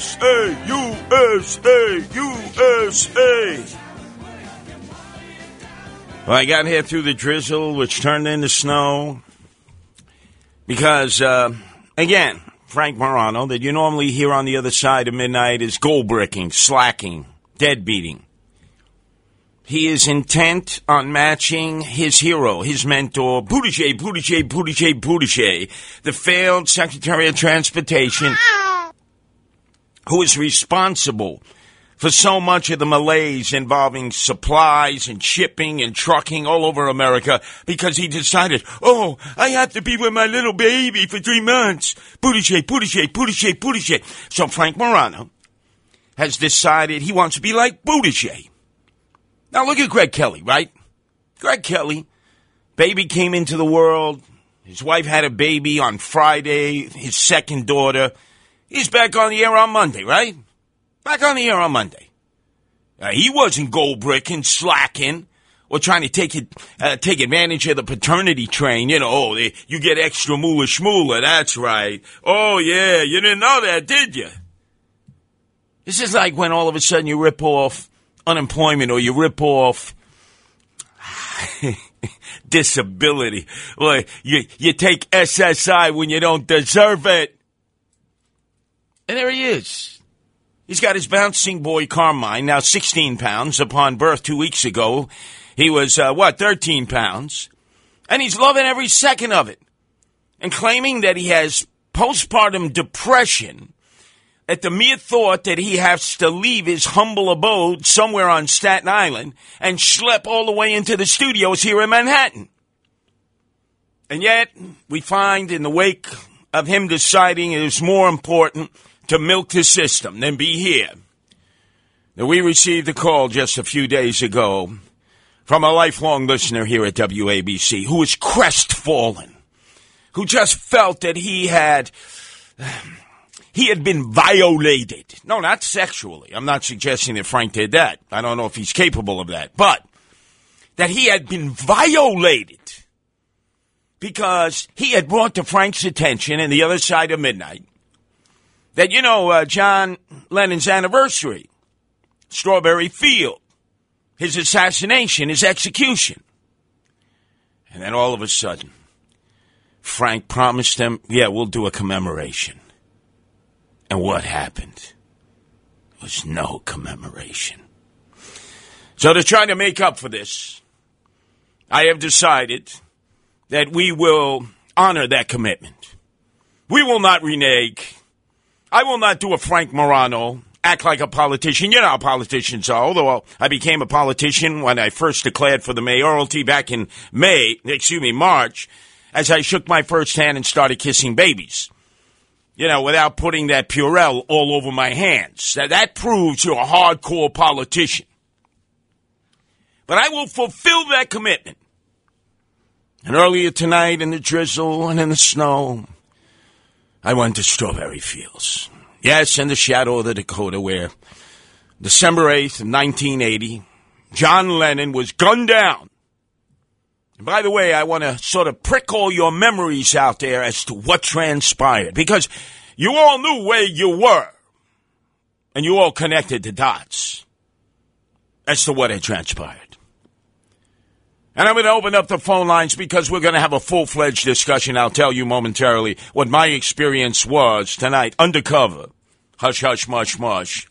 USA, USA, USA. Well, I got here through the drizzle, which turned into snow. Because, uh, again, Frank Morano, that you normally hear on the other side of midnight is goal bricking, slacking, deadbeating. He is intent on matching his hero, his mentor, Buttigieg, Buttigieg, Buttigieg, Buttigieg, the failed Secretary of Transportation, who is responsible for so much of the malaise involving supplies and shipping and trucking all over America because he decided, oh, I have to be with my little baby for three months. Buttigieg, Buttigieg, Buttigieg, Buttigieg. So Frank Morano has decided he wants to be like Buttigieg. Now look at Greg Kelly, right? Greg Kelly, baby came into the world. His wife had a baby on Friday, his second daughter. He's back on the air on Monday, right? Back on the air on Monday. Uh, he wasn't gold bricking, slacking, or trying to take it, uh, take advantage of the paternity train. You know, oh, you get extra moolah shmoolah. That's right. Oh yeah, you didn't know that, did you? This is like when all of a sudden you rip off unemployment or you rip off disability. Well, you, you take SSI when you don't deserve it. And there he is. He's got his bouncing boy Carmine, now 16 pounds. Upon birth two weeks ago, he was, uh, what, 13 pounds. And he's loving every second of it. And claiming that he has postpartum depression at the mere thought that he has to leave his humble abode somewhere on Staten Island and schlep all the way into the studios here in Manhattan. And yet, we find in the wake of him deciding it is more important to milk the system than be here, that we received a call just a few days ago from a lifelong listener here at WABC who was crestfallen, who just felt that he had he had been violated. No, not sexually. I'm not suggesting that Frank did that. I don't know if he's capable of that. But that he had been violated because he had brought to Frank's attention in the other side of midnight that, you know, uh, John Lennon's anniversary, Strawberry Field, his assassination, his execution. And then all of a sudden, Frank promised them, yeah, we'll do a commemoration. And what happened? There was no commemoration. So to try to make up for this, I have decided that we will honor that commitment. We will not renege. I will not do a Frank Morano, act like a politician. You know how politicians are. Although I became a politician when I first declared for the mayoralty back in May, excuse me, March, as I shook my first hand and started kissing babies. you know, without putting that Purell all over my hands. That, that proves you're a hardcore politician. But I will fulfill that commitment. And earlier tonight in the drizzle and in the snow, I went to Strawberry Fields. Yes, in the shadow of the Dakota where December 8th, 1980, John Lennon was gunned down. And by the way, I want to sort of prick all your memories out there as to what transpired because you all knew where you were and you all connected the dots as to what had transpired. And I'm going to open up the phone lines because we're going to have a full fledged discussion. I'll tell you momentarily what my experience was tonight, undercover. Hush, hush, mush, mush.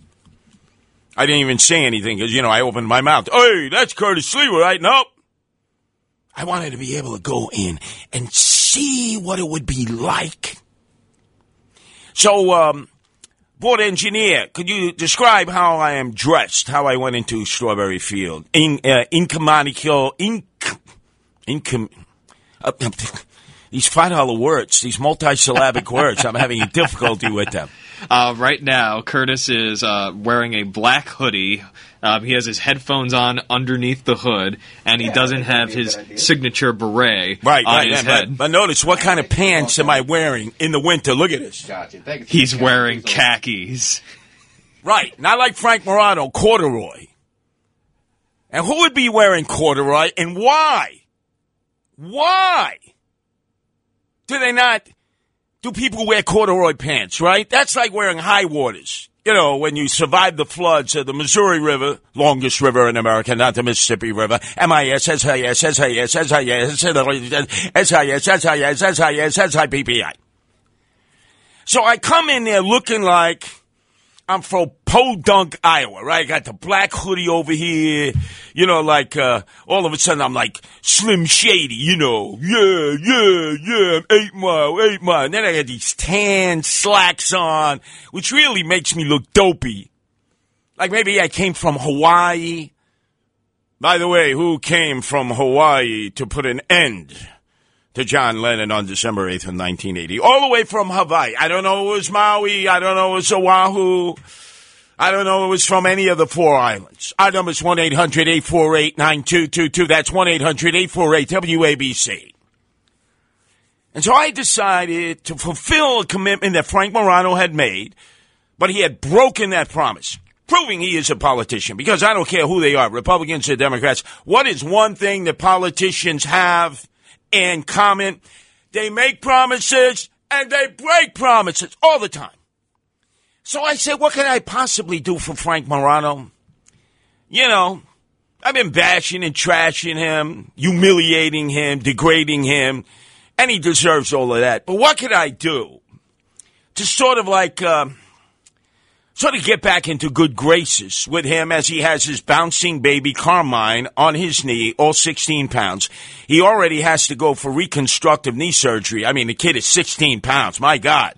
I didn't even say anything because, you know, I opened my mouth. Hey, that's Curtis Sliwa, right? Nope. I wanted to be able to go in and see what it would be like. So, um, board engineer, could you describe how I am dressed, how I went into Strawberry Field? In, uh, incomanico, in, incom, uh, these five dollar words, these multisyllabic words, I'm having a difficulty with them. Uh, right now, Curtis is uh, wearing a black hoodie. Um, he has his headphones on underneath the hood, and he yeah, doesn't have his signature beret right, on right, his yeah, head. But, but, notice what kind of pants am I wearing in the winter? Look at this. Gotcha. He's wearing khakis. Right, not like Frank Morano, corduroy. And who would be wearing corduroy, and why? Why do they not? do people wear corduroy pants, right? That's like wearing high waters. You know, when you survive the floods of the Missouri River, longest river in America, not the Mississippi River, M-I-S-S-I-S, S-I-S, S-I-S, S-I-S, S-I-S, S-I-S, S-I-P-P-I. So I come in there looking like I'm from Podunk, Iowa, right? I got the black hoodie over here. You know, like, uh, all of a sudden I'm like Slim Shady, you know. Yeah, yeah, yeah, eight mile, eight mile. And then I got these tan slacks on, which really makes me look dopey. Like maybe I came from Hawaii. By the way, who came from Hawaii to put an end to John Lennon on December 8th of 1980? All the way from Hawaii. I don't know it was Maui. I don't know it was Oahu. I don't know if it was from any of the four islands. Our number is 1 800 848 9222. That's 1 800 848 WABC. And so I decided to fulfill a commitment that Frank Morano had made, but he had broken that promise, proving he is a politician. Because I don't care who they are, Republicans or Democrats. What is one thing that politicians have in common? They make promises and they break promises all the time. So I said, what can I possibly do for Frank Morano? You know, I've been bashing and trashing him, humiliating him, degrading him, and he deserves all of that. But what can I do to sort of like, uh, sort of get back into good graces with him as he has his bouncing baby Carmine on his knee, all 16 pounds. He already has to go for reconstructive knee surgery. I mean, the kid is 16 pounds. My God.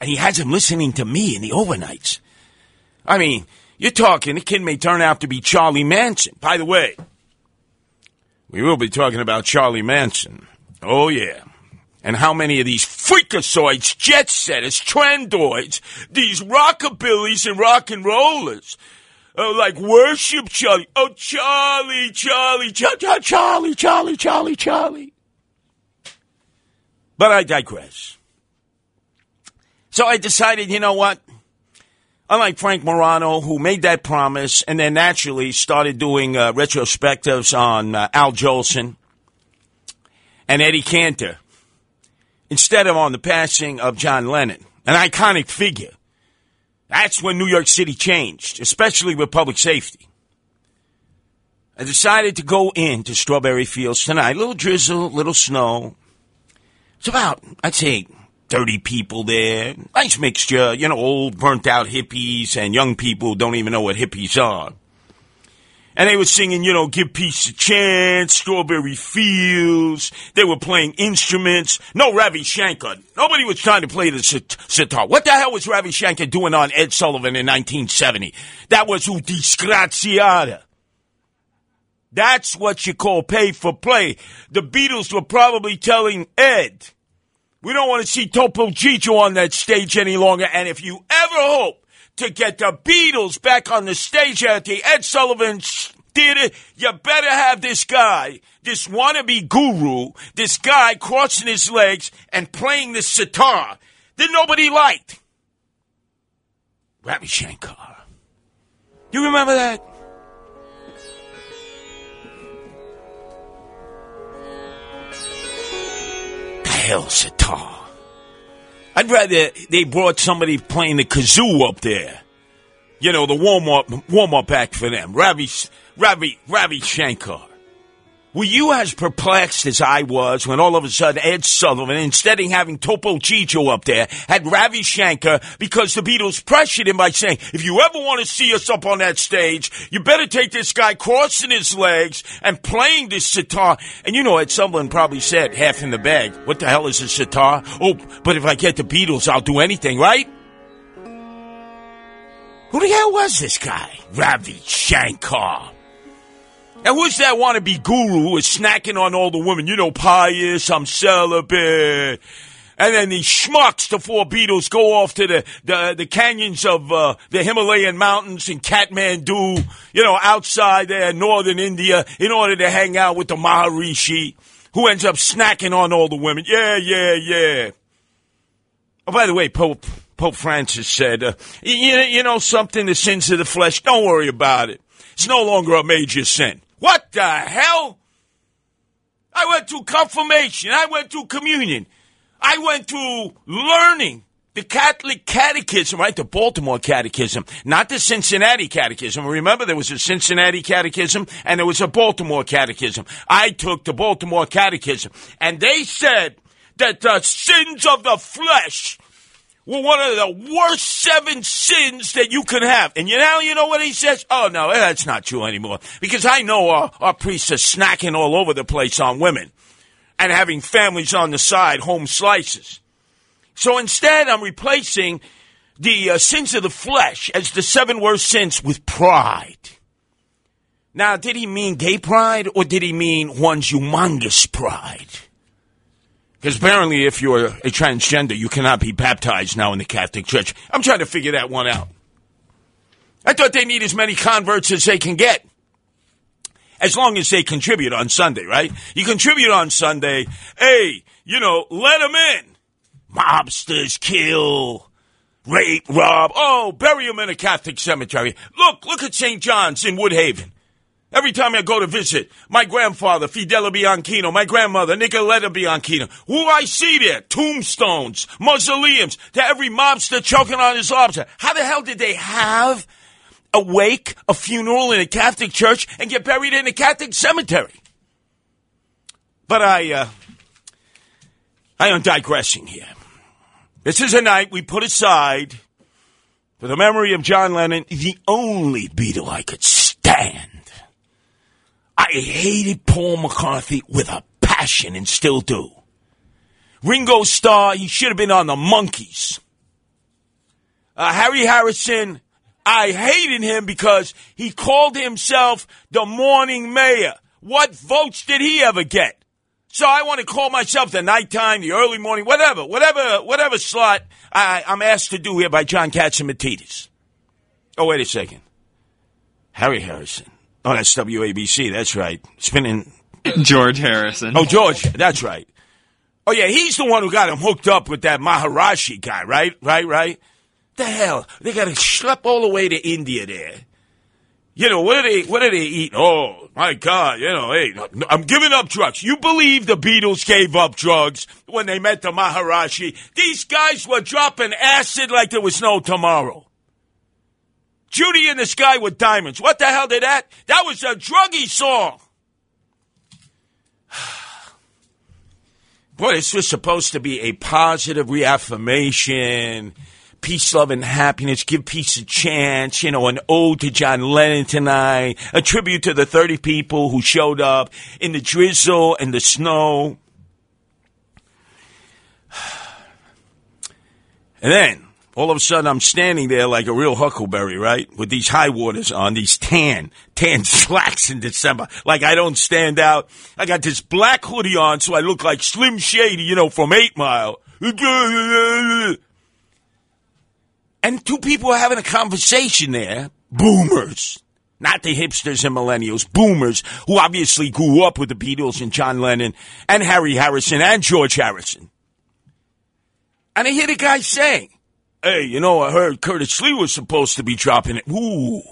And he has him listening to me in the overnights. I mean, you're talking, the kid may turn out to be Charlie Manson. By the way, we will be talking about Charlie Manson. Oh, yeah. And how many of these freakazoids, jet setters, trendoids, these rockabillys and rock and rollers, uh, like worship Charlie. Oh, Charlie, Charlie, Charlie, Charlie, Charlie, Charlie, Charlie. But I digress. So I decided, you know what? Unlike Frank Morano, who made that promise and then naturally started doing uh, retrospectives on uh, Al Jolson and Eddie Cantor, instead of on the passing of John Lennon, an iconic figure. That's when New York City changed, especially with public safety. I decided to go into Strawberry Fields tonight. A little drizzle, a little snow. It's about, I'd say, 30 people there. Nice mixture, you know, old burnt out hippies and young people don't even know what hippies are. And they were singing, you know, Give Peace a Chance, Strawberry Fields. They were playing instruments. No Ravi Shankar. Nobody was trying to play the sitar. What the hell was Ravi Shankar doing on Ed Sullivan in 1970? That was Disgraziata. That's what you call pay for play. The Beatles were probably telling Ed, We don't want to see Topo Gigio on that stage any longer. And if you ever hope to get the Beatles back on the stage at the Ed Sullivan Theater, you better have this guy, this wannabe guru, this guy crossing his legs and playing the sitar that nobody liked. Ravi Shankar. You remember that? Hell sitar. I'd rather they brought somebody playing the kazoo up there. You know, the warm up warm up act for them. Ravi Ravi Ravi Shankar. Were you as perplexed as I was when all of a sudden Ed Sullivan, instead of having Topo Gigio up there, had Ravi Shankar because the Beatles pressured him by saying, if you ever want to see us up on that stage, you better take this guy crossing his legs and playing this sitar. And you know, Ed Sullivan probably said, half in the bag, what the hell is a sitar? Oh, but if I get the Beatles, I'll do anything, right? Who the hell was this guy? Ravi Shankar. And who's that wannabe guru who is snacking on all the women? You know, pious, I'm celibate. And then these schmucks, the four Beatles, go off to the, the, the canyons of uh, the Himalayan mountains in Kathmandu, you know, outside there, northern India, in order to hang out with the Maharishi, who ends up snacking on all the women. Yeah, yeah, yeah. Oh, by the way, Pope Pope Francis said, uh, you, you know something, the sins of the flesh, don't worry about it. It's no longer a major sin. What the hell? I went to confirmation. I went to communion. I went to learning the Catholic Catechism, right? The Baltimore Catechism, not the Cincinnati Catechism. Remember, there was a Cincinnati Catechism and there was a Baltimore Catechism. I took the Baltimore Catechism, and they said that the sins of the flesh were one of the worst seven sins that you could have. And you know, you know what he says? Oh no, that's not true anymore. Because I know our, our priests are snacking all over the place on women and having families on the side, home slices. So instead, I'm replacing the uh, sins of the flesh as the seven worst sins with pride. Now, did he mean gay pride or did he mean one's humongous pride? Because apparently, if you're a transgender, you cannot be baptized now in the Catholic Church. I'm trying to figure that one out. I thought they need as many converts as they can get. As long as they contribute on Sunday, right? You contribute on Sunday, hey, you know, let them in. Mobsters kill, rape, rob. Oh, bury them in a Catholic cemetery. Look, look at St. John's in Woodhaven. Every time I go to visit my grandfather, Fidel Bianchino, my grandmother, Nicoletta Bianchino, who I see there, tombstones, mausoleums, to every mobster choking on his lobster. How the hell did they have a wake, a funeral in a Catholic church, and get buried in a Catholic cemetery? But I, uh, I am digressing here. This is a night we put aside for the memory of John Lennon, the only Beatle I could stand. I hated Paul McCartney with a passion and still do. Ringo Starr, he should have been on the Monkees. Uh, Harry Harrison, I hated him because he called himself the morning mayor. What votes did he ever get? So I want to call myself the nighttime, the early morning, whatever, whatever, whatever slot I, am asked to do here by John Catsimatidis. Oh, wait a second. Harry Harrison. Oh, that's WABC. That's right. Spinning. George Harrison. Oh, George. That's right. Oh, yeah. He's the one who got him hooked up with that Maharishi guy, right? Right, right? The hell? They got to schlep all the way to India there. You know, what are they, what are they eating? Oh, my God. You know, hey, I'm giving up drugs. You believe the Beatles gave up drugs when they met the Maharishi? These guys were dropping acid like there was no tomorrow. Judy in the Sky with Diamonds. What the hell did that? That was a druggy song. Boy, this was supposed to be a positive reaffirmation, peace, love, and happiness, give peace a chance, you know, an ode to John Lennon tonight, a tribute to the 30 people who showed up in the drizzle and the snow. And then, all of a sudden I'm standing there like a real huckleberry, right? With these high waters on, these tan, tan slacks in December. Like I don't stand out. I got this black hoodie on so I look like Slim Shady, you know, from 8 Mile. And two people are having a conversation there. Boomers. Not the hipsters and millennials. Boomers who obviously grew up with the Beatles and John Lennon and Harry Harrison and George Harrison. And I hear the guy saying, Hey, you know, I heard Curtis Lee was supposed to be dropping it. Ooh.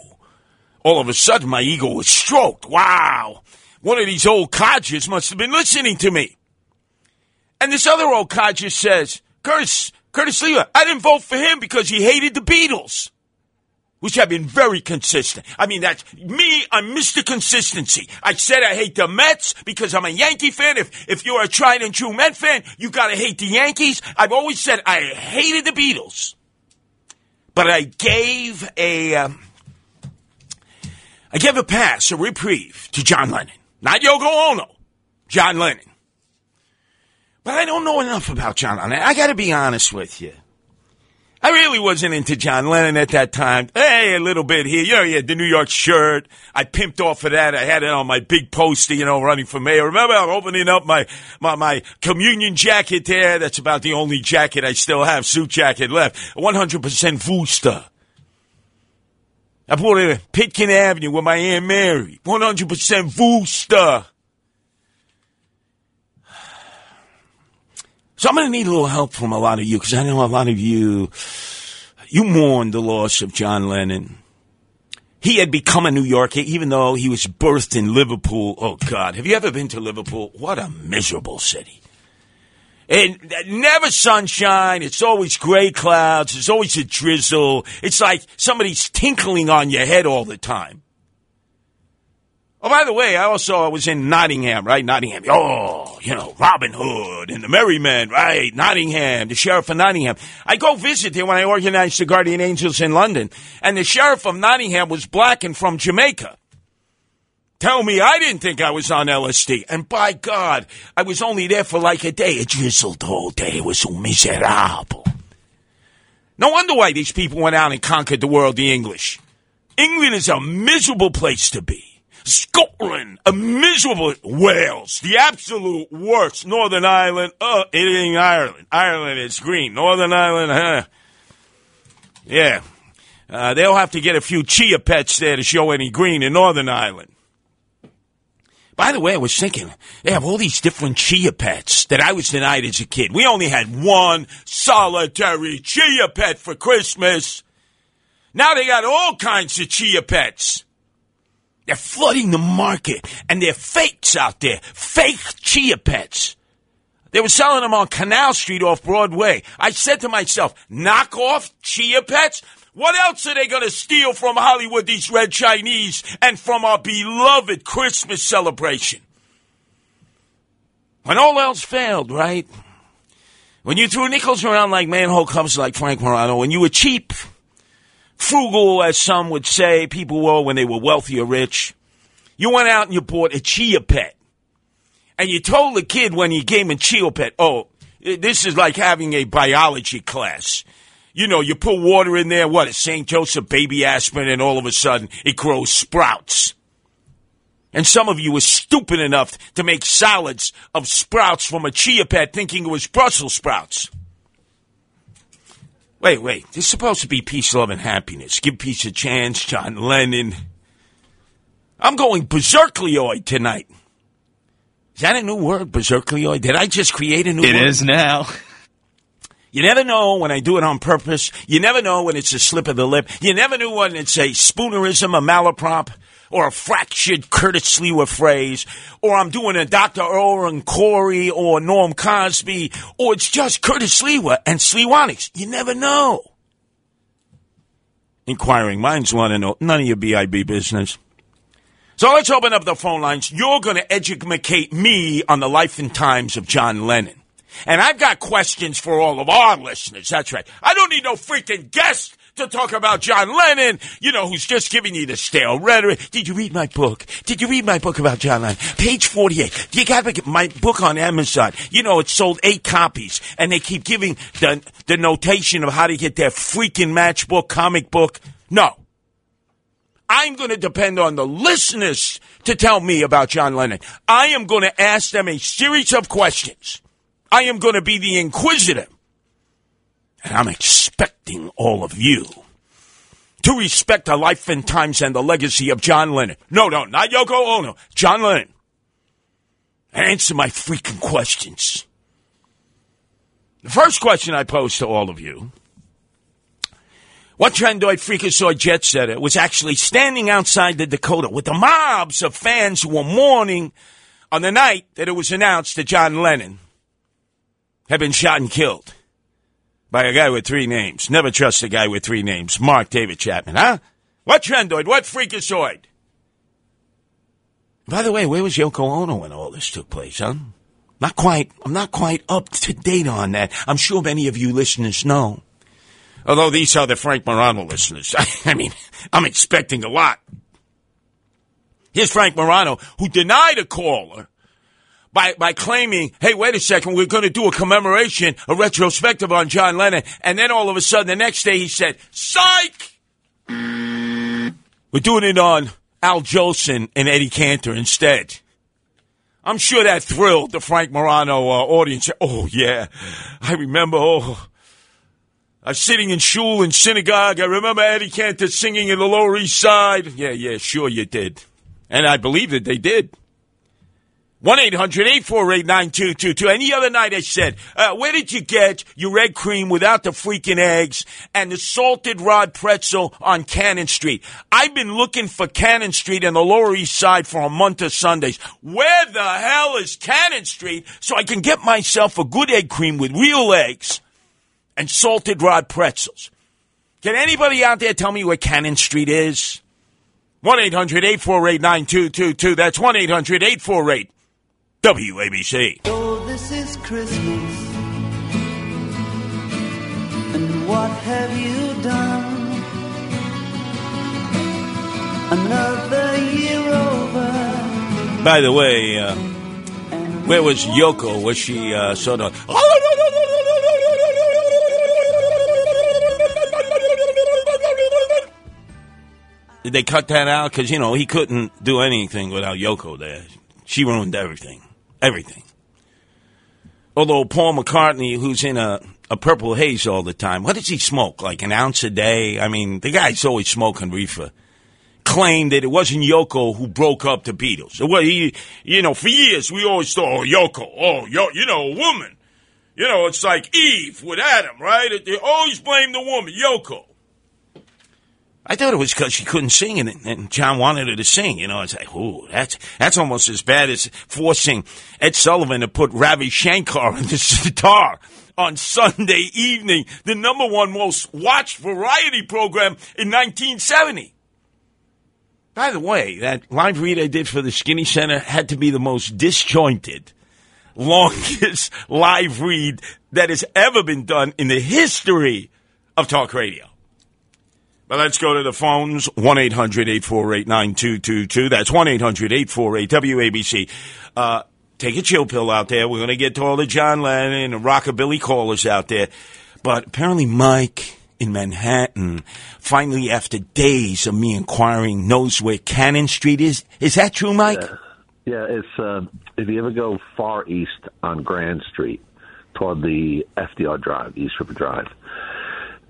All of a sudden, my ego was stroked. Wow. One of these old codgers must have been listening to me. And this other old codger says, Curtis, Curtis Lee, I didn't vote for him because he hated the Beatles. Which have been very consistent. I mean, that's me, I'm Mr. Consistency. I said I hate the Mets because I'm a Yankee fan. If, if you're a tried and true Met fan, you gotta hate the Yankees. I've always said I hated the Beatles. But I gave a, um, I gave a pass, a reprieve to John Lennon. Not Yoko Ono. John Lennon. But I don't know enough about John Lennon. I gotta be honest with you. I really wasn't into John Lennon at that time. Hey, a little bit here. You know, he had the New York shirt. I pimped off of that. I had it on my big poster, you know, running for mayor. Remember, I'm opening up my, my, my communion jacket there. That's about the only jacket I still have, suit jacket left. 100% Wooster. I bought it at Pitkin Avenue with my Aunt Mary. 100% Wooster. So I'm going to need a little help from a lot of you because I know a lot of you, you mourn the loss of John Lennon. He had become a New Yorker even though he was birthed in Liverpool. Oh God, have you ever been to Liverpool? What a miserable city. And never sunshine. It's always gray clouds. There's always a drizzle. It's like somebody's tinkling on your head all the time. Oh, by the way, I also was in Nottingham, right? Nottingham. Oh, you know, Robin Hood and the Merry Men, right? Nottingham, the Sheriff of Nottingham. I go visit there when I organized the Guardian Angels in London, and the Sheriff of Nottingham was black and from Jamaica. Tell me I didn't think I was on LSD. And by God, I was only there for like a day. It drizzled all day. It was so miserable. No wonder why these people went out and conquered the world, the English. England is a miserable place to be. Scotland, a miserable Wales, the absolute worst. Northern Ireland, oh, it ain't Ireland. Ireland is green. Northern Ireland, huh? Yeah. Uh, they'll have to get a few chia pets there to show any green in Northern Ireland. By the way, I was thinking, they have all these different chia pets that I was denied as a kid. We only had one solitary chia pet for Christmas. Now they got all kinds of chia pets. They're flooding the market, and they're fakes out there. Fake chia pets. They were selling them on Canal Street off Broadway. I said to myself, knock off chia pets? What else are they going to steal from Hollywood, these red Chinese, and from our beloved Christmas celebration? When all else failed, right? When you threw nickels around like manhole covers like Frank Morano, when you were cheap, frugal, as some would say, people were when they were wealthy or rich. You went out and you bought a chia pet. And you told the kid when you gave him a chia pet, oh, this is like having a biology class. You know, you put water in there, what, a St. Joseph baby aspirin, and all of a sudden it grows sprouts. And some of you were stupid enough to make salads of sprouts from a chia pet thinking it was Brussels sprouts. Wait, wait. This is supposed to be peace, love, and happiness. Give peace a chance, John Lennon. I'm going berserklioid tonight. Is that a new word, berserklioid? Did I just create a new It word? is now. You never know when I do it on purpose. You never know when it's a slip of the lip. You never know when it's a spoonerism, a malaprop, or a fractured Curtis Sliwa phrase, or I'm doing a Dr. Irwin Corey or Norm Crosby, or it's just Curtis Sliwa and Sliwanics. You never know. Inquiring minds want to know. None of your BIB business. So let's open up the phone lines. You're going to educate me on the life and times of John Lennon. And I've got questions for all of our listeners. That's right. I don't need no freaking guest to talk about John Lennon, you know, who's just giving you the stale rhetoric. Did you read my book? Did you read my book about John Lennon? Page 48. You got my book on Amazon. You know, it sold eight copies and they keep giving the, the notation of how to get their freaking matchbook, comic book. No. I'm going to depend on the listeners to tell me about John Lennon. I am going to ask them a series of questions. I am going to be the inquisitor. And I'm expecting all of you to respect the life and times and the legacy of John Lennon. No, no, not Yoko Ono. John Lennon. And answer my freaking questions. The first question I pose to all of you what trendoid freakazoid jet setter was actually standing outside the Dakota with the mobs of fans who were mourning on the night that it was announced that John Lennon had been shot and killed by a guy with three names? Never trust a guy with three names. Mark David Chapman, huh? What trendoid? What freakazoid? By the way, where was Yoko Ono when all this took place, huh? Not quite, I'm not quite up to date on that. I'm sure many of you listeners know. Although these are the Frank Morano listeners. I mean, I'm expecting a lot. Here's Frank Morano, who denied a caller by, by claiming, hey, wait a second, we're going to do a commemoration, a retrospective on John Lennon. And then all of a sudden, the next day, he said, psych! We're doing it on Al Jolson and Eddie Cantor instead. I'm sure that thrilled the Frank Morano uh, audience. Oh, yeah, I remember, oh, I was sitting in shul in synagogue. I remember Eddie Cantor singing in the Lower East Side. Yeah, yeah, sure you did. And I believe that they did. 1 800 848 9222. Any other night I said, uh, where did you get your egg cream without the freaking eggs and the salted rod pretzel on Cannon Street? I've been looking for Cannon Street in the Lower East Side for a month of Sundays. Where the hell is Cannon Street so I can get myself a good egg cream with real eggs? and salted rod pretzels. Can anybody out there tell me where Cannon Street is? 1 800 848 9222. That's 1 800 848 WABC. So this is Christmas. And what have you done? Another year over. By the way, uh, where was Yoko? Was she uh, sort of. Did they cut that out? Because, you know, he couldn't do anything without Yoko there. She ruined everything. Everything. Although Paul McCartney, who's in a, a purple haze all the time, what does he smoke? Like an ounce a day? I mean, the guy's always smoking reefer. Claimed that it wasn't Yoko who broke up the Beatles. Well, he, you know, for years we always thought, oh, Yoko, oh, yo, you know, a woman. You know, it's like Eve with Adam, right? They always blame the woman, Yoko. I thought it was because she couldn't sing, and, and, John wanted her to sing. You know, it's like, ooh, that's that's almost as bad as forcing Ed Sullivan to put Ravi Shankar on the guitar on Sunday evening, the number one most watched variety program in 1970. By the way, that live read I did for the Skinny Center had to be the most disjointed, longest live read that has ever been done in the history of talk radio. But let's go to the phones 1 800 848 9222. That's 1 800 848 WABC. Uh, take a chill pill out there. We're going to get to all the John Lennon and rockabilly callers out there. But apparently, Mike in Manhattan, finally, after days of me inquiring, knows where Cannon Street is. Is that true, Mike? Yeah, yeah it's uh, if you ever go far east on Grand Street toward the FDR Drive, East River Drive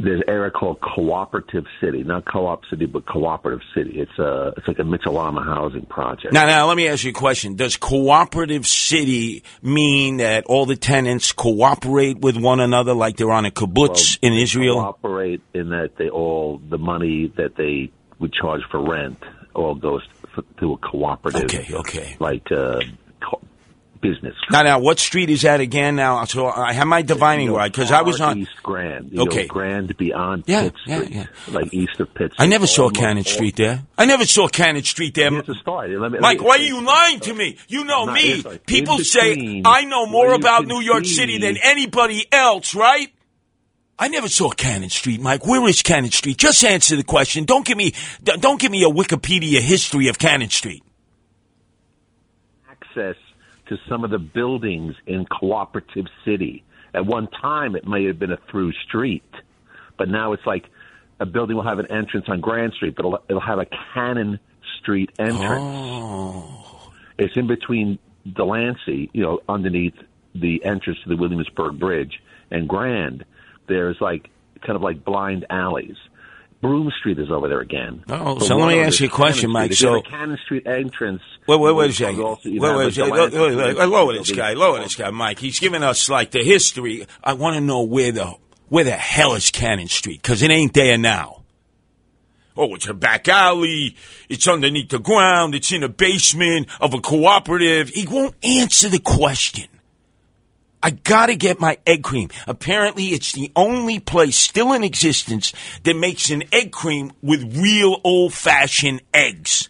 there's an area called Cooperative City, not Co-op City, but Cooperative City. It's a it's like a Mitchell-Lama housing project. Now, now let me ask you a question: Does Cooperative City mean that all the tenants cooperate with one another, like they're on a kibbutz well, in Israel? Cooperate in that they all the money that they would charge for rent all goes to a cooperative. Okay, okay. Like. Uh, business. Now, now, what street is that again? Now, so I have my divining right because I was on East Grand. You okay, know, Grand beyond yeah, Pitt Street, yeah, yeah. like east of Pitt. I never saw Cannon Street there. I never saw Cannon Street there. It's a start. Let me, Mike, why are you lying to me? You know not, me. People say I know more about New York see, City than anybody else, right? I never saw Cannon Street, Mike. Where is Cannon Street? Just answer the question. Don't give me don't give me a Wikipedia history of Cannon Street. Access to some of the buildings in Cooperative City. At one time, it may have been a through street, but now it's like a building will have an entrance on Grand Street, but it'll, it'll have a Cannon Street entrance. Oh. It's in between Delancey, you know, underneath the entrance to the Williamsburg Bridge, and Grand. There's like kind of like blind alleys. Broome Street is over there again. Oh, so let me ask you a question, Mike. Street, if you So- Cannon Street entrance. Wait, wait, wait a you second. also- you Wait, wait a like, second. the Look, Lansing look, look, Street Lower this guy. Lower this guy, Mike. He's giving us like the history. I want to know where the where the hell is Cannon Street because it ain't there now. Oh, it's a back alley. It's underneath the ground. It's in a basement of a cooperative. He won't answer the question. I gotta get my egg cream. Apparently, it's the only place still in existence that makes an egg cream with real old fashioned eggs.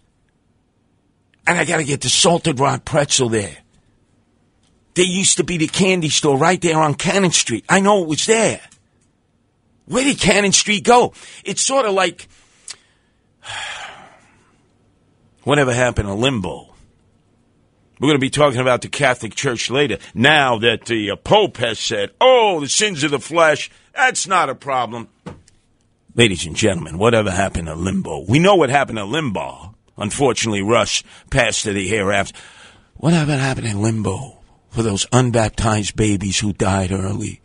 And I gotta get the salted rock pretzel there. There used to be the candy store right there on Cannon Street. I know it was there. Where did Cannon Street go? It's sort of like whatever happened to limbo. We're going to be talking about the Catholic Church later. Now that the uh, Pope has said, oh, the sins of the flesh, that's not a problem. Ladies and gentlemen, whatever happened to limbo? We know what happened to limbo. Unfortunately, Rush passed to the hereafter. Whatever happened in limbo for those unbaptized babies who died early?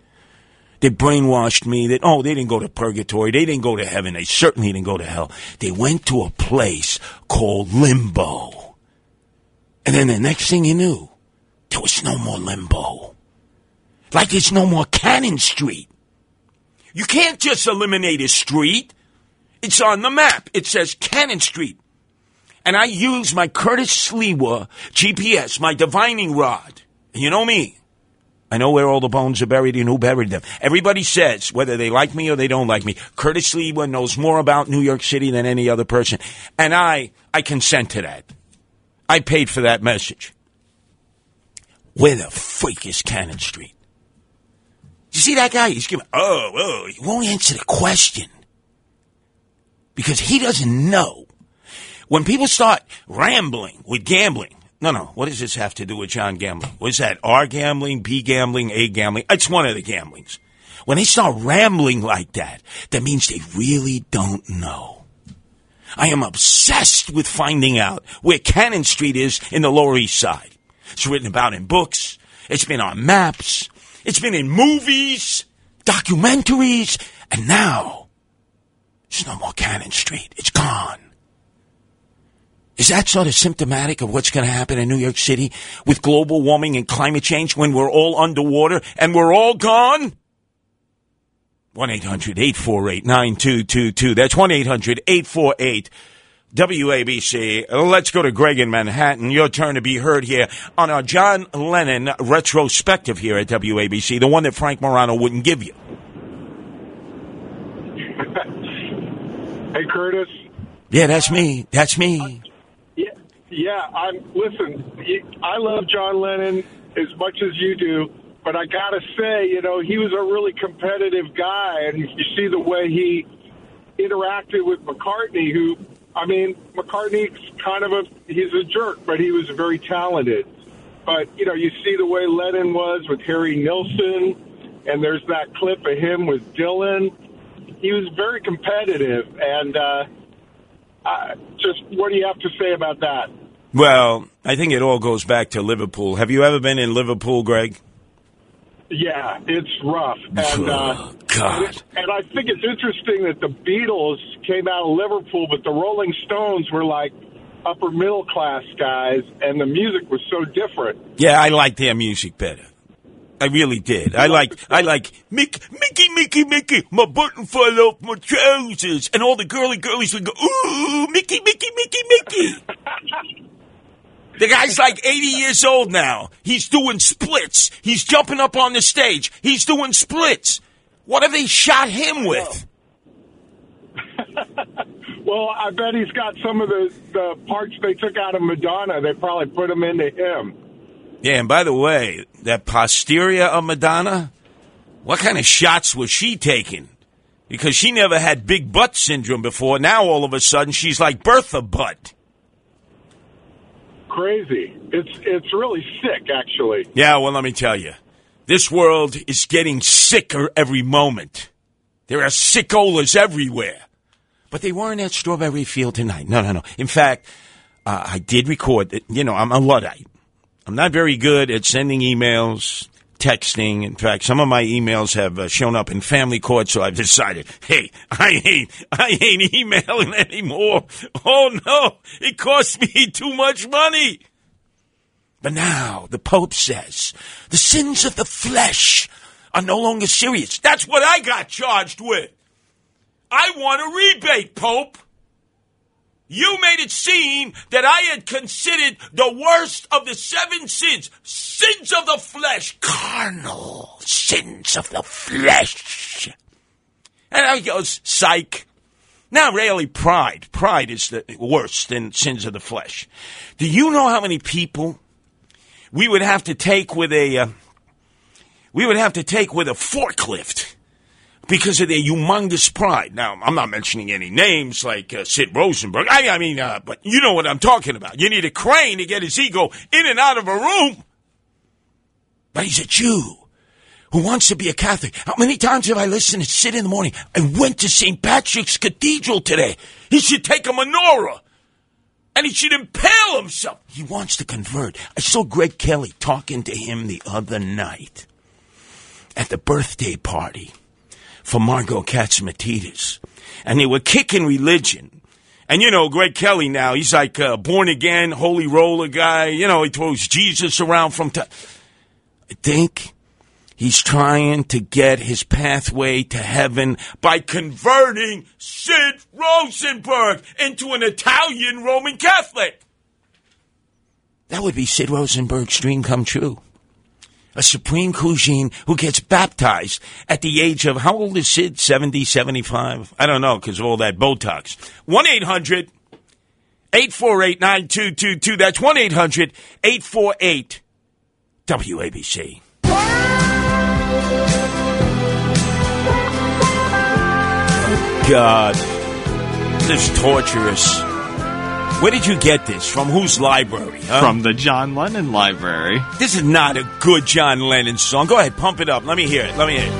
They brainwashed me that, oh, they didn't go to purgatory. They didn't go to heaven. They certainly didn't go to hell. They went to a place called limbo. And then the next thing you knew, there was no more limbo. Like there's no more Cannon Street. You can't just eliminate a street. It's on the map. It says Cannon Street. And I use my Curtis Sliwa GPS, my divining rod. And you know me. I know where all the bones are buried and who buried them. Everybody says, whether they like me or they don't like me, Curtis Sliwa knows more about New York City than any other person. And I, I consent to that. I paid for that message. Where the freak is Cannon Street? You see that guy? He's giving, oh, oh, he won't answer the question. Because he doesn't know. When people start rambling with gambling, no, no, what does this have to do with John Gambling? What is that? R gambling, B gambling, A gambling? It's one of the gamblings. When they start rambling like that, that means they really don't know. I am obsessed with finding out where Cannon Street is in the Lower East Side. It's written about in books. It's been on maps. It's been in movies, documentaries, and now there's no more Cannon Street. It's gone. Is that sort of symptomatic of what's going to happen in New York City with global warming and climate change when we're all underwater and we're all gone? 1 800 848 9222. That's 1 800 848 WABC. Let's go to Greg in Manhattan. Your turn to be heard here on our John Lennon retrospective here at WABC, the one that Frank Morano wouldn't give you. Hey, Curtis. Yeah, that's me. That's me. Yeah, yeah. I'm listen. I love John Lennon as much as you do, but I gotta say, you know, he was a really competitive guy, and you see the way he interacted with McCartney. Who, I mean, McCartney's kind of a he's a jerk, but he was very talented. But you know, you see the way Lennon was with Harry Nilsson, and there's that clip of him with Dylan. He was very competitive, and uh, uh, just what do you have to say about that? Well, I think it all goes back to Liverpool. Have you ever been in Liverpool, Greg? Yeah, it's rough, and uh, Oh, God. and I think it's interesting that the Beatles came out of Liverpool, but the Rolling Stones were like upper middle class guys, and the music was so different. Yeah, I like their music better. I really did. I like, I like Mickey, Mickey, Mickey, Mickey. My button fell off my trousers, and all the girly girlies would go, "Ooh, Mickey, Mickey, Mickey, Mickey." the guy's like eighty years old now. He's doing splits. He's jumping up on the stage. He's doing splits. What have they shot him with? Well, I bet he's got some of the the parts they took out of Madonna. They probably put them into him. Yeah, and by the way, that posterior of Madonna, what kind of shots was she taking? Because she never had big butt syndrome before. Now all of a sudden she's like Bertha Butt. Crazy. It's it's really sick, actually. Yeah, well, let me tell you, this world is getting sicker every moment. There are sickolas everywhere. But they weren't at Strawberry Field tonight. No, no, no. In fact, uh, I did record. You know, I'm a Luddite. I'm not very good at sending emails, texting. In fact, some of my emails have uh, shown up in family court, so I've decided, hey, I ain't, I ain't emailing anymore. Oh no, it costs me too much money. But now the Pope says the sins of the flesh are no longer serious. That's what I got charged with. I want a rebate, Pope. You made it seem that I had considered the worst of the seven sins, sins of the flesh, carnal sins of the flesh. And I goes, psych. Now, really, pride. Pride is the worst than sins of the flesh. Do you know how many people we would have to take with a, uh, we would have to take with a forklift because of their humongous pride. Now, I'm not mentioning any names like uh, Sid Rosenberg. I, I mean, uh, but you know what I'm talking about. You need a crane to get his ego in and out of a room. But he's a Jew who wants to be a Catholic. How many times have I listened to Sid in the morning? I went to St. Patrick's Cathedral today. He should take a menorah. And he should impale himself. He wants to convert. I saw Greg Kelly talking to him the other night at the birthday party for Margo Catsimatidis. And they were kicking religion. And you know, Greg Kelly now, he's like a born again, holy roller guy. You know, he throws Jesus around from time. I think he's trying to get his pathway to heaven by converting Sid Rosenberg into an Italian Roman Catholic. That would be Sid Rosenberg's dream come true a supreme cuisine who gets baptized at the age of, how old is Sid? 70, 75? I don't know because of all that Botox. 1 800 848 9222. That's 1 800 848 WABC. God, this is torturous. Where did you get this? From whose library? Huh? From the John Lennon Library. This is not a good John Lennon song. Go ahead, pump it up. Let me hear it. Let me hear it.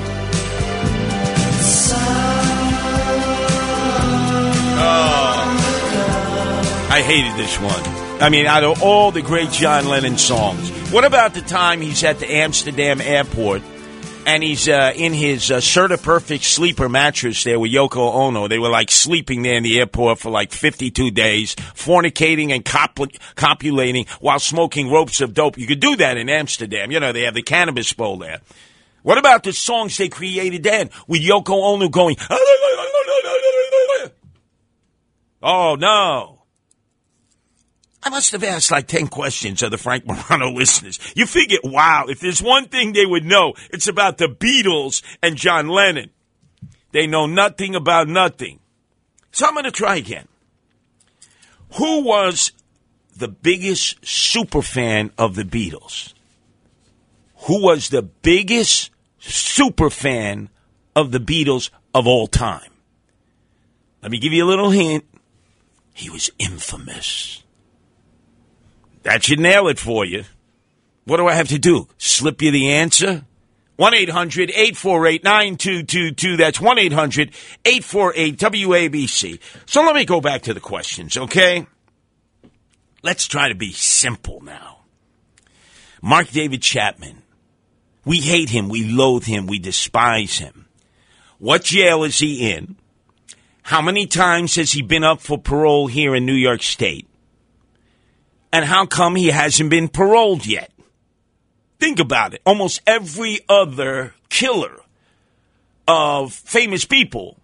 Oh. I hated this one. I mean, out of all the great John Lennon songs, what about the time he's at the Amsterdam airport and he's uh, in his uh, Perfect sleeper mattress there with Yoko Ono. They were like sleeping there in the airport for like 52 days, fornicating and copul- copulating while smoking ropes of dope. You could do that in Amsterdam. You know, they have the cannabis bowl there. What about the songs they created then with Yoko Ono going, oh no. I must have asked like 10 questions of the Frank Morano listeners. You figure, wow, if there's one thing they would know, it's about the Beatles and John Lennon. They know nothing about nothing. So I'm going to try again. Who was the biggest super fan of the Beatles? Who was the biggest super fan of the Beatles of all time? Let me give you a little hint. He was infamous. That should nail it for you. What do I have to do? Slip you the answer? 1 800 848 9222. That's 1 800 848 WABC. So let me go back to the questions, okay? Let's try to be simple now. Mark David Chapman. We hate him. We loathe him. We despise him. What jail is he in? How many times has he been up for parole here in New York State? And how come he hasn't been paroled yet? Think about it. Almost every other killer of famous people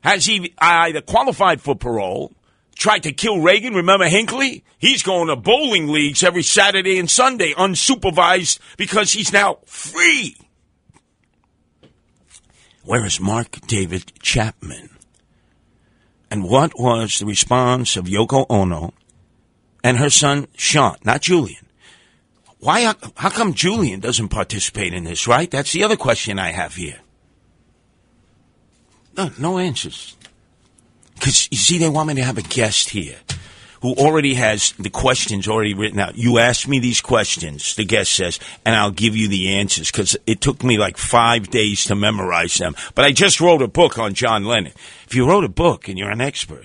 has he either qualified for parole, tried to kill Reagan. Remember Hinckley? He's going to bowling leagues every Saturday and Sunday, unsupervised, because he's now free. Where is Mark David Chapman? And what was the response of Yoko Ono and her son Sean, not Julian. Why? How come Julian doesn't participate in this? Right? That's the other question I have here. No, no answers. Because you see, they want me to have a guest here who already has the questions already written out. You ask me these questions, the guest says, and I'll give you the answers because it took me like five days to memorize them. But I just wrote a book on John Lennon. If you wrote a book and you're an expert,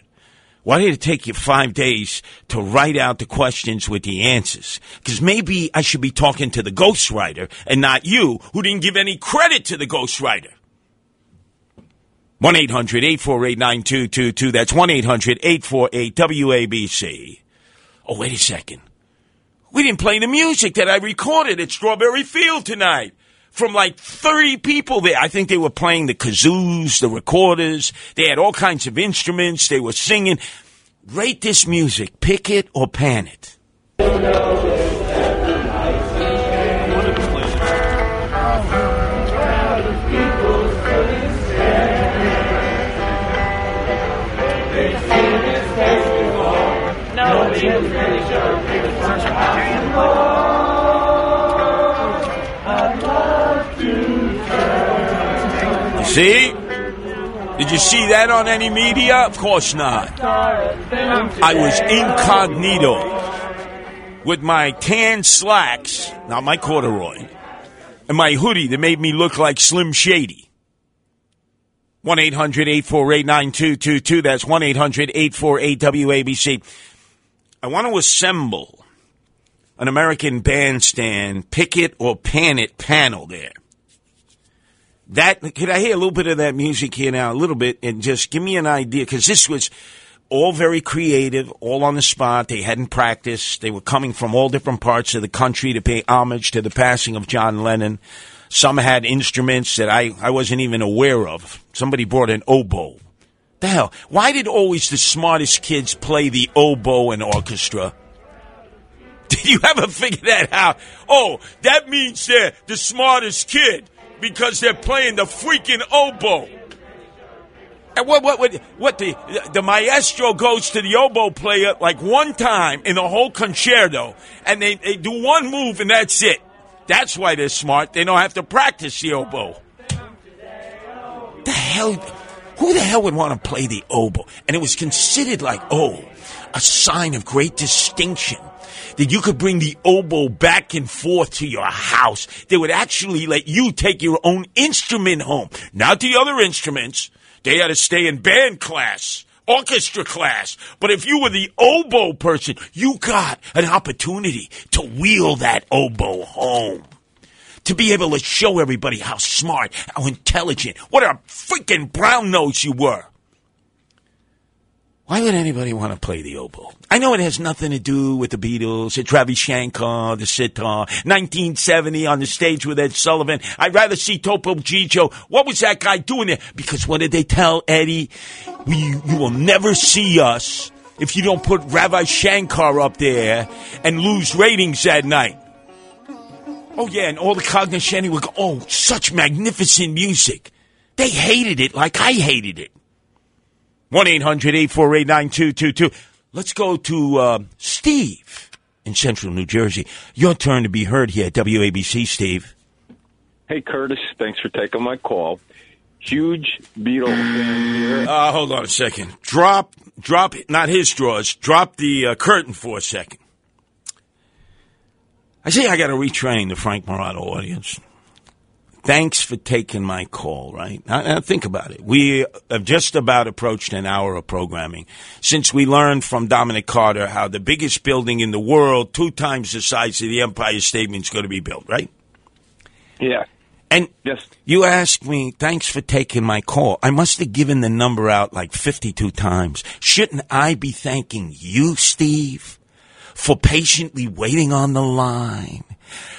Why did it take you five days to write out the questions with the answers? Because maybe I should be talking to the ghostwriter and not you, who didn't give any credit to the ghostwriter. 1 800 848 9222. That's 1 800 848 WABC. Oh, wait a second. We didn't play the music that I recorded at Strawberry Field tonight from like 30 people there. I think they were playing the kazoos, the recorders. They had all kinds of instruments. They were singing. Rate this music. Pick it or pan it. See? Did you see that on any media? Of course not. I was incognito with my tan slacks, not my corduroy, and my hoodie that made me look like Slim Shady. 1 800 848 9222. That's 1 800 848 WABC. I want to assemble an American bandstand picket or pan it panel there. That could I hear a little bit of that music here now, a little bit, and just give me an idea because this was all very creative, all on the spot. They hadn't practiced. They were coming from all different parts of the country to pay homage to the passing of John Lennon. Some had instruments that I, I wasn't even aware of. Somebody brought an oboe. The hell? Why did always the smartest kids play the oboe in orchestra? Did you ever figure that out? Oh, that means they're the smartest kid because they're playing the freaking oboe. And what what what what the the maestro goes to the oboe player like one time in the whole concerto, and they, they do one move and that's it. That's why they're smart. They don't have to practice the oboe. The hell, who the hell would want to play the oboe? And it was considered like oh, a sign of great distinction that you could bring the oboe back and forth to your house. They would actually let you take your own instrument home, not the other instruments. They had to stay in band class, orchestra class. But if you were the oboe person, you got an opportunity to wheel that oboe home. To be able to show everybody how smart, how intelligent, what a freaking brown nose you were. Why would anybody want to play the oboe? I know it has nothing to do with the Beatles, the Ravi Shankar, the sitar, 1970 on the stage with Ed Sullivan. I'd rather see Topo Gigio. What was that guy doing there? Because what did they tell Eddie? We, you will never see us if you don't put Ravi Shankar up there and lose ratings that night. Oh yeah, and all the cognoscenti would go, oh, such magnificent music. They hated it like I hated it. 1 800 848 9222. Let's go to uh, Steve in central New Jersey. Your turn to be heard here at WABC, Steve. Hey, Curtis. Thanks for taking my call. Huge Beatle fan here. Uh, hold on a second. Drop, drop, not his drawers. Drop the uh, curtain for a second. I say I got to retrain the Frank Morano audience. Thanks for taking my call, right? Now, now think about it. We have just about approached an hour of programming since we learned from Dominic Carter how the biggest building in the world, two times the size of the Empire State, is going to be built, right? Yeah. And Yes. you asked me, thanks for taking my call. I must have given the number out like 52 times. Shouldn't I be thanking you, Steve, for patiently waiting on the line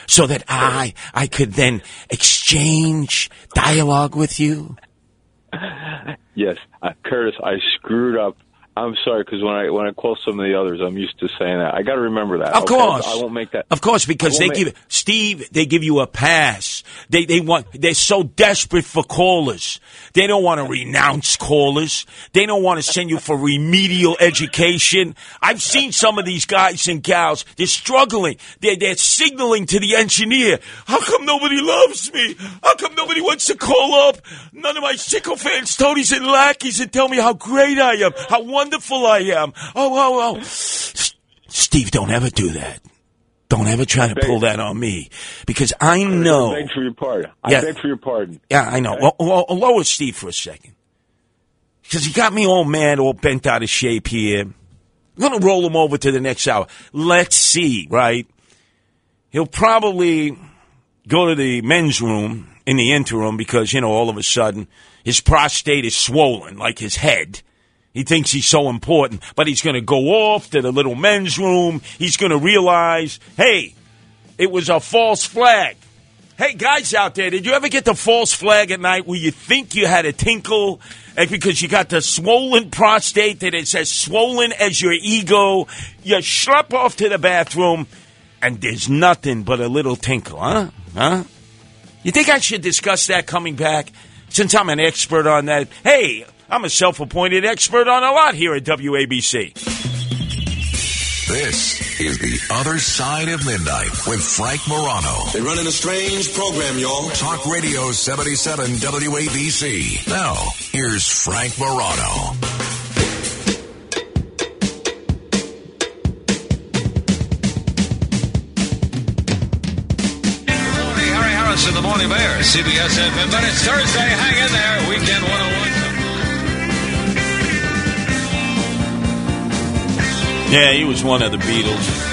so that I, I could then exchange dialogue with you? Yes. Uh, Curtis, I screwed up. I'm sorry because when I when I call some of the others, I'm used to saying that. I got to remember that. Of okay? course, I won't make that. Of course, because they won't give Steve, they give you a pass. They they want they're so desperate for callers. They don't want to renounce callers. They don't want to send you for remedial education. I've seen some of these guys and gals. They're struggling. They're they're signaling to the engineer. How come nobody loves me? How come nobody wants to call up? None of my sycophants, toadies, and lackeys and tell me how great I am, how wonderful I am. Oh oh oh. Steve, don't ever do that. Don't ever try to pull that on me because I know. I beg for your pardon. I Yeah. beg for your pardon. Yeah, I know. Well, well, lower Steve for a second. because he got me all mad, all bent out of shape here. I'm going to roll him over to the next hour. Let's see, right? He'll probably go to the men's room in the interim because, you know, all of a sudden his prostate is swollen like his head. He thinks he's so important, but he's going to go off to the little men's room. He's going to realize, hey, it was a false flag. Hey, guys out there, did you ever get the false flag at night where you think you had a tinkle eh, because you got the swollen prostate that is as swollen as your ego? You schlep off to the bathroom and there's nothing but a little tinkle, huh? Huh? You think I should discuss that coming back? Since I'm an expert on that, hey, I'm a self appointed expert on a lot here at WABC. This is The Other Side of Midnight with Frank Morano. They're running a strange program, y'all. Talk Radio 77 WABC. Now, here's Frank Morano. Tony Harry Harrison the Morning Mayor, CBS FM. But it's Thursday. Hang in there. Weekend 101. Yeah, he was one of the Beatles.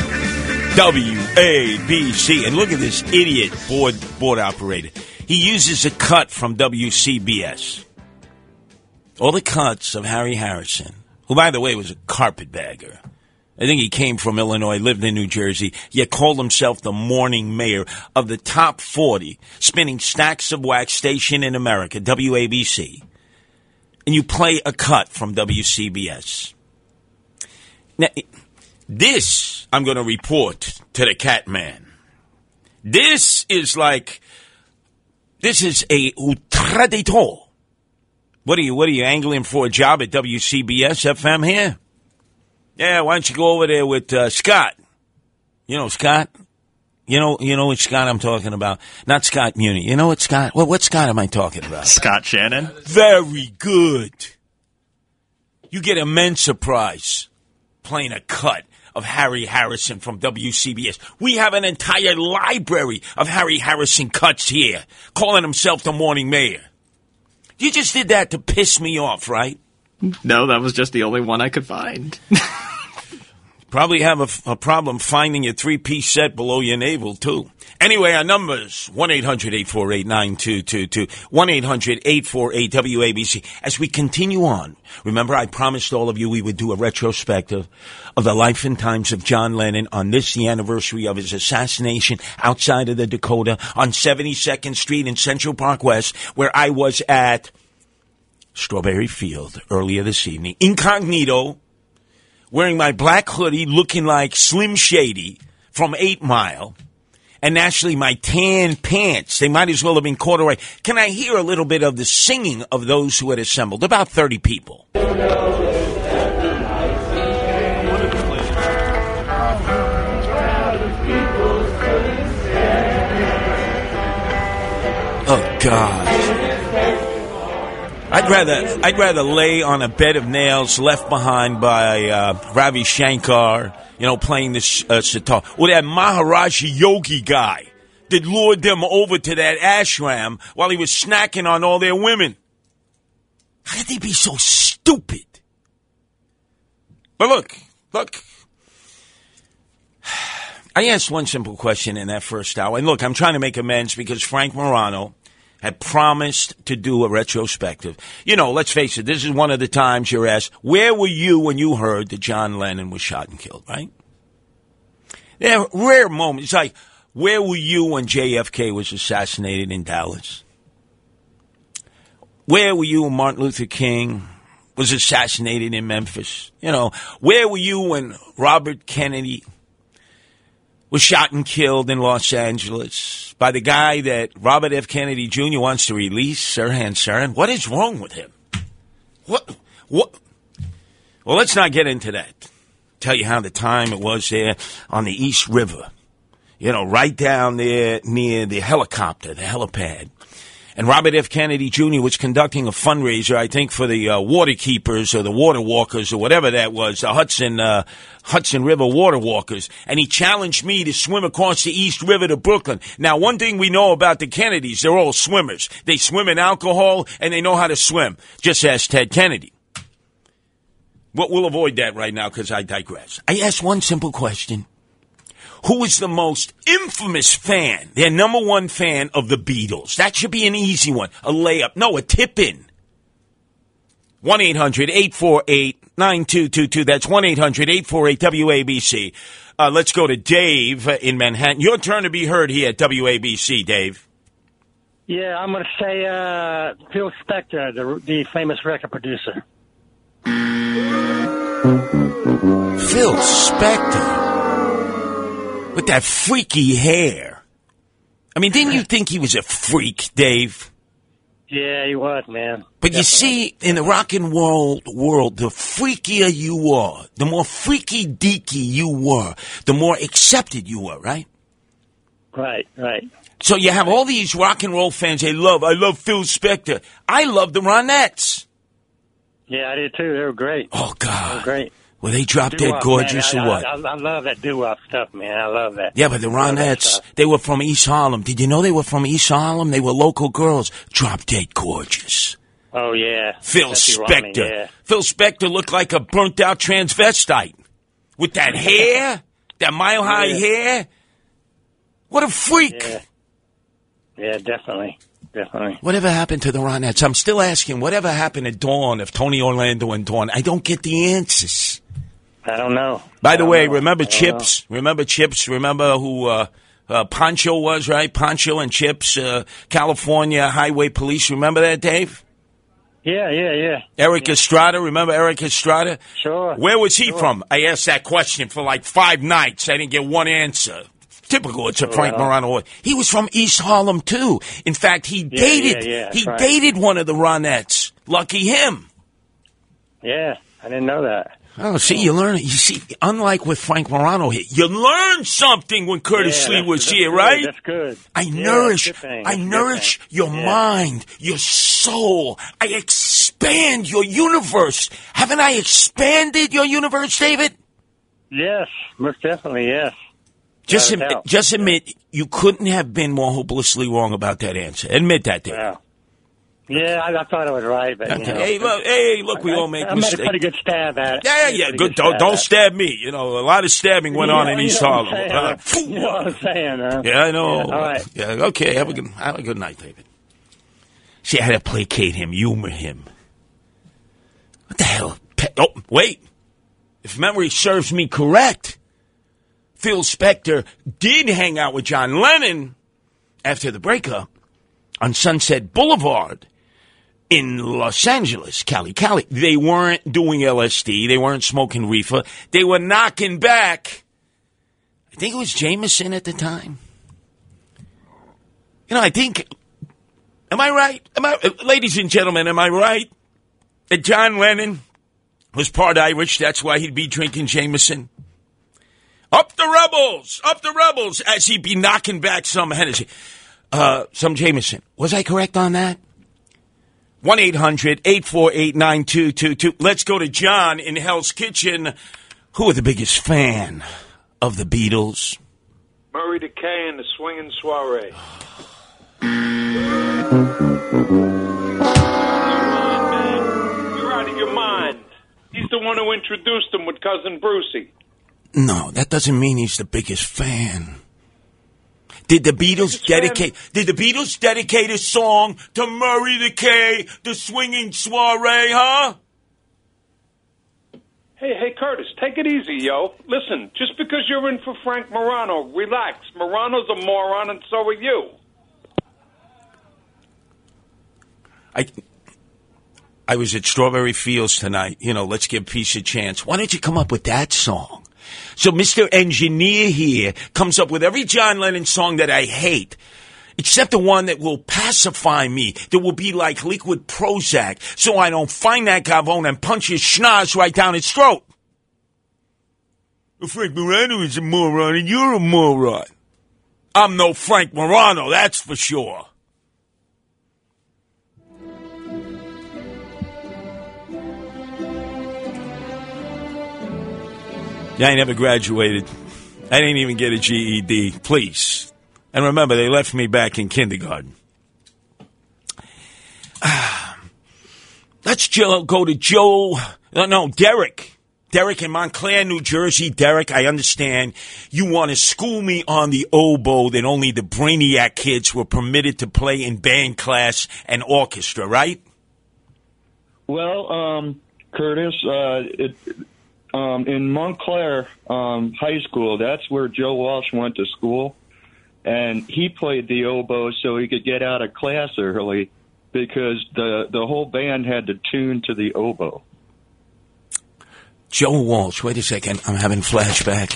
WABC. And look at this idiot board board operator. He uses a cut from WCBS. All the cuts of Harry Harrison, who, by the way, was a carpetbagger. I think he came from Illinois, lived in New Jersey, yet called himself the morning mayor of the top 40, spinning stacks of wax station in America, WABC. And you play a cut from WCBS. Now, this I'm going to report to the cat man. This is like, this is a traditor. What are you, what are you angling for a job at WCBS FM here? Yeah, why don't you go over there with uh, Scott? You know Scott? You know, you know what Scott I'm talking about? Not Scott Muni. You know what Scott? What, what Scott am I talking about? Scott Shannon. Very good. You get a Mensa prize playing a cut of Harry Harrison from WCBS. We have an entire library of Harry Harrison cuts here, calling himself the morning mayor. You just did that to piss me off, right? No, that was just the only one I could find. Probably have a, a problem finding your three piece set below your navel, too. Anyway, our numbers 1 800 848 9222, 1 800 848 WABC. As we continue on, remember I promised all of you we would do a retrospective of the life and times of John Lennon on this, the anniversary of his assassination outside of the Dakota on 72nd Street in Central Park West, where I was at Strawberry Field earlier this evening, incognito wearing my black hoodie, looking like Slim Shady from Eight Mile, and actually my tan pants. They might as well have been corduroy. Can I hear a little bit of the singing of those who had assembled? About 30 people. Oh, God. I'd rather I'd rather lay on a bed of nails left behind by uh, Ravi Shankar, you know, playing the uh, sitar, or that Maharishi Yogi guy that lured them over to that ashram while he was snacking on all their women. How could they be so stupid? But look, look. I asked one simple question in that first hour, and look, I'm trying to make amends because Frank Morano had promised to do a retrospective. You know, let's face it, this is one of the times you're asked, where were you when you heard that John Lennon was shot and killed, right? There are rare moments. It's like, where were you when JFK was assassinated in Dallas? Where were you when Martin Luther King was assassinated in Memphis? You know, where were you when Robert Kennedy was shot and killed in Los Angeles by the guy that Robert F. Kennedy Jr. wants to release, Sirhan Sirhan. What is wrong with him? What? What? Well, let's not get into that. Tell you how the time it was there on the East River. You know, right down there near the helicopter, the helipad. And Robert F. Kennedy Jr. was conducting a fundraiser, I think, for the uh, water keepers or the water walkers or whatever that was, the Hudson uh, Hudson River water walkers. And he challenged me to swim across the East River to Brooklyn. Now, one thing we know about the Kennedys, they're all swimmers. They swim in alcohol and they know how to swim. Just ask Ted Kennedy. Well, we'll avoid that right now because I digress. I asked one simple question. Who is the most infamous fan, their number one fan of the Beatles? That should be an easy one. A layup. No, a tip in. 1 800 848 9222. That's 1 800 848 WABC. Uh, let's go to Dave in Manhattan. Your turn to be heard here at WABC, Dave. Yeah, I'm going to say uh, Phil Spector, the, the famous record producer. Phil Spector. With that freaky hair. I mean, didn't you think he was a freak, Dave? Yeah, he was, man. But you see, in the rock and roll world, the freakier you were, the more freaky deaky you were, the more accepted you were, right? Right, right. So you have all these rock and roll fans they love. I love Phil Spector. I love the Ronettes. Yeah, I did too. They were great. Oh They God, were great. Were they drop dead gorgeous man. or I, what? I, I, I love that doo-wop stuff, man. I love that. yeah, but the Ronettes, they were from East Harlem. Did you know they were from East Harlem? They were local girls. Drop dead gorgeous. Oh, yeah. Phil Spector. yeah. Phil Spector looked like a burnt out transvestite with that hair, that mile high Yeah. hair. What a freak! Yeah. Yeah, definitely. Definitely. Whatever happened to the Ronettes? I'm still asking. Whatever happened to Dawn of Tony Orlando and Dawn? I don't get the answers. I don't know. By the way, know. remember Chips? Remember Chips? Remember who uh, uh, Poncho was, right? Poncho and Chips, uh, California Highway Police. Remember that, Dave? Yeah, yeah, yeah. Erik Estrada. Remember Erik Estrada? Sure. Where was he Sure. from? I asked that question for like five nights. I didn't get one answer. Typical. It's a oh, Frank Well. Morano. He was from East Harlem too. In fact, he Yeah, dated. yeah, yeah, he right. dated one of the Ronettes. Lucky him. Yeah, I didn't know that. Oh, see, you learn. You see, unlike with Frank Morano here, you learn something when Curtis Lee was here, good, right? That's good. I nourish. I nourish your mind, your soul. I expand your universe. Haven't I expanded your universe, David? Yes, most definitely, yes. Just, admit, doubt. just admit you couldn't have been more hopelessly wrong about that answer. Admit that, David. Yeah. Yeah, I, I thought I was right, but you know, Hey, look, hey, look, we I, all make mistakes. I made a pretty good stab at it. Yeah, yeah, good. Don't, don't stab me. You know, a lot of stabbing went on in East you know what Harlem. Uh. You know what I'm saying, huh? Yeah, I know. Yeah, all right. Yeah, okay. Have a good, have a good night, David. See, I had to placate him, humor him. What the hell? Pe- Oh, wait. If memory serves me correct, Phil Spector did hang out with John Lennon after the breakup on Sunset Boulevard in Los Angeles, Cali, Cali. They weren't doing LSD. They weren't smoking reefer. They were knocking back. I think it was Jameson at the time. You know, I think. Am I right? Am I, ladies and gentlemen, am I right that John Lennon was part Irish? That's why he'd be drinking Jameson. Up the rebels, up the rebels, as he'd be knocking back some Hennessy, uh, some Jameson. Was I correct on that? 1 800 848 9222. Let's go to John in Hell's Kitchen. Who are the biggest fan of the Beatles? Murray the K and the Swinging Soiree. You're out of your mind. He's the one who introduced him with cousin Brucey. No, that doesn't mean he's the biggest fan. Did the Beatles dedicate? Did the Beatles dedicate a song to Murray the K, the swinging soiree? Huh? Hey, hey, Curtis, take it easy, yo. Listen, just because you're in for Frank Morano, relax. Morano's a moron, and so are you. I, I was at Strawberry Fields tonight. You know, let's give peace a chance. Why don't you come up with that song? So Mr. Engineer here comes up with every John Lennon song that I hate. Except the one that will pacify me, that will be like liquid Prozac, so I don't find that Gavone and punch his schnoz right down his throat. Frank Morano is a moron and you're a moron. I'm no Frank Morano, that's for sure. Yeah, I never graduated. I didn't even get a GED. Please. And remember, they left me back in kindergarten. Let's go to Joe. No, no, Derek. Derek in Montclair, New Jersey. Derek, I understand you want to school me on the oboe that only the Brainiac kids were permitted to play in band class and orchestra, right? Well, um, Curtis, uh, it, um, in Montclair um, High School, that's where Joe Walsh went to school, and he played the oboe so he could get out of class early because the the whole band had to tune to the oboe. Joe Walsh. Wait a second. I'm having flashback.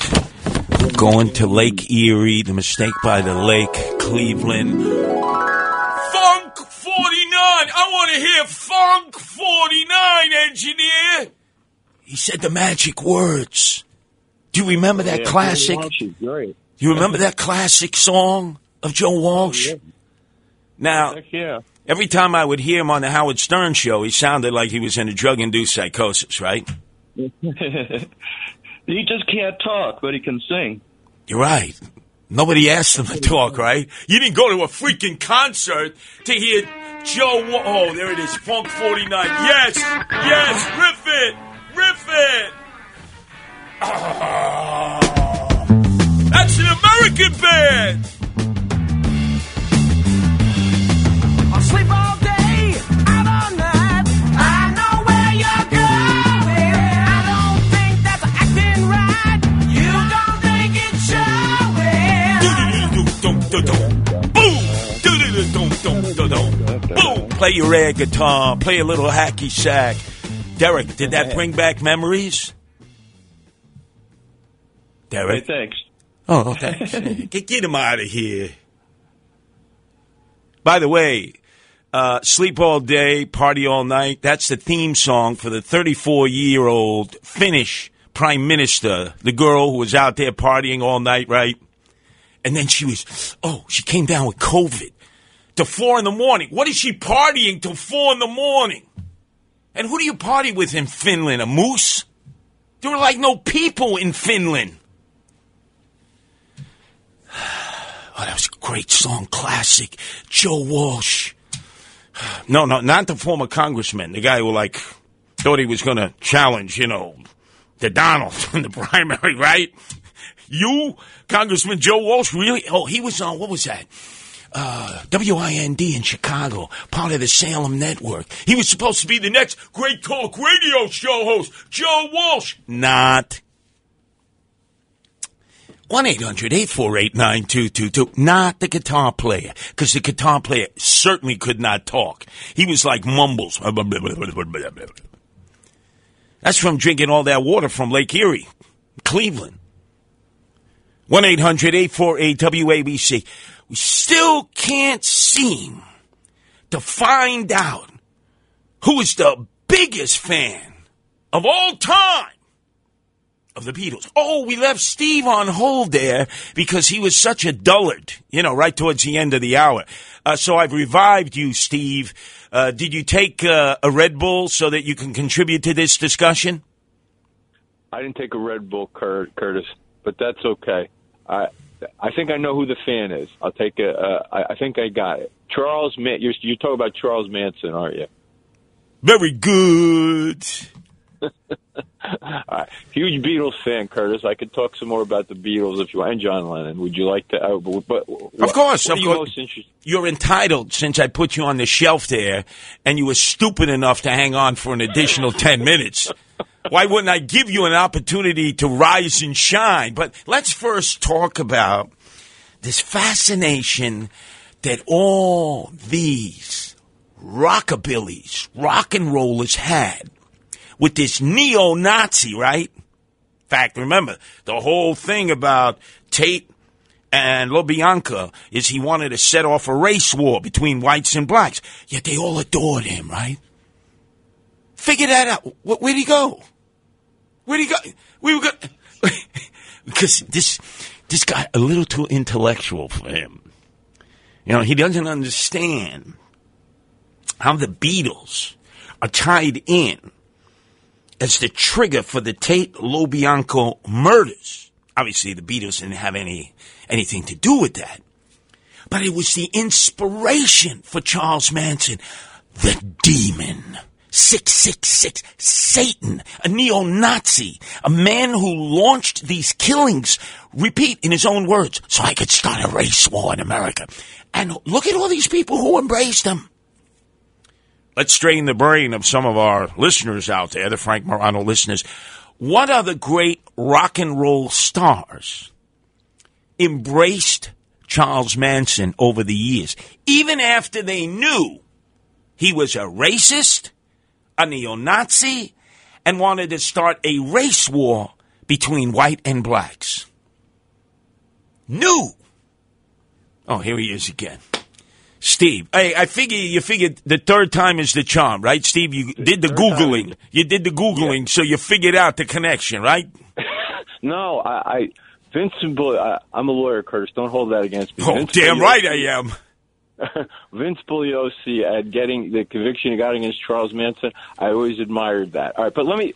Going to Lake Erie, the mistake by the lake, Cleveland. Funk 49! I want to hear Funk 49, engineer! He said the magic words. Do you remember that Yeah, classic? Walsh is great. You remember that classic song of Joe Walsh? Oh, yeah. Now, yeah. every time I would hear him on the Howard Stern show, he sounded like he was in a drug-induced psychosis, right? he just can't talk, but he can sing. You're right. Nobody asked him to talk, right? You didn't go to a freaking concert to hear Joe. Wa- oh, there it is, Funk 49. Yes, yes, riff it, that's an American band. I'll sleep all day, out all night. I know where you're going. I don't think that's acting right. You don't think it's showing. Boom, boom. Play your air guitar. Play a little hacky sack. Derek, did that bring back memories? Derek, Hey, thanks. Oh, thanks. get, get him out of here. By the way, uh, Sleep All Day, Party All Night, that's the theme song for the 34 year old Finnish Prime Minister, the girl who was out there partying all night, right? And then she was, oh, she came down with COVID to four in the morning. What is she partying till four in the morning? And who do you party with in Finland? A moose? There were like no people in Finland. Oh, that was a great song, classic. Joe Walsh. No, no, not the former congressman. The guy who, like, thought he was going to challenge, you know, the Donald in the primary, right? You, Congressman Joe Walsh, really? Oh, he was on, what was that? Uh, WIND in Chicago, part of the Salem Network. He was supposed to be the next great talk radio show host, Joe Walsh. Not. 1 800 848 9222. Not the guitar player, because the guitar player certainly could not talk. He was like mumbles. That's from drinking all that water from Lake Erie, Cleveland. 1 800 848 WABC. We still can't seem to find out who is the biggest fan of all time of the Beatles. Oh, we left Steve on hold there because he was such a dullard, you know, right towards the end of the hour. Uh, so I've revived you, Steve. Uh, did you take uh, a Red Bull so that you can contribute to this discussion? I didn't take a Red Bull, Cur- Curtis, but that's okay. I I think I know who the fan is. I'll take a. Uh, I, I think I got it. Charles Man. You're you're talking about Charles Manson, aren't you? Very good. All right. Huge Beatles fan, Curtis. I could talk some more about the Beatles if you want, and John Lennon. Would you like to? Uh, but, but Of course, of you course. You're entitled since I put you on the shelf there and you were stupid enough to hang on for an additional 10 minutes. Why wouldn't I give you an opportunity to rise and shine? But let's first talk about this fascination that all these rockabillys, rock and rollers had with this neo Nazi, right? In fact, remember, the whole thing about Tate and LaBianca is he wanted to set off a race war between whites and blacks. Yet they all adored him, right? Figure that out. Where'd he go? Where'd he go? We were go- because this this guy a little too intellectual for him. You know, he doesn't understand how the Beatles are tied in as the trigger for the Tate LaBianca murders. Obviously, the Beatles didn't have any anything to do with that, but it was the inspiration for Charles Manson, the demon, 666, Satan, a neo Nazi, a man who launched these killings, repeat in his own words, so I could start a race war in America. And look at all these people who embraced him. Let's strain the brain of some of our listeners out there, the Frank Morano listeners. What are the great rock and roll stars embraced Charles Manson over the years, even after they knew he was a racist, a neo Nazi, and wanted to start a race war between white and blacks? New. Oh, here he is again. Steve, hey, I figure you figured the third time is the charm, right? Steve, you did the Googling. You did the Googling, so you figured out the connection, right? No, I, I Vincent. I, I'm a lawyer, Curtis. Don't hold that against me. Oh, Vince damn right I am. Vince Bugliosi at getting the conviction he got against Charles Manson. I always admired that. All right, but let me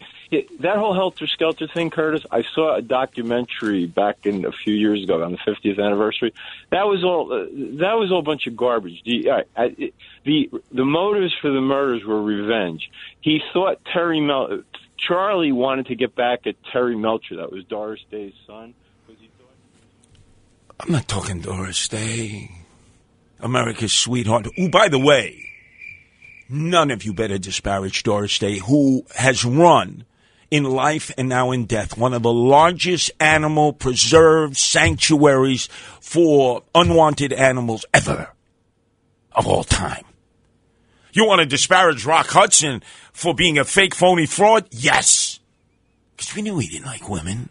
that whole helter skelter thing, Curtis. I saw a documentary back in a few years ago on the 50th anniversary. That was all. Uh, that was all a bunch of garbage. The, I, the the motives for the murders were revenge. He thought Terry Mel. Charlie wanted to get back at Terry Melcher. That was Doris Day's son. I'm not talking Doris Day. America's sweetheart. Who, by the way, none of you better disparage Doris Day, who has run in life and now in death one of the largest animal preserve sanctuaries for unwanted animals ever of all time. You want to disparage Rock Hudson for being a fake, phony fraud? Yes. Because we knew he didn't like women.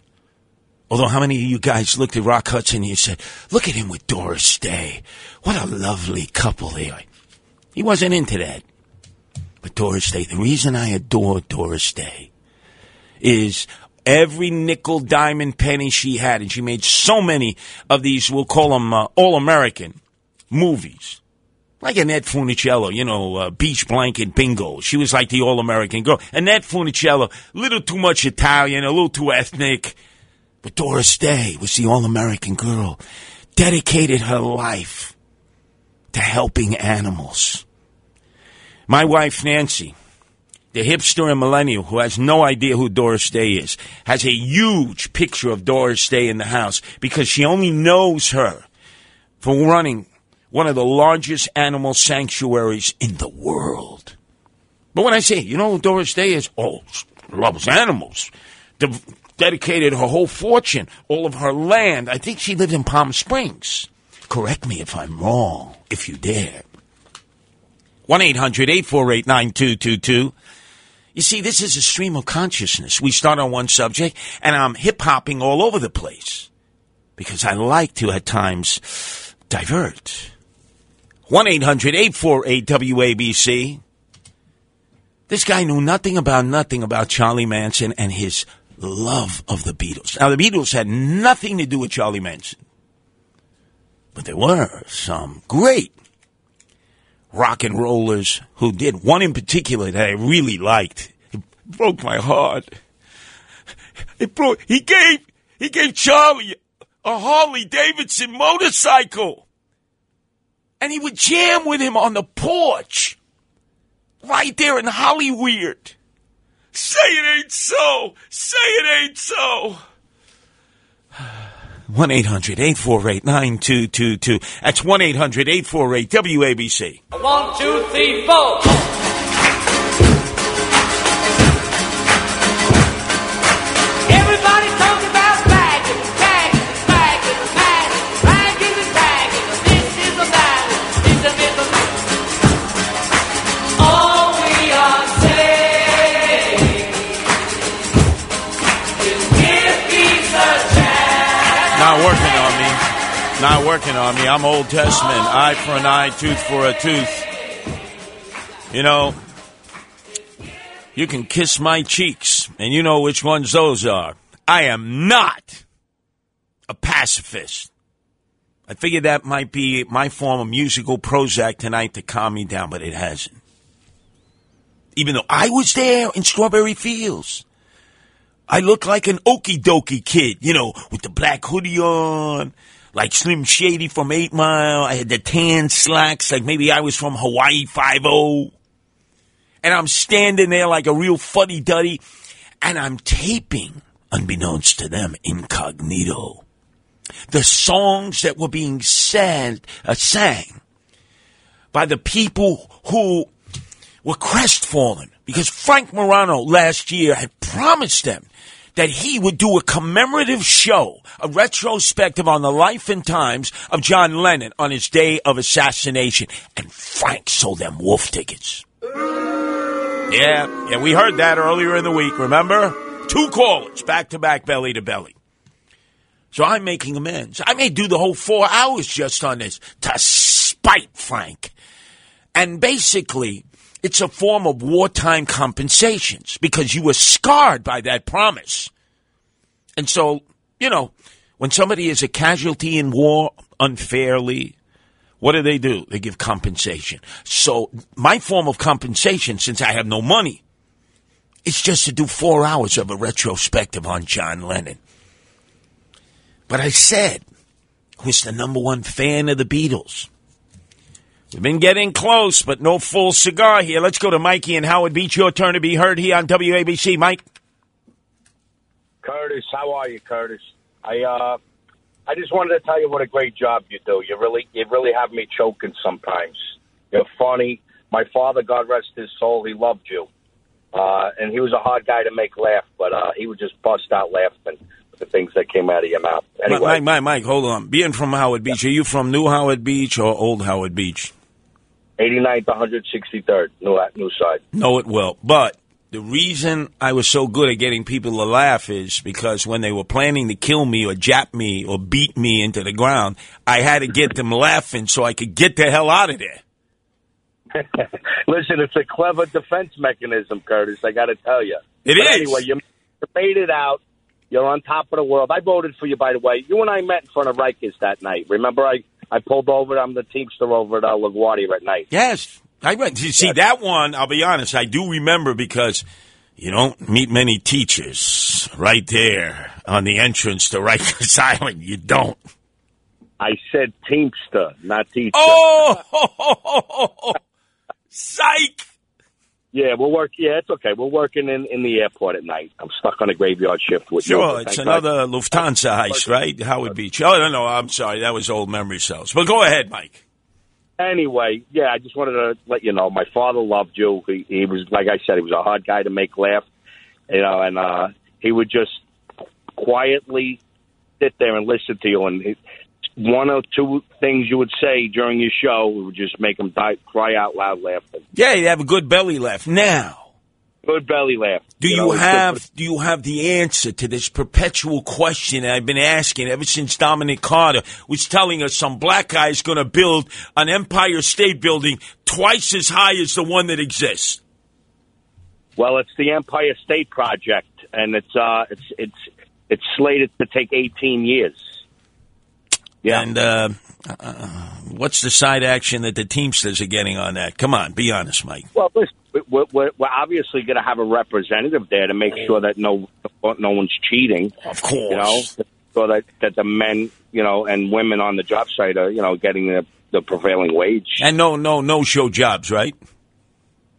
Although, how many of you guys looked at Rock Hudson and you said, look at him with Doris Day. What a lovely couple they are. He wasn't into that. But Doris Day, the reason I adore Doris Day is every nickel, diamond, penny she had, and she made so many of these, we'll call them uh, all American movies. Like Annette Funicello, you know, uh, Beach Blanket Bingo. She was like the all American girl. Annette Funicello, a little too much Italian, a little too ethnic. But Doris Day was the all American girl, dedicated her life to helping animals. My wife, Nancy, the hipster and millennial who has no idea who Doris Day is, has a huge picture of Doris Day in the house because she only knows her for running one of the largest animal sanctuaries in the world. But when I say, you know who Doris Day is? Oh, loves animals. De- dedicated her whole fortune, all of her land. I think she lived in Palm Springs. Correct me if I'm wrong, if you dare. 1 800 848 9222. You see, this is a stream of consciousness. We start on one subject, and I'm hip hopping all over the place because I like to, at times, divert. 1 800 848 WABC. This guy knew nothing about nothing about Charlie Manson and his love of the Beatles. Now, the Beatles had nothing to do with Charlie Manson, but there were some great rock and rollers who did. One in particular that I really liked. It broke my heart. It broke. He gave he gave Charlie a Harley Davidson motorcycle, and he would jam with him on the porch, right there in Hollywood. Say it ain't so. Say it ain't so. 1 800 848 9222. That's 1 800 848 WABC. One, two, three, four. Not working on me. I'm Old Testament. Eye for an eye, tooth for a tooth. You know, you can kiss my cheeks, and you know which ones those are. I am not a pacifist. I figured that might be my form of musical Prozac tonight to calm me down, but it hasn't. Even though I was there in Strawberry Fields. I look like an okie dokie kid, you know, with the black hoodie on, like Slim Shady from 8 Mile. I had the tan slacks, like maybe I was from Hawaii 5 0. and I'm standing there like a real fuddy duddy, and I'm taping, unbeknownst to them, incognito, the songs that were being said, uh, sang by the people who were crestfallen because Frank Morano last year had promised them that he would do a commemorative show, a retrospective on the life and times of John Lennon on his day of assassination. And Frank sold them wolf tickets. Yeah, yeah, we heard that earlier in the week, remember? Two callers, back to back, belly to belly. So I'm making amends. I may do the whole four hours just on this to spite Frank. And basically, it's a form of wartime compensations because you were scarred by that promise. And so, you know, when somebody is a casualty in war unfairly, what do they do? They give compensation. So my form of compensation, since I have no money, is just to do four hours of a retrospective on John Lennon. But I said, who's the number one fan of the Beatles? We've been getting close, but no full cigar here. Let's go to Mikey and Howard Beach. Your turn to be heard here on WABC. Mike. Curtis, how are you, Curtis? I uh, I just wanted to tell you what a great job you do. You really, you really have me choking sometimes. You're funny. My father, God rest his soul, he loved you, uh, and he was a hard guy to make laugh, but uh, he would just bust out laughing with the things that came out of your mouth. Anyway, Mike, Mike, Mike, hold on. Being from Howard Beach, are you from New Howard Beach or Old Howard Beach? 89th, 163rd, new new side. No, it will. But the reason I was so good at getting people to laugh is because when they were planning to kill me or jap me or beat me into the ground, I had to get them laughing so I could get the hell out of there. Listen, it's a clever defense mechanism, Curtis. I got to tell you. It but is. Anyway, you made it out. You're on top of the world. I voted for you, by the way. You and I met in front of Rikers that night. Remember, I I pulled over. I'm the Teamster over at uh, LaGuardia at night. Yes. I went. You see that one? I'll be honest. I do remember because you don't meet many teachers right there on the entrance to Rikers Island. You don't. I said Teamster, not teacher. Oh, psych! Yeah, we're work. Yeah, it's okay. We're working in, in the airport at night. I'm stuck on a graveyard shift with you. Sure, it's another God. Lufthansa heist, right? Howard Beach. Oh no, no, I'm sorry. That was old memory cells. But go ahead, Mike. Anyway, yeah, I just wanted to let you know my father loved you. He, he was, like I said, he was a hard guy to make laugh, you know, and uh, he would just quietly sit there and listen to you. And he, one or two things you would say during your show would just make them die, cry out loud laughing. Yeah, you have a good belly laugh. Now, Good belly laugh. do you, know, it's good have do you have the answer to this perpetual question that I've been asking ever since Dominic Carter was telling us some black guy is going to build an Empire State Building twice as high as the one that exists? Well, it's the Empire State Project, and it's uh, it's it's it's slated to take 18 years. Yeah. And uh, uh, what's the side action that the Teamsters are getting on that? Come on, be honest, Mike. Well, listen, we're, we're, we're obviously going to have a representative there to make sure that no no one's cheating. Of course, you know, so that that the men, you know, and women on the job site are, you know, getting the the prevailing wage. And no, no, no show jobs, right?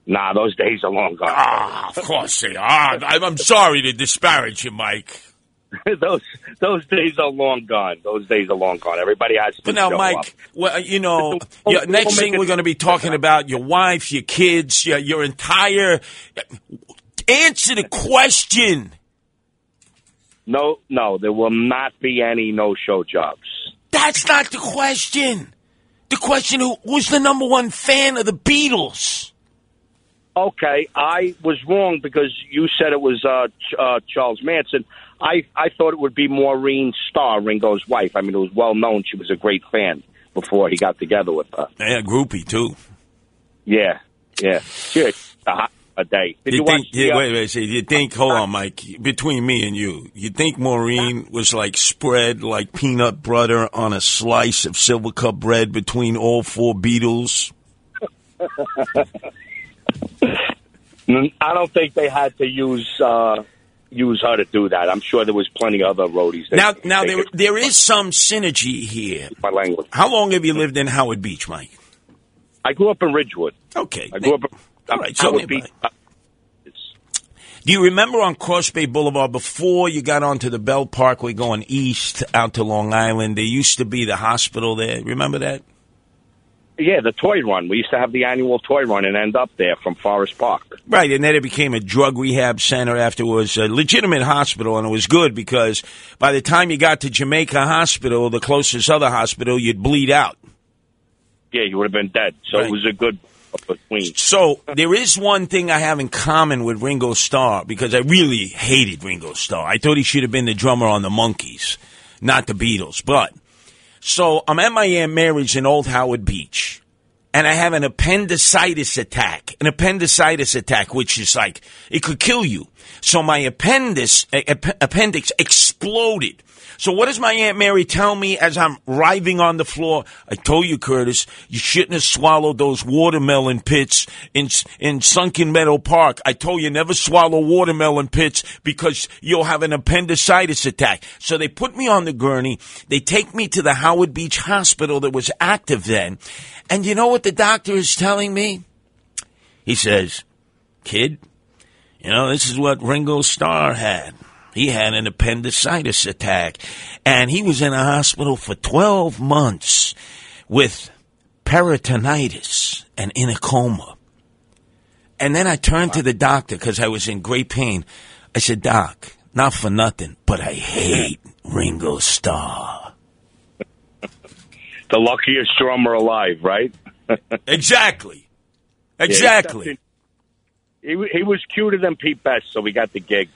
Nah, those days are long gone. Ah, of course they are. I'm I'm sorry to disparage you, Mike. those those days are long gone. Those days are long gone. Everybody has to. But now, Mike, up. well, you know, We'll- yeah, we'll next thing we're going to be talking about your wife, your kids, your, your entire. Answer the question. No, no, there will not be any no show jobs. That's not the question. The question who was the number one fan of the Beatles? Okay, I was wrong because you said it was uh, Ch- uh, Charles Manson. I I thought it would be Maureen Starr, Ringo's wife. I mean, it was well known she was a great fan before he got together with her. Yeah, groupie too. Yeah, yeah, she a, hot, a day. Did you you, think? yeah, uh, wait, wait. See, you think? Hold on, Mike. Between me and you, you think Maureen was like spread like peanut butter on a slice of Silvercup bread between all four Beatles? I don't think they had to use uh, use her to do that. I'm sure there was plenty of other roadies. That Now, now there could- there is some synergy here. my language. How long have you lived in Howard Beach, Mike? I grew up in Ridgewood. Okay. I grew up. All right, so Howard Beach, Do you remember on Cross Bay Boulevard before you got onto the Belt Parkway going east out to Long Island? There used to be the hospital there. Remember that? Yeah, the toy run. We used to have the annual toy run and end up there from Forest Park. Right, and then it became a drug rehab center afterwards, a legitimate hospital, and it was good because by the time you got to Jamaica Hospital, the closest other hospital, you'd bleed out. Yeah, you would have been dead. So it was a good between. So there is one thing I have in common with Ringo Starr because I really hated Ringo Starr. I thought he should have been the drummer on the Monkees, not the Beatles. But so I'm at my Aunt Mary's in Old Howard Beach, and I have an appendicitis attack. An appendicitis attack, which is like it could kill you. So my appendix ap- appendix exploded. So what does my Aunt Mary tell me as I'm writhing on the floor? I told you, Curtis, you shouldn't have swallowed those watermelon pits in in Sunken Meadow Park. I told you never swallow watermelon pits because you'll have an appendicitis attack. So they put me on the gurney. They take me to the Howard Beach Hospital that was active then. And you know what the doctor is telling me? He says, kid, you know, this is what Ringo Starr had. He had an appendicitis attack, and he was in a hospital for 12 months with peritonitis and in a coma. And then I turned to the doctor because I was in great pain. I said, Doc, not for nothing, but I hate Ringo Starr. The luckiest drummer alive, right? exactly. Yeah, Exactly. he, he was cuter than Pete Best, so we got the gig.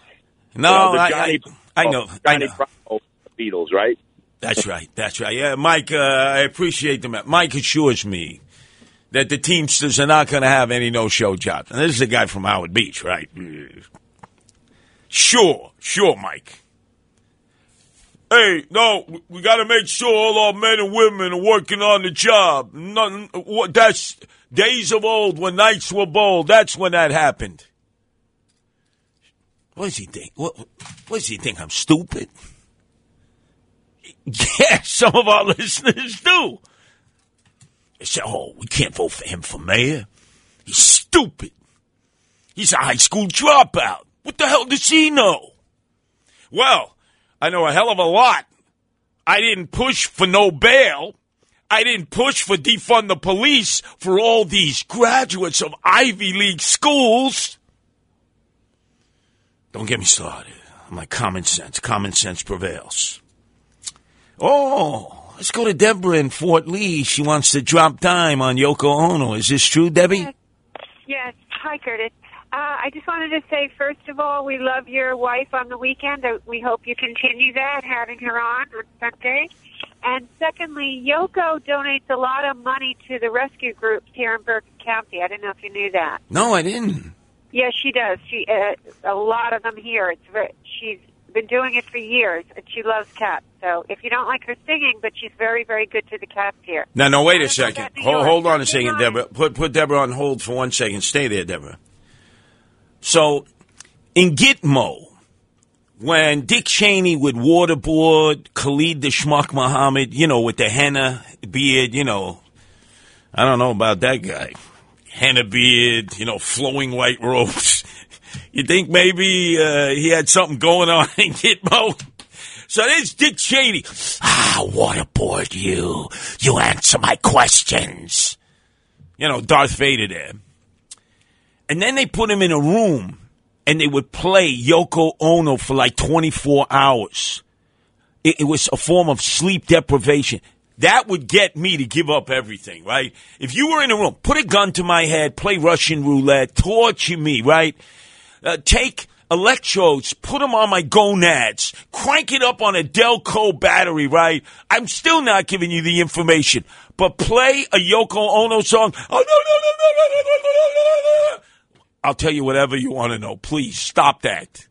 No, You know, the I- Johnny, I- I know, I Johnny know. Bravo, the Beatles, right? That's right. That's right. Yeah, Mike, uh, I appreciate the Mike assures me that the Teamsters are not going to have any no-show jobs. And this is a guy from Howard Beach, right? Sure, sure, Mike. Hey, no, we- we got to make sure all our men and women are working on the job. Nothing, that's days of old when nights were bold. That's when that happened. What does he think? What, what does he think? I'm stupid? Yeah, some of our listeners do. They say, oh, we can't vote for him for mayor. He's stupid. He's a high school dropout. What the hell does he know? Well, I know a hell of a lot. I didn't push for no bail. I didn't push for defund the police for all these graduates of Ivy League schools. Don't get me started. My common sense, common sense prevails. Oh, let's go to Deborah in Fort Lee. She wants to drop dime on Yoko Ono. Is this true, Debbie? Yes. Hi, Curtis. Uh, I just wanted to say, first of all, we love your wife on the weekend. Uh, We hope you continue that, having her on on Sunday. And secondly, Yoko donates a lot of money to the rescue groups here in Bergen County. I don't know if you knew that. No, I didn't. Yes, she does. She uh, a lot of them here. It's very, she's been doing it for years, and she loves cats. So if you don't like her singing, but she's very, very good to the cats here. Now, no, wait a second. Hold, hold on a second, Deborah. Put put Deborah on hold for one second. Stay there, Deborah. So, in Gitmo, when Dick Cheney would waterboard Khalid the Schmuck Muhammad, you know, with the henna beard, you know, I don't know about that guy. Henna beard, you know, flowing white robes. You think maybe uh, he had something going on in Gitmo? So there's Dick Cheney. Ah, waterboard you. You answer my questions. You know, Darth Vader there. And then they put him in a room and they would play Yoko Ono for like 24 hours. It, it was a form of sleep deprivation. That would get me to give up everything, right? If you were in a room, put a gun to my head, play Russian roulette, torture me, right? Uh, take electrodes, put them on my gonads, crank it up on a Delco battery, right? I'm still not giving you the information, but play a Yoko Ono song. Oh, no, no, no, no, no, no, no, no. I'll tell you whatever you want to know. Please stop that.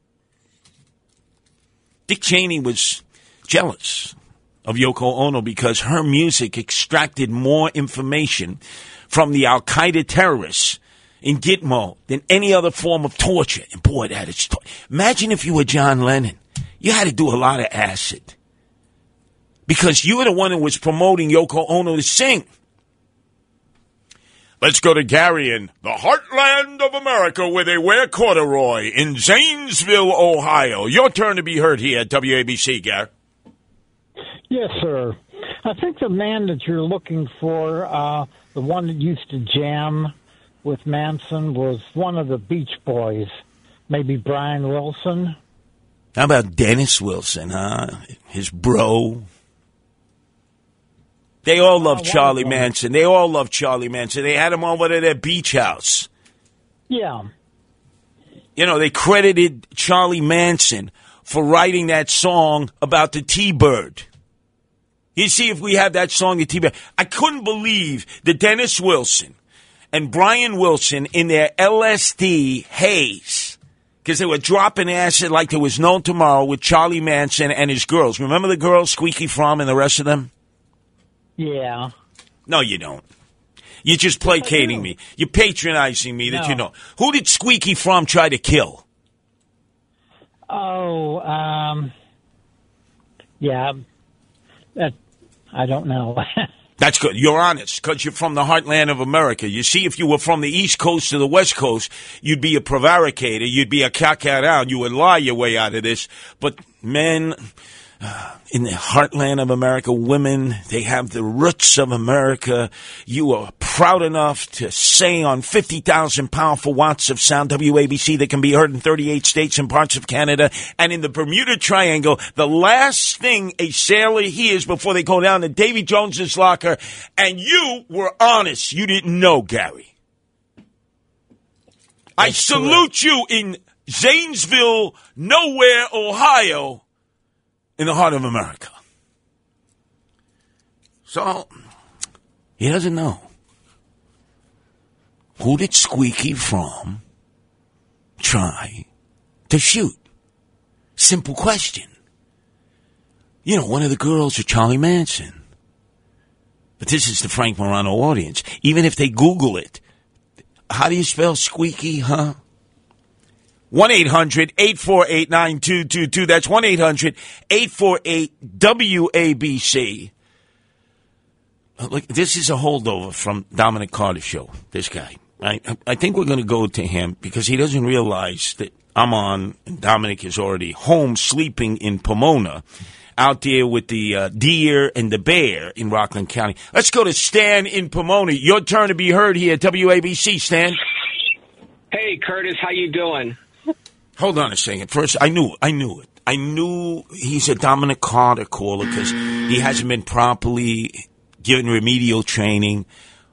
Dick Cheney was jealous of Yoko Ono because her music extracted more information from the Al Qaeda terrorists in Gitmo than any other form of torture. And boy, that is. To- Imagine if you were John Lennon. You had to do a lot of acid because you were the one who was promoting Yoko Ono to sing. Let's go to Gary in the heartland of America where they wear corduroy in Zanesville, Ohio. Your turn to be heard here at WABC, Gary. Yes, sir. I think the man that you're looking for, uh, the one that used to jam with Manson, was one of the Beach Boys. Maybe Brian Wilson. How about Dennis Wilson, huh? His bro. They all love Charlie Manson. They all love Charlie Manson. They had him over to their beach house. Yeah. You know, they credited Charlie Manson for writing that song about the T-Bird. You see if we have that song, the T-Bird. I couldn't believe that Dennis Wilson and Brian Wilson in their LSD haze, because they were dropping acid like there was no tomorrow with Charlie Manson and his girls. Remember the girls, Squeaky Fromme and the rest of them? Yeah. No, you don't. You're just placating me. You're patronizing me that you know. Who did Squeaky Fromme try to kill? Oh, um, yeah. That I don't know. That's good. You're honest because you're from the heartland of America. You see, if you were from the East Coast to the West Coast, you'd be a prevaricator. You'd be a cacaround. You would lie your way out of this. But men in the heartland of America, women, they have the roots of America. You are proud enough to say on 50,000 powerful watts of sound WABC that can be heard in 38 states and parts of Canada and in the Bermuda Triangle. The last thing a sailor hears before they go down to Davy Jones's locker, and you were honest. You didn't know, Gary. I salute you in Zanesville, nowhere, Ohio, in the heart of America. So, he doesn't know. Who did Squeaky Fromme try to shoot? Simple question. You know, one of the girls or Charlie Manson. But this is the Frank Morano audience. Even if they Google it, how do you spell squeaky, huh? 1 800 848 9222. That's 1 800 848 WABC. Look, this is a holdover from Dominic Carter's show. This guy. I, I think we're going to go to him because he doesn't realize that I'm on and Dominic is already home sleeping in Pomona out there with the uh, deer and the bear in Rockland County. Let's go to Stan in Pomona. Your turn to be heard here at WABC, Stan. Hey, Curtis, how you doing? Hold on a second. First, I knew, I knew it. I knew he's a Dominic Carter caller because he hasn't been properly given remedial training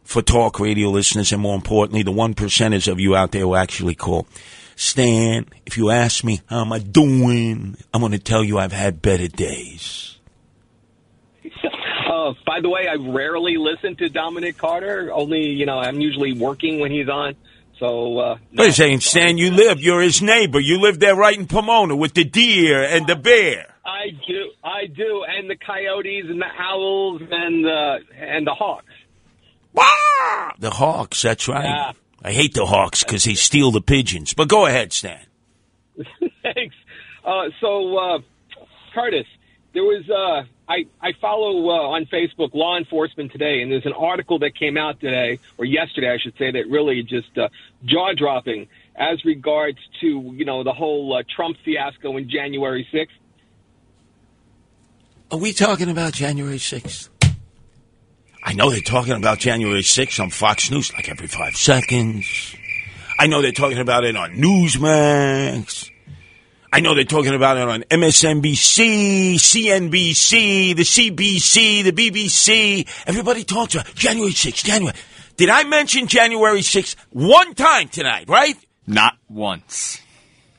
for talk radio listeners, and more importantly, the one percenters of you out there who actually call. Stan, if you ask me how am I doing, I'm going to tell you I've had better days. Uh, by the way, I rarely listen to Dominic Carter. Only, you know, I'm usually working when he's on. So, uh, a second, Stan, you live, you're his neighbor. You live there right in Pomona with the deer and the bear. I do, I do, and the coyotes and the owls and the and the hawks. The Hawks, that's right. Yeah. I hate the Hawks because they steal the pigeons. But go ahead, Stan. Thanks. Uh, so, uh, Curtis, there was uh, I I follow uh, on Facebook law enforcement today, and there's an article that came out today or yesterday, I should say, that really just uh, jaw dropping as regards to you know the whole uh, Trump fiasco in January sixth. Are we talking about January 6th? I know they're talking about January 6th on Fox News like every five seconds. I know they're talking about it on Newsmax. I know they're talking about it on MSNBC, CNBC, the CBC, the BBC. Everybody talks about January 6th, January. Did I mention January 6th one time tonight, right? Not once.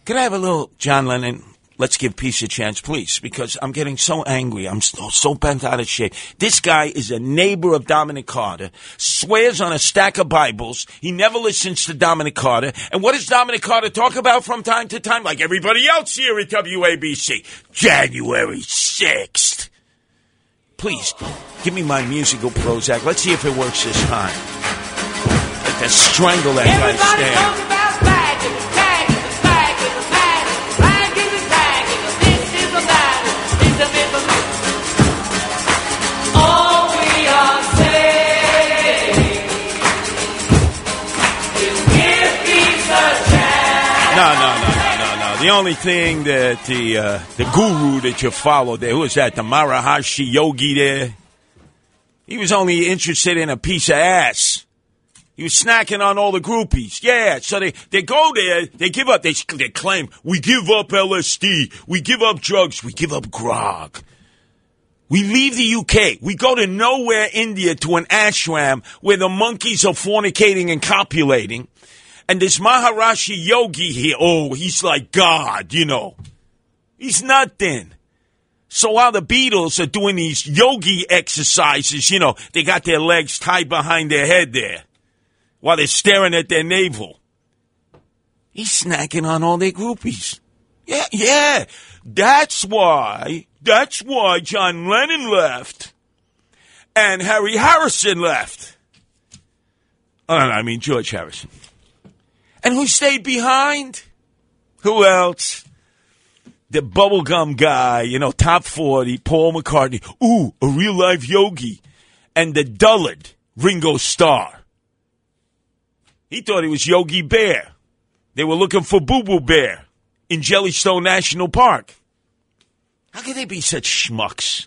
Could I have a little John Lennon? Let's give peace a chance, please, because I'm getting so angry. I'm so, so bent out of shape. This guy is a neighbor of Dominic Carter, swears on a stack of Bibles. He never listens to Dominic Carter. And what does Dominic Carter talk about from time to time, like everybody else here at WABC? January 6th. Please, give me my musical Prozac. Let's see if it works this time. Like to strangle that guy, Stan. Only thing that the uh, the guru that you follow there, was that? The Maharishi Yogi there. He was only interested in a piece of ass. He was snacking on all the groupies. Yeah, so they, they go there, they give up, they, they claim, we give up LSD, we give up drugs, we give up grog. We leave the UK. We go to nowhere, India, to an ashram where the monkeys are fornicating and copulating. And this Maharishi yogi here, oh, he's like God, you know. He's nothing. So while the Beatles are doing these yogi exercises, you know, they got their legs tied behind their head there while they're staring at their navel. He's snacking on all their groupies. Yeah, yeah. That's why, that's why John Lennon left and Harry Harrison left. No, I mean George Harrison. And who stayed behind? Who else? The bubblegum guy, you know, top 40, Paul McCartney. Ooh, a real life yogi. And the dullard, Ringo Starr. He thought he was Yogi Bear. They were looking for Boo Boo Bear in Jellystone National Park. How can they be such schmucks?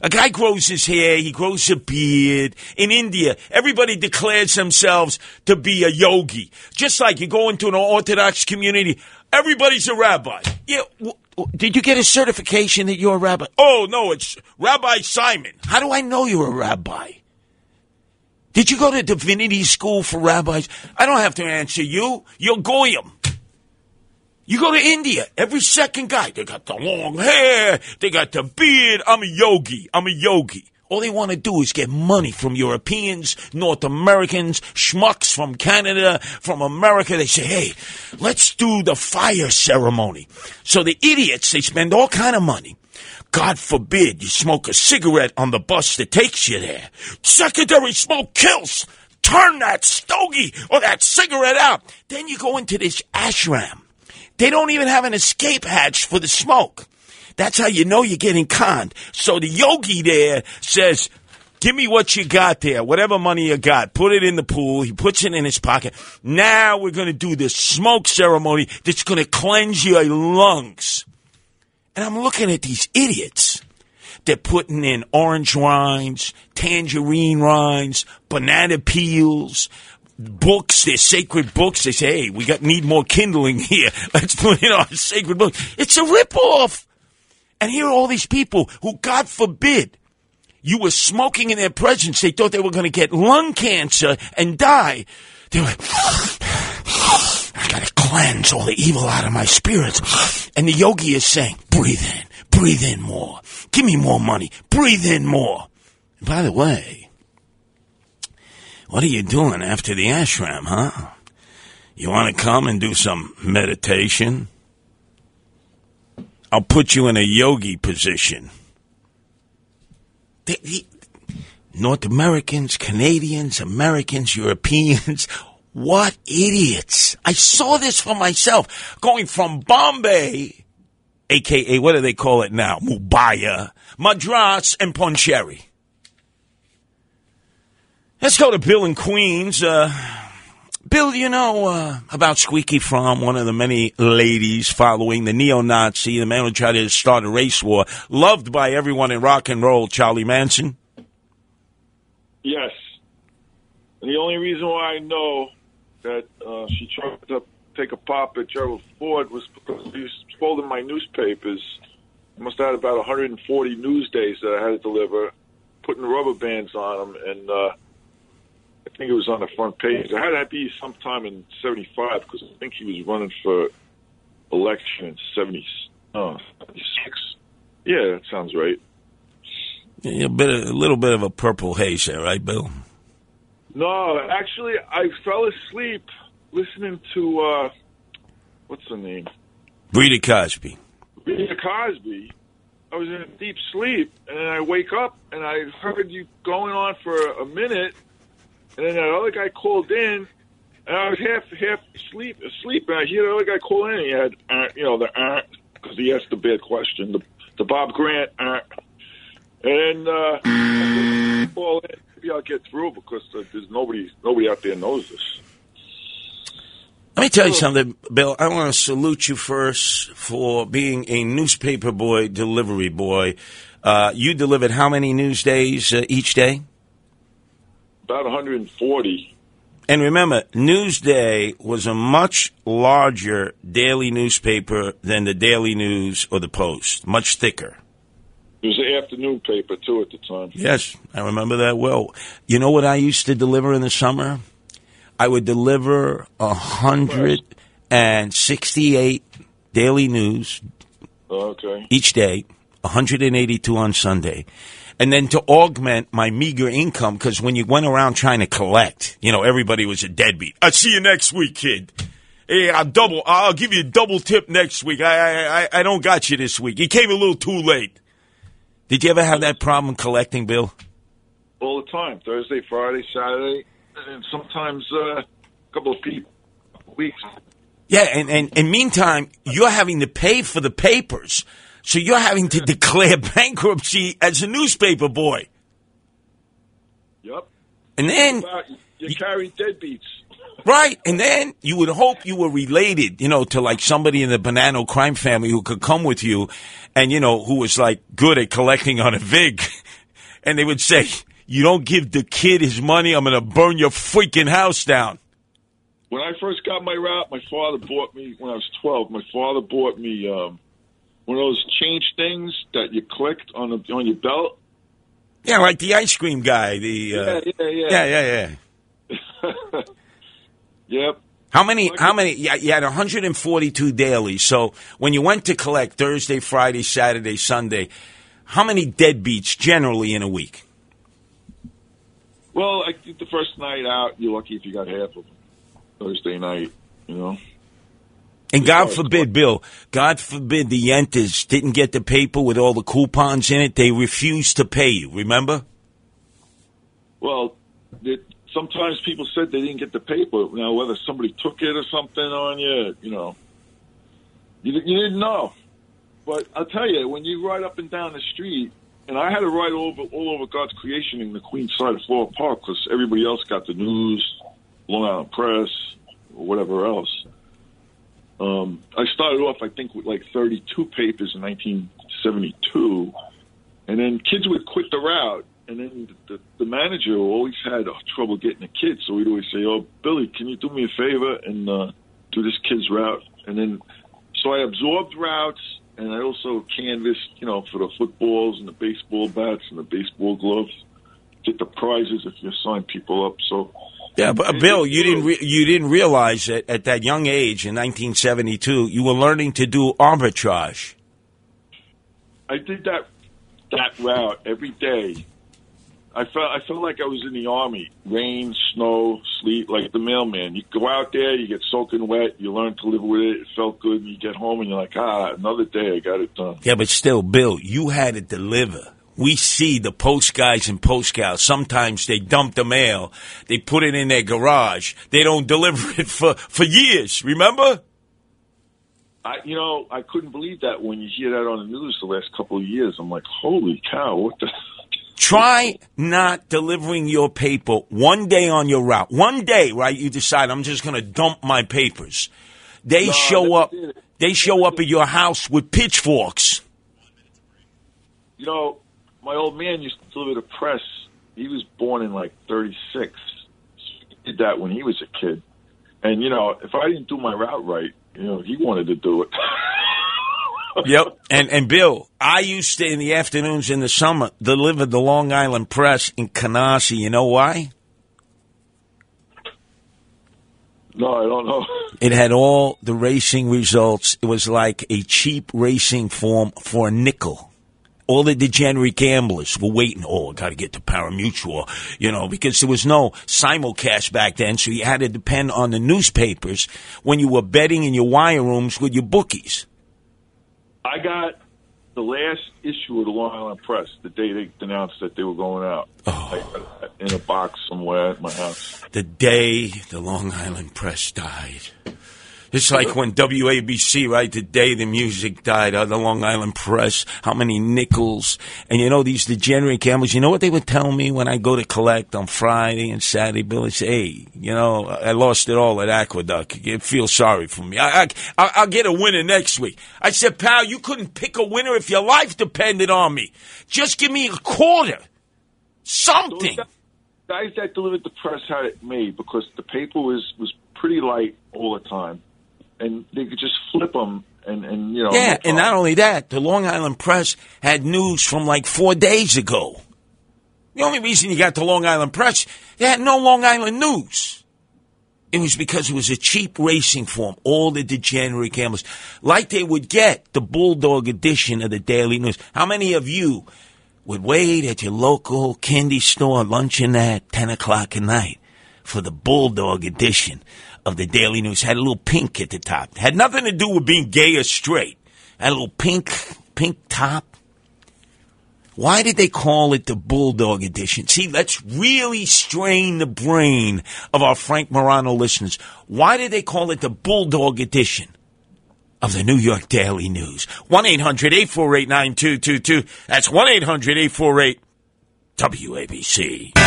A guy grows his hair, he grows a beard. In India, everybody declares themselves to be a yogi. Just like you go into an Orthodox community, everybody's a rabbi. Yeah, w- w- did you get a certification that you're a rabbi? Oh, no, it's Rabbi Simon. How do I know you're a rabbi? Did you go to divinity school for rabbis? I don't have to answer you. You're Goyim. You go to India, every second guy, they got the long hair, they got the beard. I'm a yogi. I'm a yogi. All they want to do is get money from Europeans, North Americans, schmucks from Canada, from America. They say, hey, let's do the fire ceremony. So the idiots, they spend all kind of money. God forbid you smoke a cigarette on the bus that takes you there. Secondary smoke kills. Turn that stogie or that cigarette out. Then you go into this ashram. They don't even have an escape hatch for the smoke. That's how you know you're getting conned. So the yogi there says, Give me what you got there, whatever money you got. Put it in the pool. He puts it in his pocket. Now we're going to do this smoke ceremony that's going to cleanse your lungs. And I'm looking at these idiots. They're putting in orange rinds, tangerine rinds, banana peels, books, they're sacred books. They say, hey, we got need more kindling here. Let's put in our sacred books. It's a ripoff. And here are all these people who, God forbid, you were smoking in their presence. They thought they were going to get lung cancer and die. They were, I got to cleanse all the evil out of my spirits. And the yogi is saying, breathe in, breathe in more. Give me more money. Breathe in more. And by the way, what are you doing after the ashram, huh? You want to come and do some meditation? I'll put you in a yogi position. North Americans, Canadians, Americans, Europeans. What idiots. I saw this for myself. Going from Bombay, aka, what do they call it now? Mumbai, Madras, and Pondicherry. Let's go to Bill in Queens. Uh, Bill, you know uh, about Squeaky Fromme, one of the many ladies following the neo-Nazi, the man who tried to start a race war, loved by everyone in rock and roll, Charlie Manson? Yes. And the only reason why I know that uh, she tried to take a pop at Gerald Ford was because he was folding my newspapers. I must have had about 140 Newsdays that I had to deliver, putting rubber bands on them, and uh, think it was on the front page. I had to be sometime in 75 because I think he was running for election in 70, uh, 76. Yeah, that sounds right. Yeah, A, bit, a little bit of a purple haze there, right, Bill? No, actually, I fell asleep listening to uh, what's the name? Rita Cosby. Rita Cosby. I was in a deep sleep, and then I wake up and I heard you going on for a minute, and then that other guy called in, and I was half half asleep, asleep, and I hear the other guy call in, and he had uh, you know the aunt because he asked the bad question, the the Bob Grant, uh, and then uh, said, call in. Maybe I'll get through because uh, there's nobody nobody out there knows this. Let me tell you something, Bill. I want to salute you first for being a newspaper boy, delivery boy. Uh, you delivered how many Newsdays uh, each day? About 140. And remember, Newsday was a much larger daily newspaper than the Daily News or the Post, much thicker. It was an afternoon paper too at the time. Yes, I remember that well. You know what I used to deliver in the summer? I would deliver a hundred and sixty-eight daily news Okay. each day, 182 on Sunday. And then to augment my meager income, because when you went around trying to collect, you know, everybody was a deadbeat. I'll see you next week, kid. Hey, I'll double, I'll give you a double tip next week. I, I, I- I don't got you this week. You came a little too late. Did you ever have that problem collecting, Bill? All the time. Thursday, Friday, Saturday, and sometimes uh, a couple of people, weeks. Yeah, and, and, and meantime, you're having to pay for the papers. So you're having to declare bankruptcy as a newspaper boy. Yep. And then About- you carry deadbeats. Right, and then you would hope you were related, you know, to like somebody in the Bonanno crime family who could come with you, and you know, who was like good at collecting on a vig, and they would say, "You don't give the kid his money, I'm gonna burn your freaking house down." When I first got my route, my father bought me when I was twelve. My father bought me um, one of those change things that you clicked on the on your belt. Yeah, like the ice cream guy. The uh, Yeah, yeah, yeah. yeah, yeah, yeah. Yep. How many? How many? Yeah, you had 142 dailies. So when you went to collect Thursday, Friday, Saturday, Sunday, how many deadbeats generally in a week? Well, I think the first night out, you're lucky if you got half of them. Thursday night, you know. And God oh, forbid, Bill, God forbid the Yentas didn't get the paper with all the coupons in it. They refused to pay you, remember? Well, it, sometimes people said they didn't get the paper. Now, whether somebody took it or something on you, you know, you, you didn't know. But I'll tell you, when you ride up and down the street, and I had to ride all over all over God's creation in the Queens side of Floral Park because everybody else got the news, Long Island Press, or whatever else. Um, I started off, I think, with like 32 papers in 1972, and then kids would quit the route, and then the, the manager always had trouble getting a kid, so we'd always say, "Oh, Billy, can you do me a favor and uh, do this kid's route?" And then, so I absorbed routes, and I also canvassed, you know, for the footballs and the baseball bats and the baseball gloves, get the prizes if you sign people up. So Yeah, but uh, Bill, you didn't re- you didn't realize that at that young age in 1972, you were learning to do arbitrage. I did that that route every day. I felt I felt like I was in the army. Rain, snow, sleet, like the mailman. You go out there, you get soaking wet, you learn to live with it. It felt good, and you get home and you're like, ah, another day, I got it done. Yeah, but still, Bill, you had to deliver. We see the post guys and post gals. Sometimes they dump the mail, they put it in their garage. They don't deliver it for for years. Remember? I, you know, I couldn't believe that when you hear that on the news the last couple of years. I'm like, holy cow, what the? Try not delivering your paper one day on your route. One day, right? You decide I'm just going to dump my papers. They No, show up. They show up at your house with pitchforks. You know, my old man used to deliver the press. He was born in like '36. He did that when he was a kid. And you know, if I didn't do my route right, you know, he wanted to do it. Yep. And and Bill, I used to in the afternoons in the summer deliver the Long Island Press in Canarsie. You know why? no, I don't know. It had all the racing results. It was like a cheap racing form for a nickel. All the degenerate gamblers were waiting. Oh, I got to get to parimutuel, you know, because there was no simulcast back then, so you had to depend on the newspapers when you were betting in your wire rooms with your bookies. I got the last issue of the Long Island Press the day they announced that they were going out. Oh. It in a box somewhere at my house. The day the Long Island Press died, It's like when WABC, right, the day the music died, uh, the Long Island Press, how many nickels. And you know, these degenerate gamblers, you know what they would tell me when I go to collect on Friday and Saturday, Billy? Say, hey, you know, I lost it all at Aqueduct. You feel sorry for me. I, I, I'll I'll get a winner next week. I said, pal, you couldn't pick a winner if your life depended on me. Just give me a quarter. Something. Guys that delivered the press had it made because the paper was was pretty light all the time, and they could just flip them and and you know. Yeah, and not only that, the Long Island Press had news from like four days ago. The only reason you got the Long Island Press, they had no Long Island news. It was because it was a cheap racing form. All the degenerate gamblers, like they would get the Bulldog edition of the Daily News. How many of you would wait at your local candy store luncheon at 10 o'clock at night for the Bulldog edition of the Daily News? Had a little pink at the top. Had nothing to do with being gay or straight. Had a little pink, pink top. Why did they call it the Bulldog Edition? See, let's really strain the brain of our Frank Morano listeners. Why did they call it the Bulldog Edition of the New York Daily News? 1 800 848 9222. That's 1 800 848 WABC.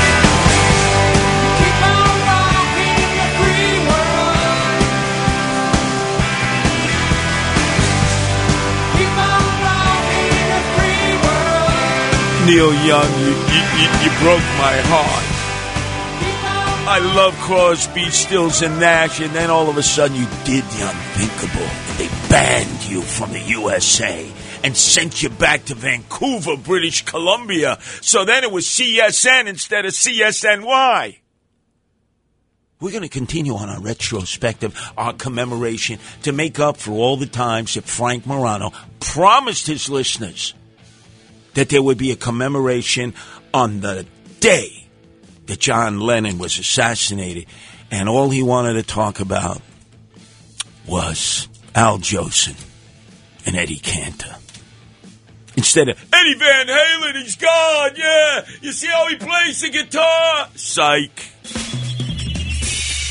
Neil Young, you, you, you, broke my heart. I love Crosby, Stills, and Nash, and then all of a sudden you did the unthinkable. And they banned you from the USA and sent you back to Vancouver, British Columbia. So then it was CSN instead of CSNY. We're going to continue on our retrospective, our commemoration, to make up for all the times that Frank Morano promised his listeners that there would be a commemoration on the day that John Lennon was assassinated. And all he wanted to talk about was Al Jolson and Eddie Cantor. Instead of Eddie Van Halen, he's gone, yeah. You see how he plays the guitar? Psych.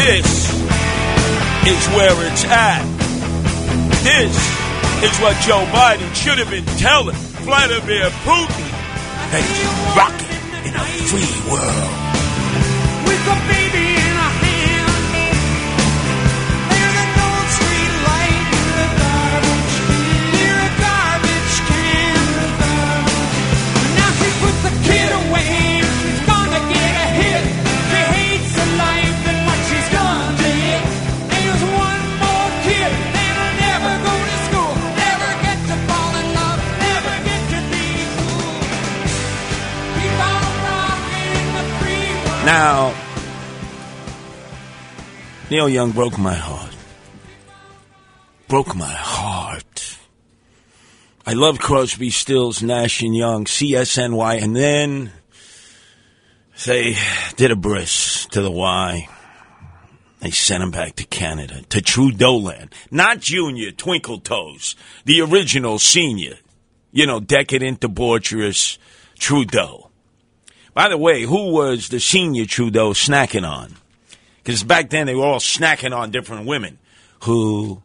This is where it's at. This is what Joe Biden should have been telling Vladimir Putin he's rocking in a free world. With a baby Now, Neil Young broke my heart. Broke my heart. I loved Crosby, Stills, Nash and Young, CSNY, and then they did a bris to the Y. They sent him back to Canada, to Trudeau land. Not Junior, Twinkle Toes, the original senior. You know, decadent, debaucherous Trudeau. By the way, who was the senior Trudeau snacking on? Because back then they were all snacking on different women. Who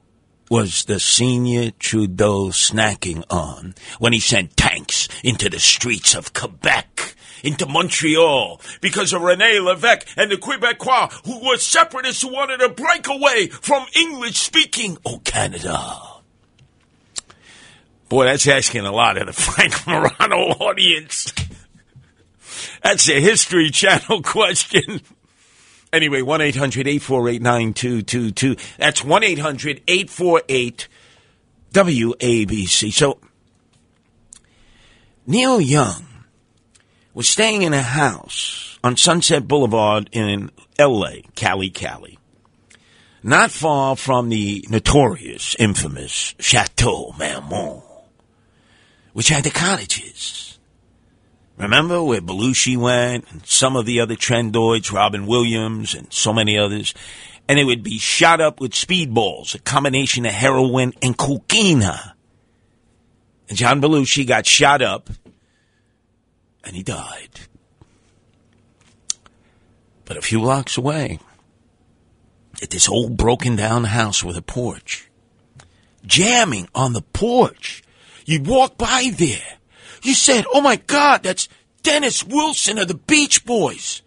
was the senior Trudeau snacking on when he sent tanks into the streets of Quebec, into Montreal, because of Rene Levesque and the Quebecois, who were separatists who wanted to break away from English speaking, oh Canada. Boy, that's asking a lot of the Frank Morano audience. That's a History Channel question. Anyway, 1 800 848 9222. That's 1 800 848 WABC. So, Neil Young was staying in a house on Sunset Boulevard in LA, Cali, Cali. Not far from the notorious, infamous Chateau Marmont, which had the cottages. Remember where Belushi went and some of the other trendoids, Robin Williams and so many others? And it would be shot up with speedballs, a combination of heroin and cocaine. And John Belushi got shot up and he died. But a few blocks away, at this old broken down house with a porch, jamming on the porch, you'd walk by there. You said, Oh my God, that's Dennis Wilson of the Beach Boys.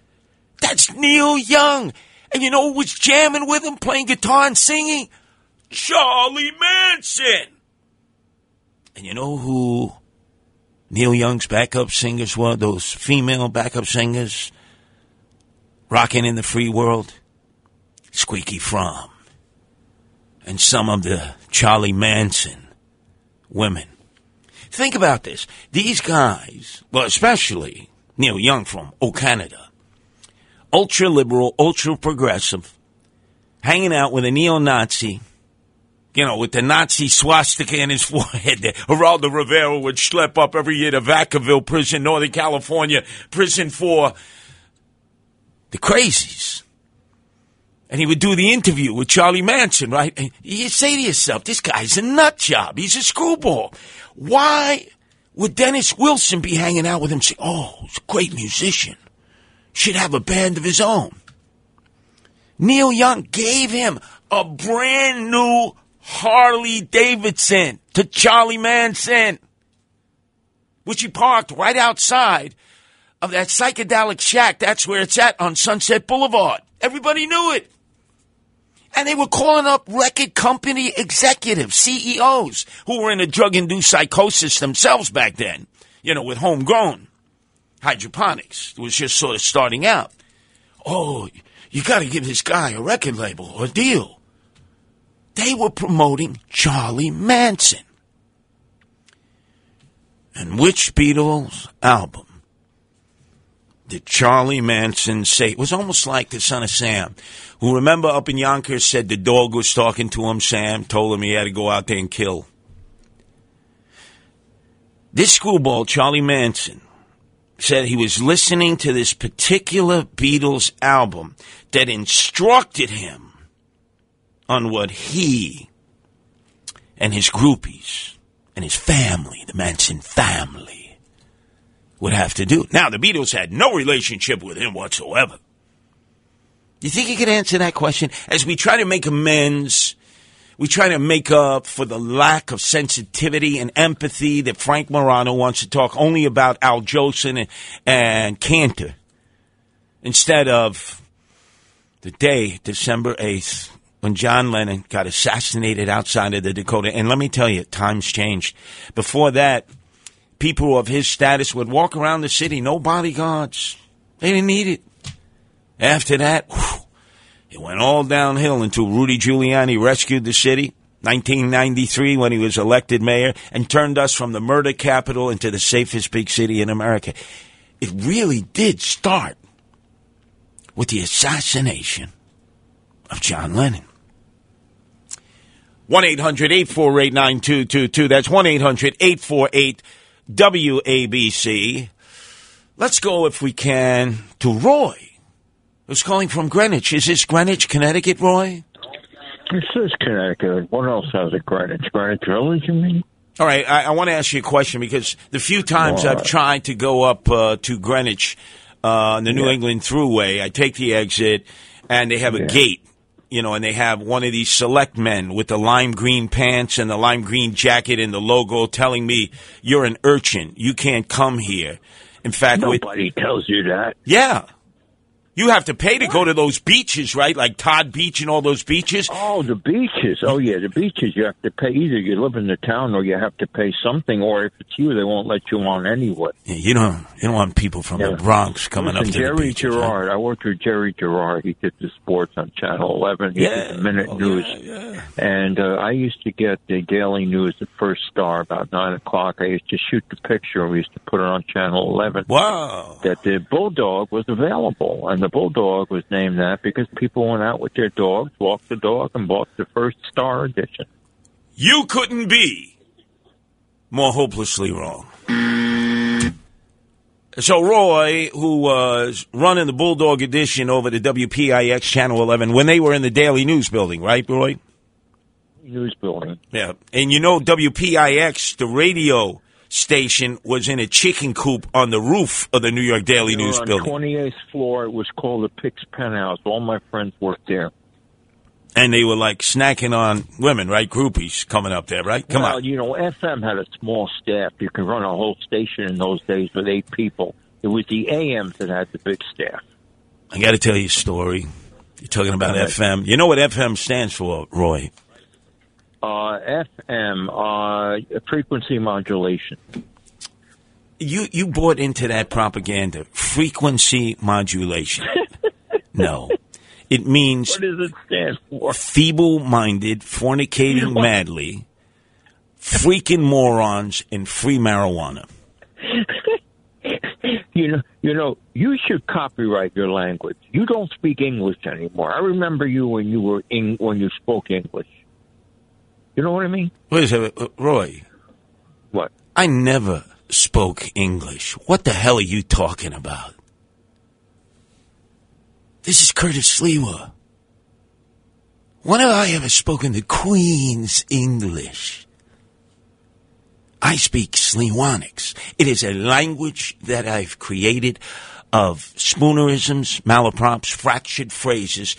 That's Neil Young. And you know who was jamming with him, playing guitar and singing? Charlie Manson. And you know who Neil Young's backup singers were? Those female backup singers rocking in the free world? Squeaky Fromme. And some of the Charlie Manson women. Think about this. These guys, well, especially Neil Young from O Canada, ultra liberal, ultra progressive, hanging out with a neo Nazi, you know, with the Nazi swastika in his forehead. Geraldo Rivera would schlep up every year to Vacaville prison, Northern California, prison for the crazies. And he would do the interview with Charlie Manson, right? And you say to yourself, this guy's a nut job. He's a screwball. Why would Dennis Wilson be hanging out with him saying, oh, he's a great musician. Should have a band of his own. Neil Young gave him a brand new Harley Davidson to Charlie Manson, which he parked right outside of that psychedelic shack. That's where it's at on Sunset Boulevard. Everybody knew it. And they were calling up record company executives, CEOs, who were in a drug induced psychosis themselves back then, you know, with homegrown hydroponics. It was just sort of starting out. Oh, you got to give this guy a record label or a deal. They were promoting Charlie Manson. And which Beatles album did Charlie Manson say? It was almost like the son of Sam, who remember up in Yonkers said the dog was talking to him. Sam told him he had to go out there and kill. This screwball, Charlie Manson, said he was listening to this particular Beatles album that instructed him on what he and his groupies and his family, the Manson family, would have to do. Now, the Beatles had no relationship with him whatsoever. Do you think you could answer that question? As we try to make amends, we try to make up for the lack of sensitivity and empathy that Frank Morano wants to talk only about Al Jolson and, and Cantor instead of the day, December 8th, when John Lennon got assassinated outside of the Dakota. And let me tell you, times changed. Before that, people of his status would walk around the city, no bodyguards. They didn't need it. After that, whew, it went all downhill until Rudy Giuliani rescued the city. 1993 when he was elected mayor and turned us from the murder capital into the safest big city in America. It really did start with the assassination of John Lennon. 1 800 848 9222. That's 1 800 848 WABC. Let's go, if we can, to Roy, who's calling from Greenwich. Is this Greenwich, Connecticut, Roy? This is Connecticut. What else has a Greenwich? Greenwich Village, you mean? All right, I, I want to ask you a question because the few times All I've tried to go up uh, to Greenwich uh, on the New Yeah. England Thruway, I take the exit and they have a gate, you know, and they have one of these select men with the lime green pants and the lime green jacket and the logo telling me, you're an urchin. You can't come here. In fact, with- Nobody tells you that. yeah. You have to pay to go to those beaches, right? Like Todd Beach and all those beaches. Oh, the beaches. Oh, yeah, the beaches. You have to pay. Either you live in the town or you have to pay something, or if it's you, they won't let you on anyway. Yeah, you don't you don't want people from the Bronx coming Listen, up to the Jerry beaches. huh? Girard. I worked with Jerry Girard. He did the sports on Channel 11. He Yeah. did the Minute News. And uh, I used to get the Daily News, the first star, about 9 o'clock. I used to shoot the picture we used to put it on Channel 11. Wow. That the Bulldog was available. And the Bulldog was named that because people went out with their dogs, walked the dog, and bought the first star edition. You couldn't be more hopelessly wrong. So Roy, who was running the Bulldog edition over the WPIX Channel 11 when they were in the Daily News building, right, Roy? News building. Yeah. And you know WPIX, the radio station, was in a chicken coop on the roof of the New York Daily We News on building. 28th floor. It was called the Pix Penthouse. All my friends worked there. And they were like snacking on women, right? Groupies coming up there, right? Come on. well, on. you know, FM had a small staff. You could run a whole station in those days with eight people. It was the AMs that had the big staff. I got to tell you a story. You're talking about ahead. FM. You know what FM stands for, Roy? Uh, FM, uh, frequency modulation. You you bought into that propaganda. Frequency modulation. no. It means What does it stand for? feeble minded, fornicating madly, freaking morons, and free marijuana. You know, you know, you should copyright your language. You don't speak English anymore. I remember you when you were in, when you spoke English. You know what I mean? Wait a second, uh, Roy. What? I never spoke English. What the hell are you talking about? This is Curtis Sliwa. When have I ever spoken the Queen's English? I speak Sliwanics. It is a language that I've created of spoonerisms, malaprops, fractured phrases.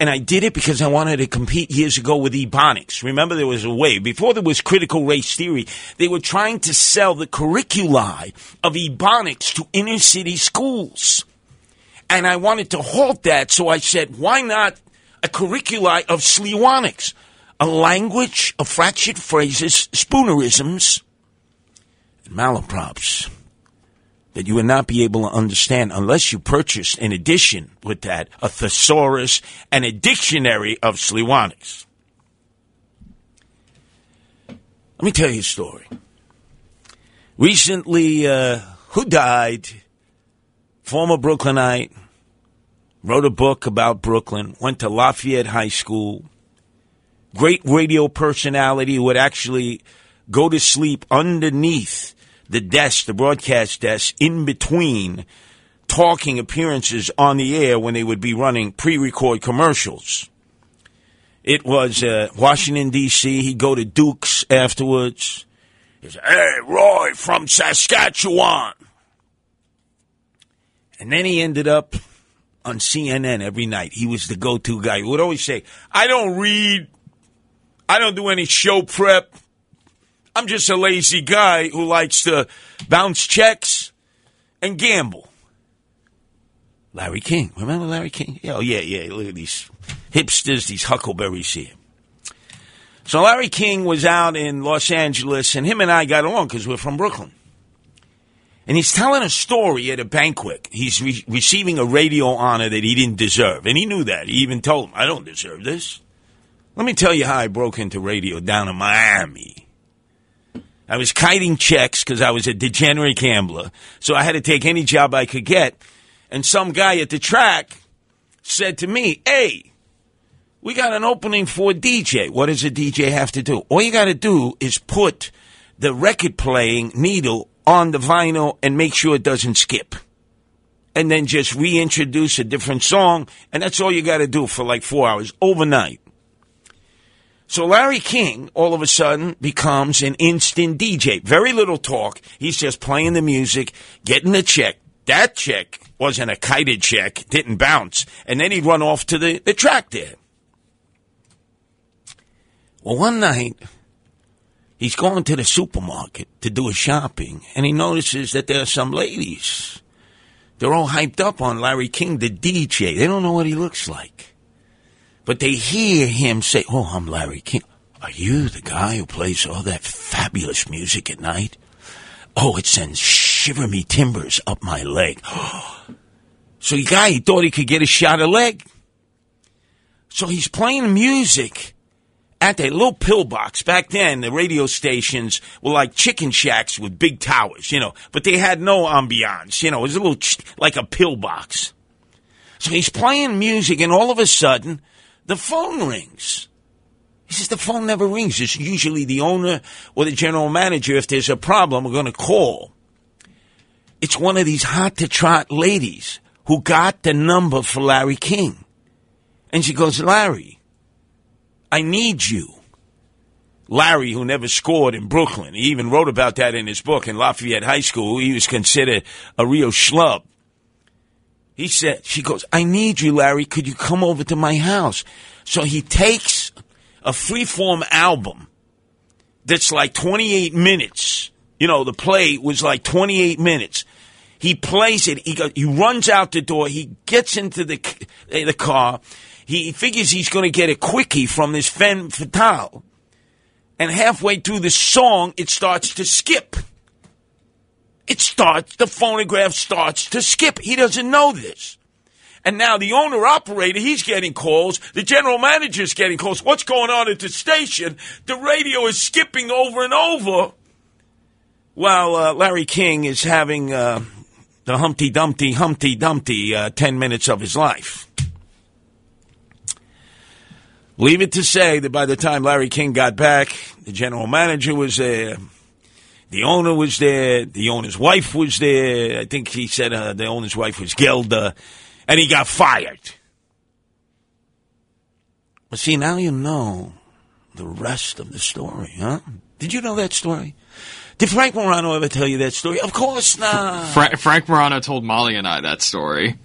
And I did it because I wanted to compete years ago with Ebonics. Remember, there was a way, before there was critical race theory, they were trying to sell the curriculi of Ebonics to inner city schools. And I wanted to halt that, so I said, why not a curriculi of Sliwanics? A language of fractured phrases, spoonerisms, and malaprops that you would not be able to understand unless you purchased, in addition with that, a thesaurus and a dictionary of Sliwanics. Let me tell you a story. Recently, uh, who died? Former Brooklynite, wrote a book about Brooklyn, went to Lafayette High School, great radio personality would actually go to sleep underneath the desk, the broadcast desk, in between talking appearances on the air when they would be running pre-record commercials. It was uh, Washington D.C. He'd go to Duke's afterwards. He'd say, "Hey, Roy from Saskatchewan," and then he ended up on CNN every night. He was the go-to guy. He would always say, "I don't read. I don't do any show prep. I'm just a lazy guy who likes to bounce checks and gamble." Larry King. Remember Larry King? Oh, yeah, yeah. Look at these hipsters, these huckleberries here. So Larry King was out in Los Angeles, and him and I got along because we're from Brooklyn. And he's telling a story at a banquet. He's re- receiving a radio honor that he didn't deserve. And he knew that. He even told him, I don't deserve this. Let me tell you how I broke into radio down in Miami. I was kiting checks because I was a degenerate gambler. So I had to take any job I could get. And some guy at the track said to me, Hey, we got an opening for DJ. What does a DJ have to do? All you got to do is put the record playing needle on the vinyl and make sure it doesn't skip. And then just reintroduce a different song. And that's all you got to do for like four hours overnight. So Larry King all of a sudden becomes an instant DJ. Very little talk. He's just playing the music, getting the check. That check wasn't a kited check, didn't bounce. And then he'd run off to the, the track there. Well, one night, he's going to the supermarket to do his shopping, and he notices that there are some ladies They're all hyped up on Larry King, the DJ. They don't know what he looks like. But they hear him say, Oh, I'm Larry King. Are you the guy who plays all that fabulous music at night? Oh, it sends shiver me timbers up my leg. so the guy, he thought he could get a shot of leg. So he's playing music at that little pillbox. Back then, the radio stations were like chicken shacks with big towers, you know, but they had no ambiance, you know, it was a little ch- like a pillbox. So he's playing music, and all of a sudden, the phone rings. He says the phone never rings. It's usually the owner or the general manager. If there's a problem, we're going to call. It's one of these hot to trot ladies who got the number for Larry King. And she goes, Larry, I need you. Larry, who never scored in Brooklyn, he even wrote about that in his book in Lafayette High School. He was considered a real schlub. He said, she goes, I need you, Larry. Could you come over to my house? So he takes a freeform album that's like 28 minutes. You know, the play was like 28 minutes. He plays it. He goes, he runs out the door. He gets into the eh, the car. He figures he's going to get a quickie from this femme fatale. And halfway through the song, it starts to skip. It starts, the phonograph starts to skip. He doesn't know this. And now the owner operator, he's getting calls. The general manager's getting calls. What's going on at the station? The radio is skipping over and over. While uh, Larry King is having uh, the Humpty Dumpty, Humpty Dumpty uh, 10 minutes of his life. Leave it to say that by the time Larry King got back, the general manager was there. The owner was there. The owner's wife was there. I think he said uh, the owner's wife was Gelda. And he got fired. But see, now you know the rest of the story, huh? Did you know that story? Did Frank Morano ever tell you that story? Of course not. Fra- Frank Morano told Molly and I that story.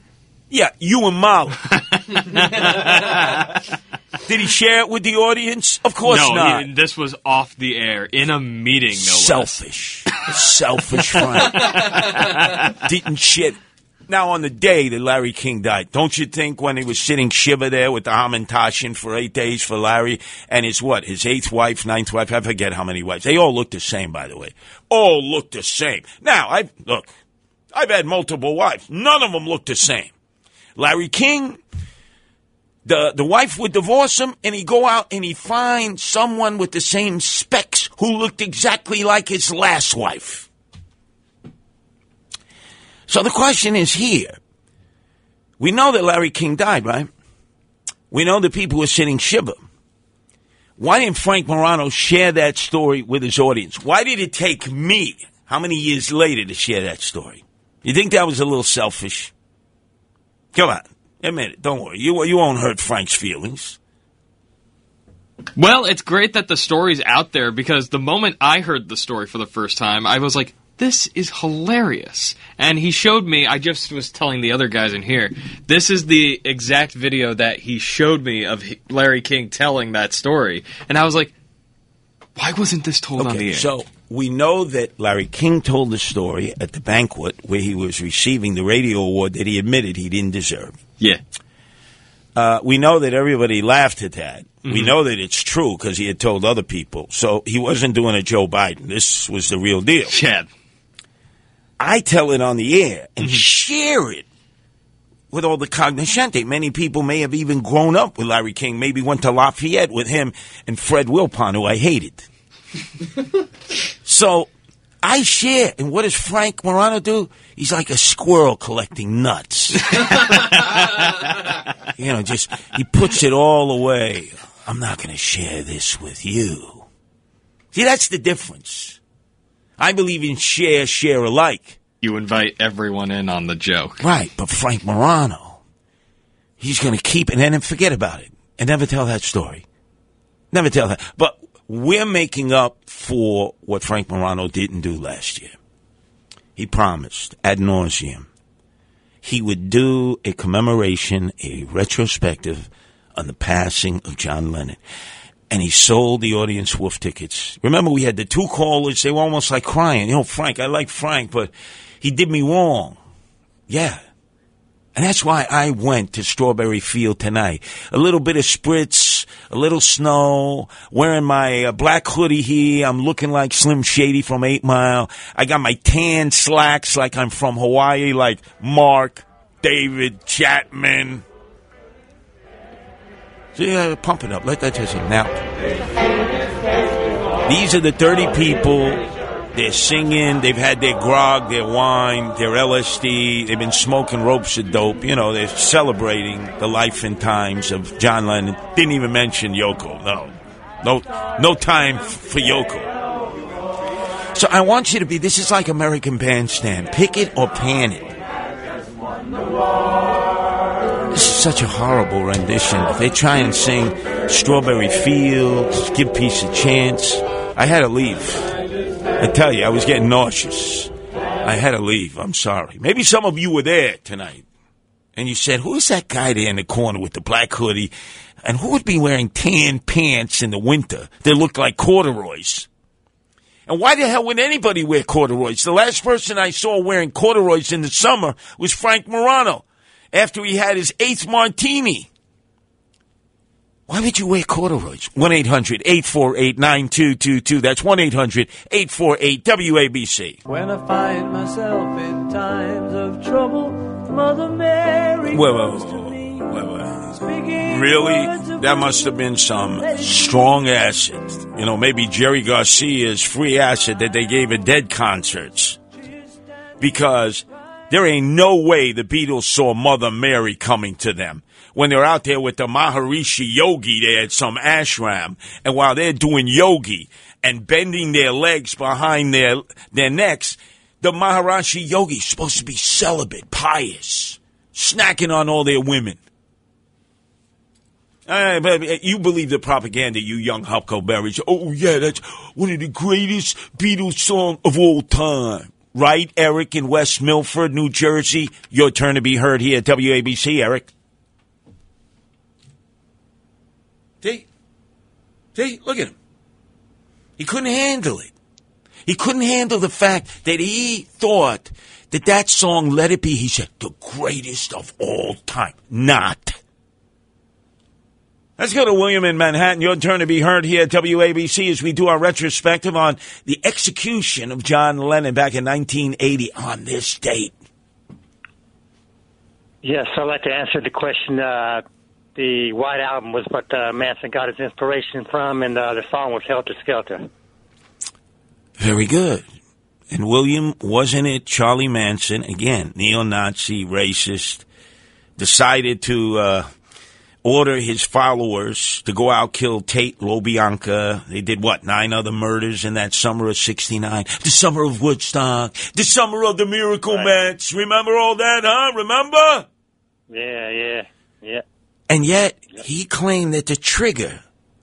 Yeah, you and Molly. Did he share it with the audience? Of course no, not. he- this was off the air in a meeting. No Selfish, selfish Frank. Didn't shit. Now, on the day that Larry King died, don't you think when he was sitting shiva there with the Hamantashen for eight days for Larry and his what, his eighth wife, ninth wife, I forget how many wives. They all look the same, by the way. All look the same. Now, I look, I've had multiple wives. None of them look the same. Larry King, the the wife would divorce him, and he'd go out and he'd find someone with the same specs who looked exactly like his last wife. So the question is here. We know that Larry King died, right? We know that people were sitting shiva. Why didn't Frank Morano share that story with his audience? Why did it take me, how many years later, to share that story? You think that was a little selfish? Come on, admit it. Don't worry. You, you won't hurt Frank's feelings. Well, it's great that the story's out there because the moment I heard the story for the first time, I was like, this is hilarious. And he showed me, I just was telling the other guys in here, this is the exact video that he showed me of Larry King telling that story. And I was like, why wasn't this told on the air? So we know that Larry King told the story at the banquet where he was receiving the radio award that he admitted he didn't deserve. Yeah. Uh, we know that everybody laughed at that. We Mhm. know that it's true because he had told other people. So he wasn't doing a Joe Biden. This was the real deal. Yeah. I tell it on the air and share it with all the cognoscente. Many people may have even grown up with Larry King, maybe went to Lafayette with him and Fred Wilpon, who I hated. so I share. And what does Frank Morano do? He's like a squirrel collecting nuts. you know, just he puts it all away. I'm not going to share this with you. See, that's the difference. I believe in share, share alike. You invite everyone in on the joke. Right, but Frank Morano, he's going to keep it and then forget about it and never tell that story. Never tell that. But we're making up for what Frank Morano didn't do last year. He promised ad nauseum he would do a commemoration, a retrospective on the passing of John Lennon. And he sold the audience wolf tickets. Remember, we had the two callers. They were almost like crying. You know, Frank, I like Frank, but he did me wrong. Yeah. And that's why I went to Strawberry Field tonight. A little bit of spritz, a little snow, wearing my uh, black hoodie here. I'm looking like Slim Shady from 8 Mile. I got my tan slacks like I'm from Hawaii, like Mark, David, Chapman. Yeah, pump it up. Let that just now. These are the 30 people. They're singing. They've had their grog, their wine, their LSD. They've been smoking ropes of dope. You know, they're celebrating the life and times of John Lennon. Didn't even mention Yoko. No, no, no time for Yoko. So I want you to be. This is like American Bandstand. Pick it or pan it. This is such a horrible rendition. They try and sing Strawberry Fields, give peace a chance. I had to leave. I tell you, I was getting nauseous. I had to leave. I'm sorry. Maybe some of you were there tonight. And you said, who is that guy there in the corner with the black hoodie? And who would be wearing tan pants in the winter that look like corduroys? And why the hell would anybody wear corduroys? The last person I saw wearing corduroys in the summer was Frank Morano after he had his eighth martini. Why would you wear corduroys? 1 800 848 9222. That's 1 800 848 WABC. When I find myself in times of trouble, Mother Mary Wait, comes wait, to wait, me. wait, wait. Speaking Really? That must have been some strong acid. You know, maybe Jerry Garcia's free acid that they gave at Dead concerts. Because there ain't no way the Beatles saw Mother Mary coming to them. When they're out there with the Maharishi Yogi there at some ashram, and while they're doing yogi and bending their legs behind their, their necks, the Maharishi Yogi's supposed to be celibate, pious, snacking on all their women. Uh, you believe the propaganda, you young huckleberries. Oh, yeah, that's one of the greatest Beatles songs of all time. Right, Eric in West Milford, New Jersey? Your turn to be heard here at WABC, Eric. See? See? Look at him. He couldn't handle it. He couldn't handle the fact that he thought that that song, Let It Be, he said, the greatest of all time. Not. Let's go to William in Manhattan. Your turn to be heard here at WABC as we do our retrospective on the execution of John Lennon back in 1980 on this date. Yes, I'd like to answer the question. Uh, the White Album was what uh, Manson got his inspiration from, and uh, the song was Helter Skelter. Very good. And William, wasn't it Charlie Manson, again, neo Nazi, racist, decided to uh, order his followers to go out kill Tate LaBianca. They did what, nine other murders in that summer of 69? The summer of Woodstock, the summer of the Miracle Mets. Remember all that, huh? Remember? Yeah, yeah, yeah. And yet, he claimed that the trigger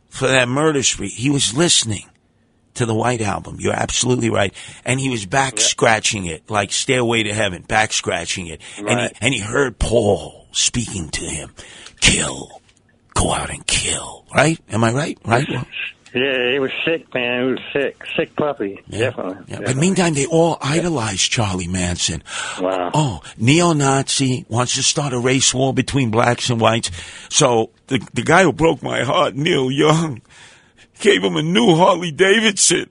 for that murder spree, he was listening to the White Album. You're absolutely right. And he was back scratching it, like Stairway to Heaven, back scratching it. And, he, and he heard Paul speaking to him. Kill. Go out and kill. Right? Am I right? Right? Yeah, he was sick, man. He was sick. Sick puppy. Definitely. Yeah, but meantime, they all idolize Charlie Manson. Wow. Oh, neo-Nazi wants to start a race war between blacks and whites. So the the guy who broke my heart, Neil Young, gave him a new Harley Davidson.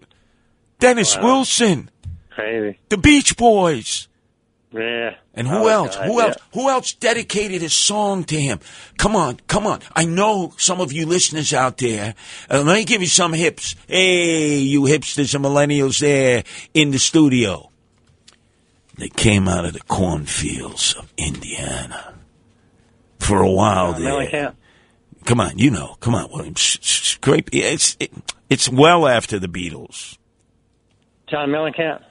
Dennis Wilson, Crazy. the Beach Boys. Yeah. And who like else? that, Who yeah. else? Who else dedicated a song to him? Come on, come on. I know some of you listeners out there. Uh, let me give you some hips. Hey, you hipsters and millennials there in the studio. They came out of the cornfields of Indiana. For a while there. Mellencamp. Come on, you know. Come on, William. Scrape. It's it, it's well after the Beatles. John Mellencamp.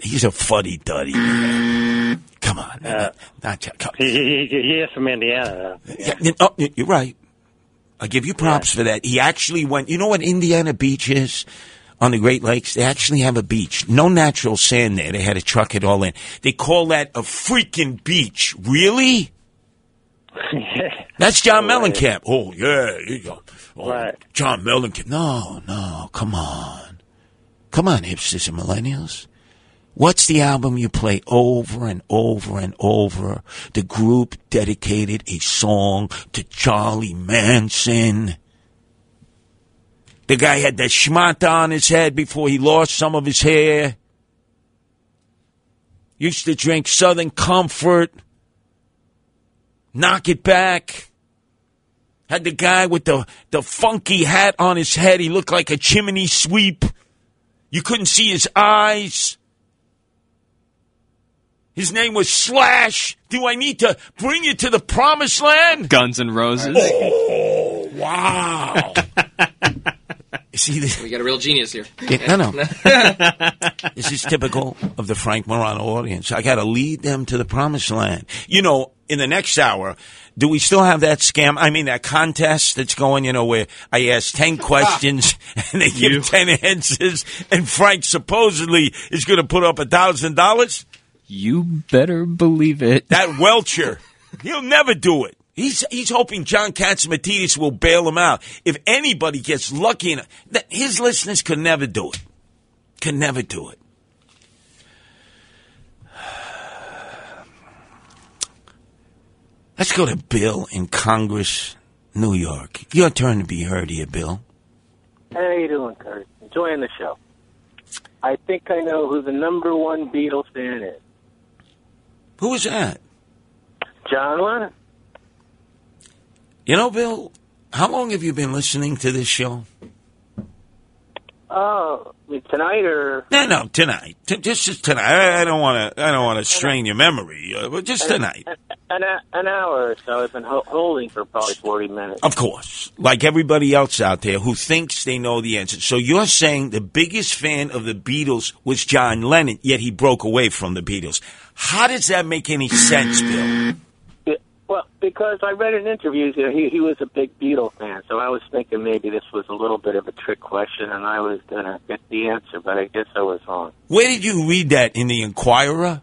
He's a fuddy duddy. Come on, man. Uh, Not, come, He, he, he, is from Indiana. Though. Yeah, oh, you- you're right. I give you props for that. He actually went. You know what Indiana Beach is on the Great Lakes? They actually have a beach. No natural sand there. They had to truck it all in. They call that a freaking beach. Really? That's John Mellencamp. Oh yeah, you go. Oh, John Mellencamp. No, no, come on, come on, hipsters and millennials. What's the album you play over and over and over? The group dedicated a song to Charlie Manson. The guy had the schmata on his head before he lost some of his hair. Used to drink Southern Comfort. Knock it back. Had the guy with the, the funky hat on his head. He looked like a chimney sweep. You couldn't see his eyes. His name was Slash. Do I need to bring you to the promised land? Guns and Roses. Oh, wow. See, this, We got a real genius here. Yeah, no, no. this is typical of the Frank Morano audience. I got to lead them to the promised land. You know, in the next hour, do we still have that scam? I mean, that contest that's going, you know, where I ask 10 questions and they give 10 answers and Frank supposedly is going to put up a thousand dollars? You better believe it. That Welcher, he'll never do it. He's he's hoping John Catsimatidis will bail him out. If anybody gets lucky enough, that his listeners could never do it. Could never do it. Let's go to Bill in Congers, New York. Your turn to be heard here, Bill. How are you doing, Kurt? Enjoying the show. I think I know who the number one Beatles fan is. Who is that? John Lennon. You know, Bill, how long have you been listening to this show? Oh, tonight or No, no, tonight. T- just, just tonight. I, I don't want to. I don't want to strain your memory, uh, but just tonight. an, an hour or so. I've been ho- holding for probably forty minutes. Of course, like everybody else out there who thinks they know the answer. So you're saying the biggest fan of the Beatles was John Lennon, yet he broke away from the Beatles. How does that make any sense, Bill? Because I read in interviews you know, he he was a big Beatles fan, so I was thinking maybe this was a little bit of a trick question, and I was gonna get the answer, but I guess I was wrong. Where did you read that in the Inquirer?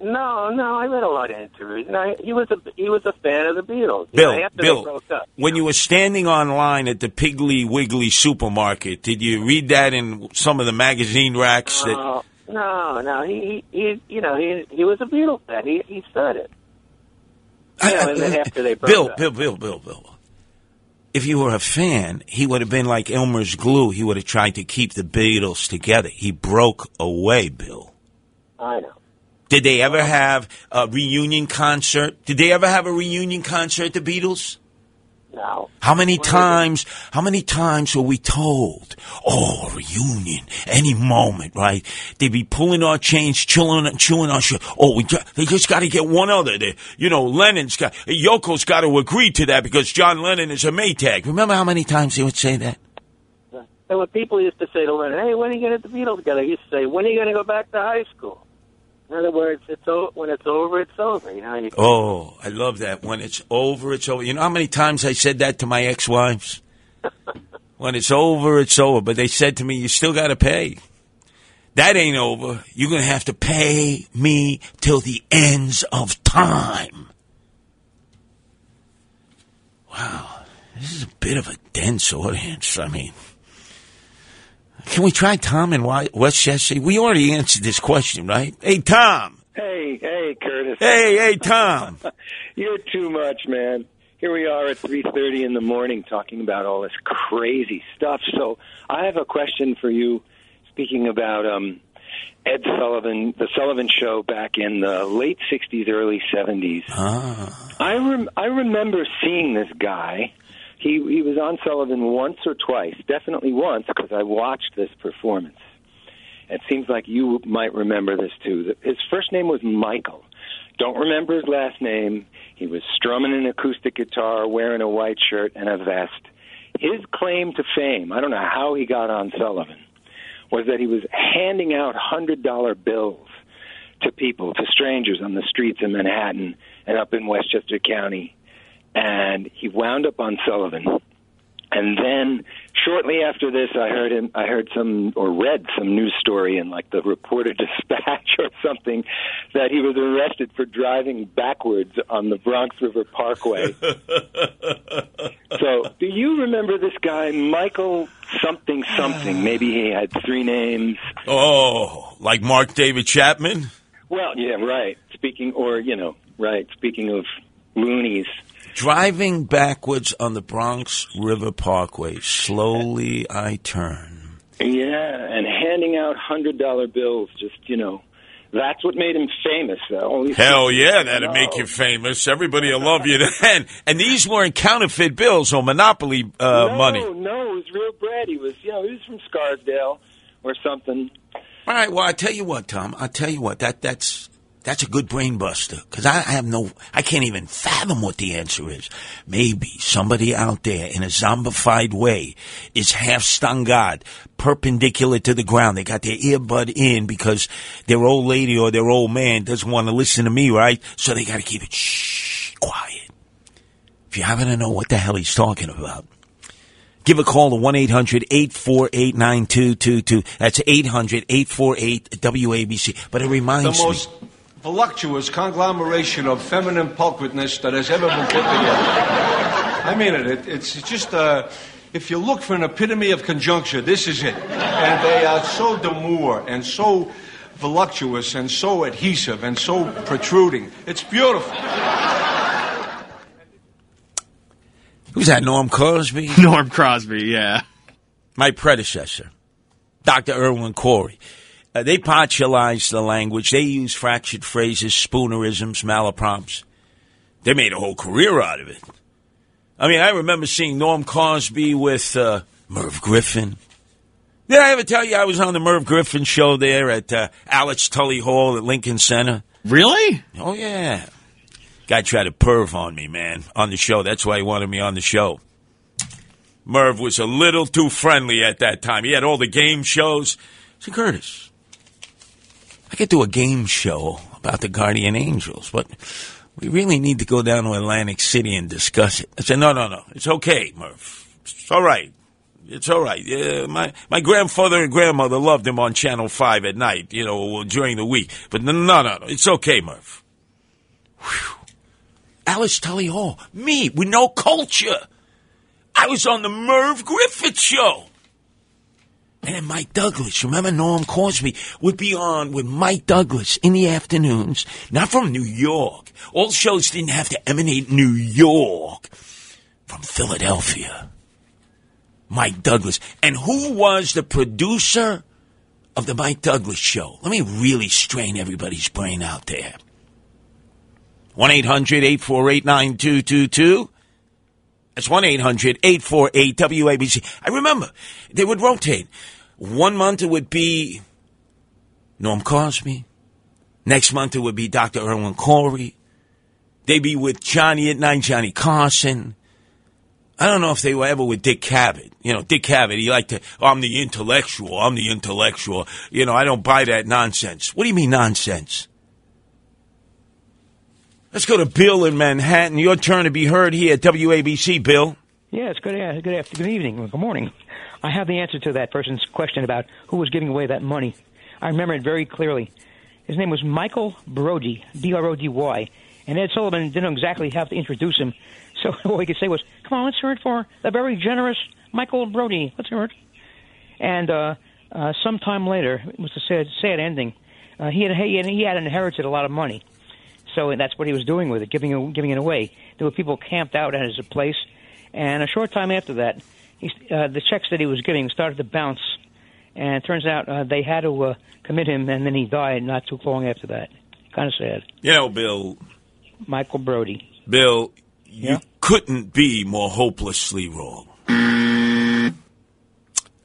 No, no, I read a lot of interviews. No, he was a he was a fan of the Beatles. You Bill, know, Bill, up. when you were standing online at the Piggly Wiggly supermarket, did you read that in some of the magazine racks? That, No, no, no. He, he, he you know, he he was a Beatles fan. He he said it. After they Bill, up. Bill, Bill, Bill, Bill. If you were a fan, he would have been like Elmer's glue. He would have tried to keep the Beatles together. He broke away, Bill. I know. Did they ever have a reunion concert? Did they ever have a reunion concert, the Beatles? No. How many times, how many times were we told, oh, reunion, any moment, right? They'd be pulling our chains, chilling, chewing our shit. Oh, we, ju- they just gotta get one other. They, you know, Lennon's got, Yoko's gotta agree to that because John Lennon is a Maytag. Remember how many times they would say that? And when people used to say to Lennon, "Hey, when are you going to get the Beatles together?" He used to say, "When are you going to go back to high school?" In other words, it's o- when it's over, it's over. You know. You, Oh, I love that. When it's over, it's over. You know how many times I said that to my ex-wives? when it's over, it's over. But they said to me, you still got to pay. That ain't over. You're going to have to pay me till the ends of time. Wow. This is a bit of a dense audience. I mean, can we try Tom in West Westchester? We already answered this question, right? Hey, Tom. Hey, hey, Curtis. Hey, hey, Tom. You're too much, man. Here we are at 3:30 in the morning talking about all this crazy stuff. So, I have a question for you speaking about um Ed Sullivan, the Sullivan show back in the late 60s early 70s. Ah. I rem- I remember seeing this guy. He he was on Sullivan once or twice, definitely once because I watched this performance. It seems like you might remember this too. His first name was Michael. Don't remember his last name. He was strumming an acoustic guitar, wearing a white shirt and a vest. His claim to fame, I don't know how he got on Sullivan, was that he was handing out $100 bills to people, to strangers on the streets in Manhattan and up in Westchester County. And he wound up on Sullivan. And then shortly after this, I heard him. I heard some or read some news story in like the Reporter Dispatch or something that he was arrested for driving backwards on the Bronx River Parkway. so, do you remember this guy, Michael something something? Maybe he had three names. Oh, like Mark David Chapman? Well, yeah, right. Speaking, or you know, right. Speaking of loonies, Driving backwards on the Bronx River Parkway, slowly I turn. yeah, and handing out hundred dollar bills. Just you know, that's what made him famous. Though. Hell yeah, that'd make you famous. Everybody will love you then. And these weren't counterfeit bills or monopoly uh, no, money. No, it was real bread. He was, you know, he was from Scarsdale or something. All right. Well, I tell you what, Tom. I tell you what. That that's that's a good brain buster because I, I have no. I can't even fathom what the answer is. Maybe somebody out there in a zombified way is half stun God, perpendicular to the ground. They got their earbud in because their old lady or their old man doesn't want to listen to me, right? So they got to keep it shh, quiet. If you happen to know what the hell he's talking about. Give a call to 1 800 848 9222. That's 800 848 WABC. But it The reminds me. Most voluptuous conglomeration of feminine pulchritudness that has ever been put together. I mean it. it it's just, uh, if you look for an epitome of conjuncture, this is it. And they are so demure and so voluptuous and so adhesive and so protruding. It's beautiful. Who's that, Norm Crosby? Norm Crosby, yeah. My predecessor, Dr. Irwin Corey. Uh, they popularized the language. They used fractured phrases, spoonerisms, malaprops. They made a whole career out of it. I mean, I remember seeing Norm Crosby with uh, Merv Griffin. Did I ever tell you I was on the Merv Griffin show there at uh, Alice Tully Hall at Lincoln Center? Really? Oh, yeah. Guy tried to perv on me, man, on the show. That's why he wanted me on the show. Merv was a little too friendly at that time. He had all the game shows. Said, Curtis, I could do a game show about the Guardian Angels, but we really need to go down to Atlantic City and discuss it. I said, no, no, no. It's okay, Merv. It's all right. It's all right. Yeah, my my grandfather and grandmother loved him on Channel Five at night, you know, during the week. But no, no, no, no. it's okay, Merv. Whew. Alice Tully Hall, me with no culture. I was on the Merv Griffin show. And then Mike Douglas, remember Norm Crosby would be on with Mike Douglas in the afternoons, not from New York. All shows didn't have to emanate New York, from Philadelphia. Mike Douglas. And who was the producer of the Mike Douglas show? Let me really strain everybody's brain out there. 1 800 848 9222. That's 1 800 848 WABC. I remember they would rotate. One month it would be Norm Crosby. Next month it would be Dr. Irwin Corey. They'd be with Johnny at night, Johnny Carson. I don't know if they were ever with Dick Cavett. You know, Dick Cavett, he liked to, oh, I'm the intellectual, I'm the intellectual. You know, I don't buy that nonsense. What do you mean nonsense? Let's go to Bill in Manhattan. Your turn to be heard here at WABC, Bill. Yes, good, good, after, good evening, good morning. I have the answer to that person's question about who was giving away that money. I remember it very clearly. His name was Michael Brody, B-R-O-D-Y, and Ed Sullivan didn't exactly have to introduce him. So all he could say was, "Come on, let's hear it for the very generous Michael Brody. Let's hear it." And uh, uh, sometime later, it was a sad, sad ending. Uh, he had he had, he had inherited a lot of money, so that's what he was doing with it, giving giving it away. There were people camped out at his place, and a short time after that, he, uh, the checks that he was getting started to bounce, and it turns out uh, they had to uh, commit him, and then he died not too long after that. Kind of sad. You know, Bill, Michael Brody. Bill, you couldn't be more hopelessly wrong.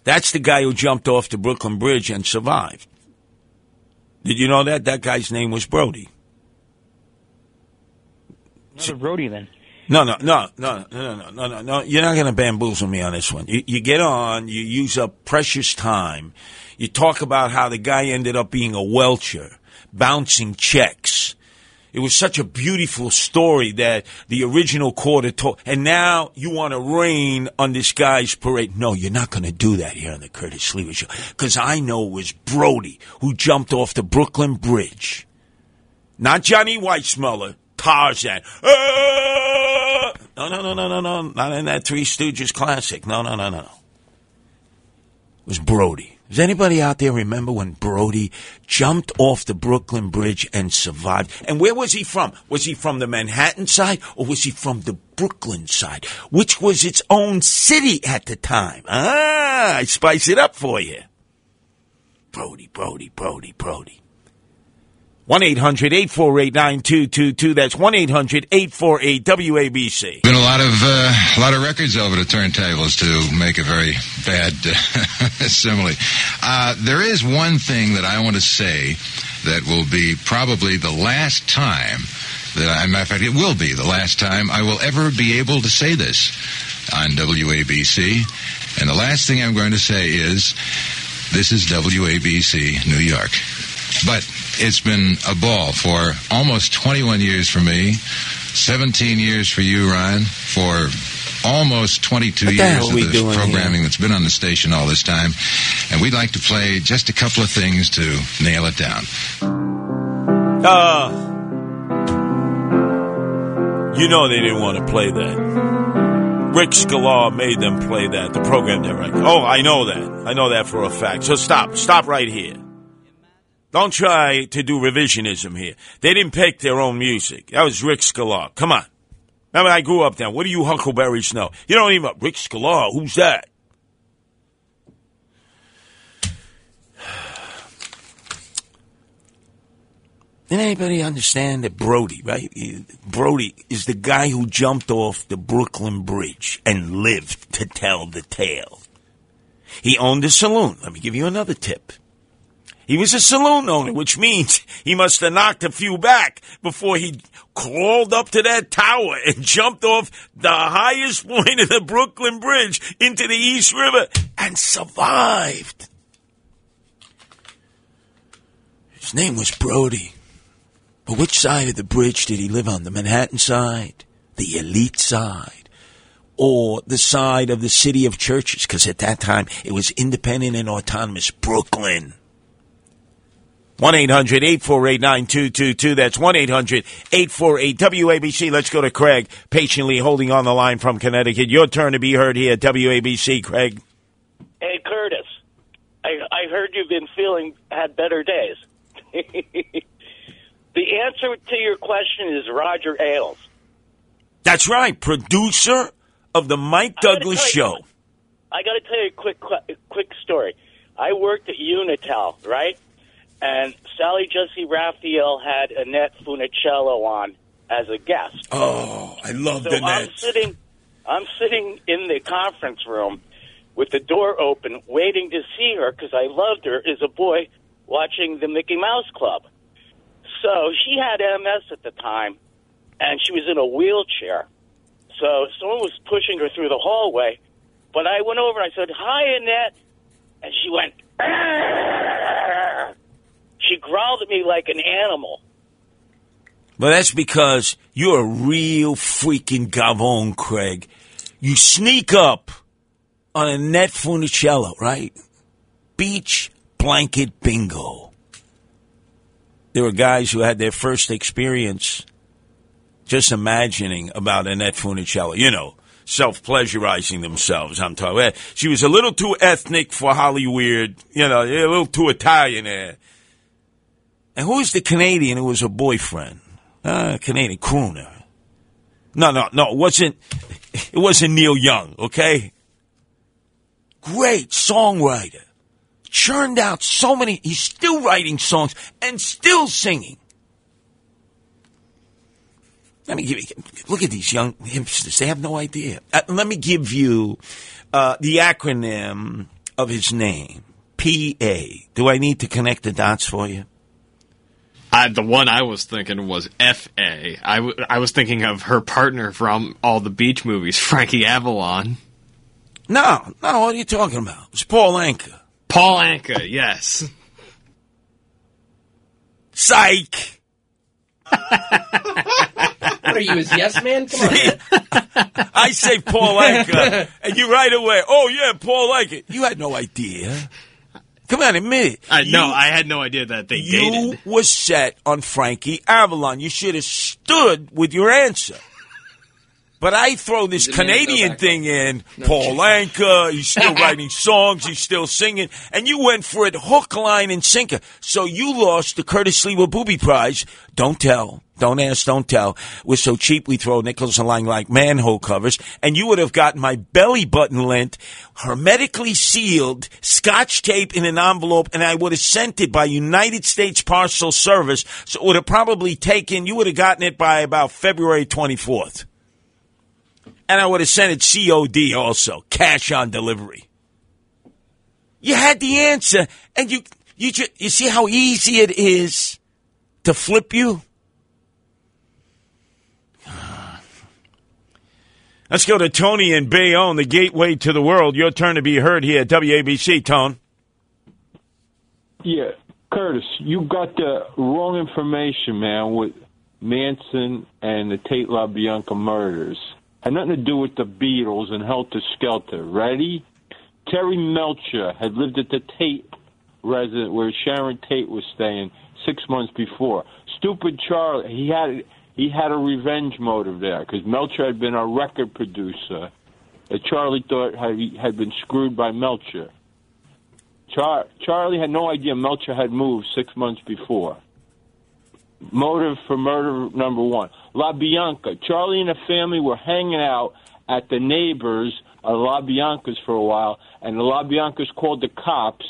That's the guy who jumped off the Brooklyn Bridge and survived. Did you know that? That guy's name was Brody. Another Brody then. No, no, no, no, no, no, no, no, no. You're not going to bamboozle me on this one. You, you get on, you use up precious time. You talk about how the guy ended up being a welcher, bouncing checks. It was such a beautiful story that the original quarter told. And now you want to rain on this guy's parade. No, you're not going to do that here on the Curtis Sliwa Show. Because I know it was Brody who jumped off the Brooklyn Bridge. Not Johnny Weissmuller, Tarzan. No, no, no, no, no, no. Not in that Three Stooges classic. No, no, no, no. It was Brody. Does anybody out there remember when Brody jumped off the Brooklyn Bridge and survived? And where was he from? Was he from the Manhattan side or was he from the Brooklyn side, which was its own city at the time? Ah, I spice it up for you. Brody, Brody, Brody, Brody. 1 800 848 9222. That's 1 800 848 WABC. Been a lot of uh, a lot of records over the turntables to make a very bad uh, simile. Uh, there is one thing that I want to say that will be probably the last time that I, matter of fact, it will be the last time I will ever be able to say this on WABC. And the last thing I'm going to say is, this is WABC New York. But it's been a ball for almost 21 years for me, 17 years for you, Ryan, for almost 22 years of are we the doing programming that's been on the station all this time. And we'd like to play just a couple of things to nail it down. Uh, you know they didn't want to play that. Rick Sklar made them play that, the program director. Oh, I know that. I know that for a fact. So stop. Stop right here. Don't try to do revisionism here. They didn't pick their own music. That was Rick Sklar. Come on. Remember, I grew up then. What do you huckleberries know? You don't even Rick Sklar. Who's that? Did anybody understand that Brodie, right? Brodie is the guy who jumped off the Brooklyn Bridge and lived to tell the tale. He owned a saloon. Let me give you another tip. He was a saloon owner, which means he must have knocked a few back before he crawled up to that tower and jumped off the highest point of the Brooklyn Bridge into the East River and survived. His name was Brodie. But which side of the bridge did he live on? The Manhattan side? The elite side? Or the side of the city of churches? Because at that time it was independent and autonomous Brooklyn. 1 800 848 9222. That's 1 800 848 WABC. Let's go to Craig, patiently holding on the line from Connecticut. Your turn to be heard here at WABC, Craig. Hey, Curtis. I, I heard you've been feeling had better days. the answer to your question is Roger Ailes. That's right, producer of the Mike Douglas Show. I got to tell you a quick quick story. I worked at Unitel, right? And Sally Jesse Raphael had Annette Funicello on as a guest. Oh, I love so the I'm sitting, I'm sitting in the conference room with the door open, waiting to see her because I loved her as a boy watching the Mickey Mouse Club. So she had MS at the time, and she was in a wheelchair. So someone was pushing her through the hallway, but I went over and I said, "Hi, Annette," and she went. She growled at me like an animal. Well, that's because you're a real freaking gavone, Craig. You sneak up on Annette Funicello, right? Beach blanket bingo. There were guys who had their first experience just imagining about Annette Funicello, you know, self-pleasurizing themselves. I'm talking. She was a little too ethnic for Hollywood, you know, a little too Italian there. And who was the Canadian who was a boyfriend? Uh, Canadian crooner. No, no, no. It wasn't. It wasn't Neil Young. Okay. Great songwriter. Churned out so many. He's still writing songs and still singing. Let me give you. Look at these young hipsters. They have no idea. Uh, let me give you uh, the acronym of his name. P A. Do I need to connect the dots for you? I, the one I was thinking was F.A. I, w- I was thinking of her partner from all the beach movies, Frankie Avalon. No, no, what are you talking about? It's Paul Anka. Paul Anka, yes. Psych. What are you, his yes man? Come on. I say Paul Anka, and you right away, oh yeah, Paul Anka. You had no idea. Come on, admit it. I, no, I had no idea that they You dated. was set on Frankie Avalon. You should have stood with your answer. But I throw this Canadian thing in. Paul Anka, he's still writing songs, he's still singing, and you went for it hook, line, and sinker. So you lost the Curtis Sliwa Booby Prize. Don't tell. Don't ask, don't tell. We're so cheap we throw nickels and line like manhole covers, and you would have gotten my belly button lint hermetically sealed, scotch tape in an envelope, and I would have sent it by United States Parcel Service. So it would have probably taken, you would have gotten it by about February 24th. And I would have sent it COD also, cash on delivery. You had the answer, and you you ju- you see how easy it is to flip you. Let's go to Tony and Bayonne, the gateway to the world. Your turn to be heard here at WABC, Tone. Yeah, Curtis, you got the wrong information, man, with Manson and the Tate LaBianca murders. Had nothing to do with the Beatles and Helter Skelter. Ready? Terry Melcher had lived at the Tate residence where Sharon Tate was staying six months before. Stupid Charlie, he had he had a revenge motive there because Melcher had been a record producer that Charlie thought had, been screwed by Melcher. Char- Charlie had no idea Melcher had moved six months before. Motive for murder number one. La Bianca. Charlie and the family were hanging out at the neighbors of La Bianca's for a while, and the La Biancas called the cops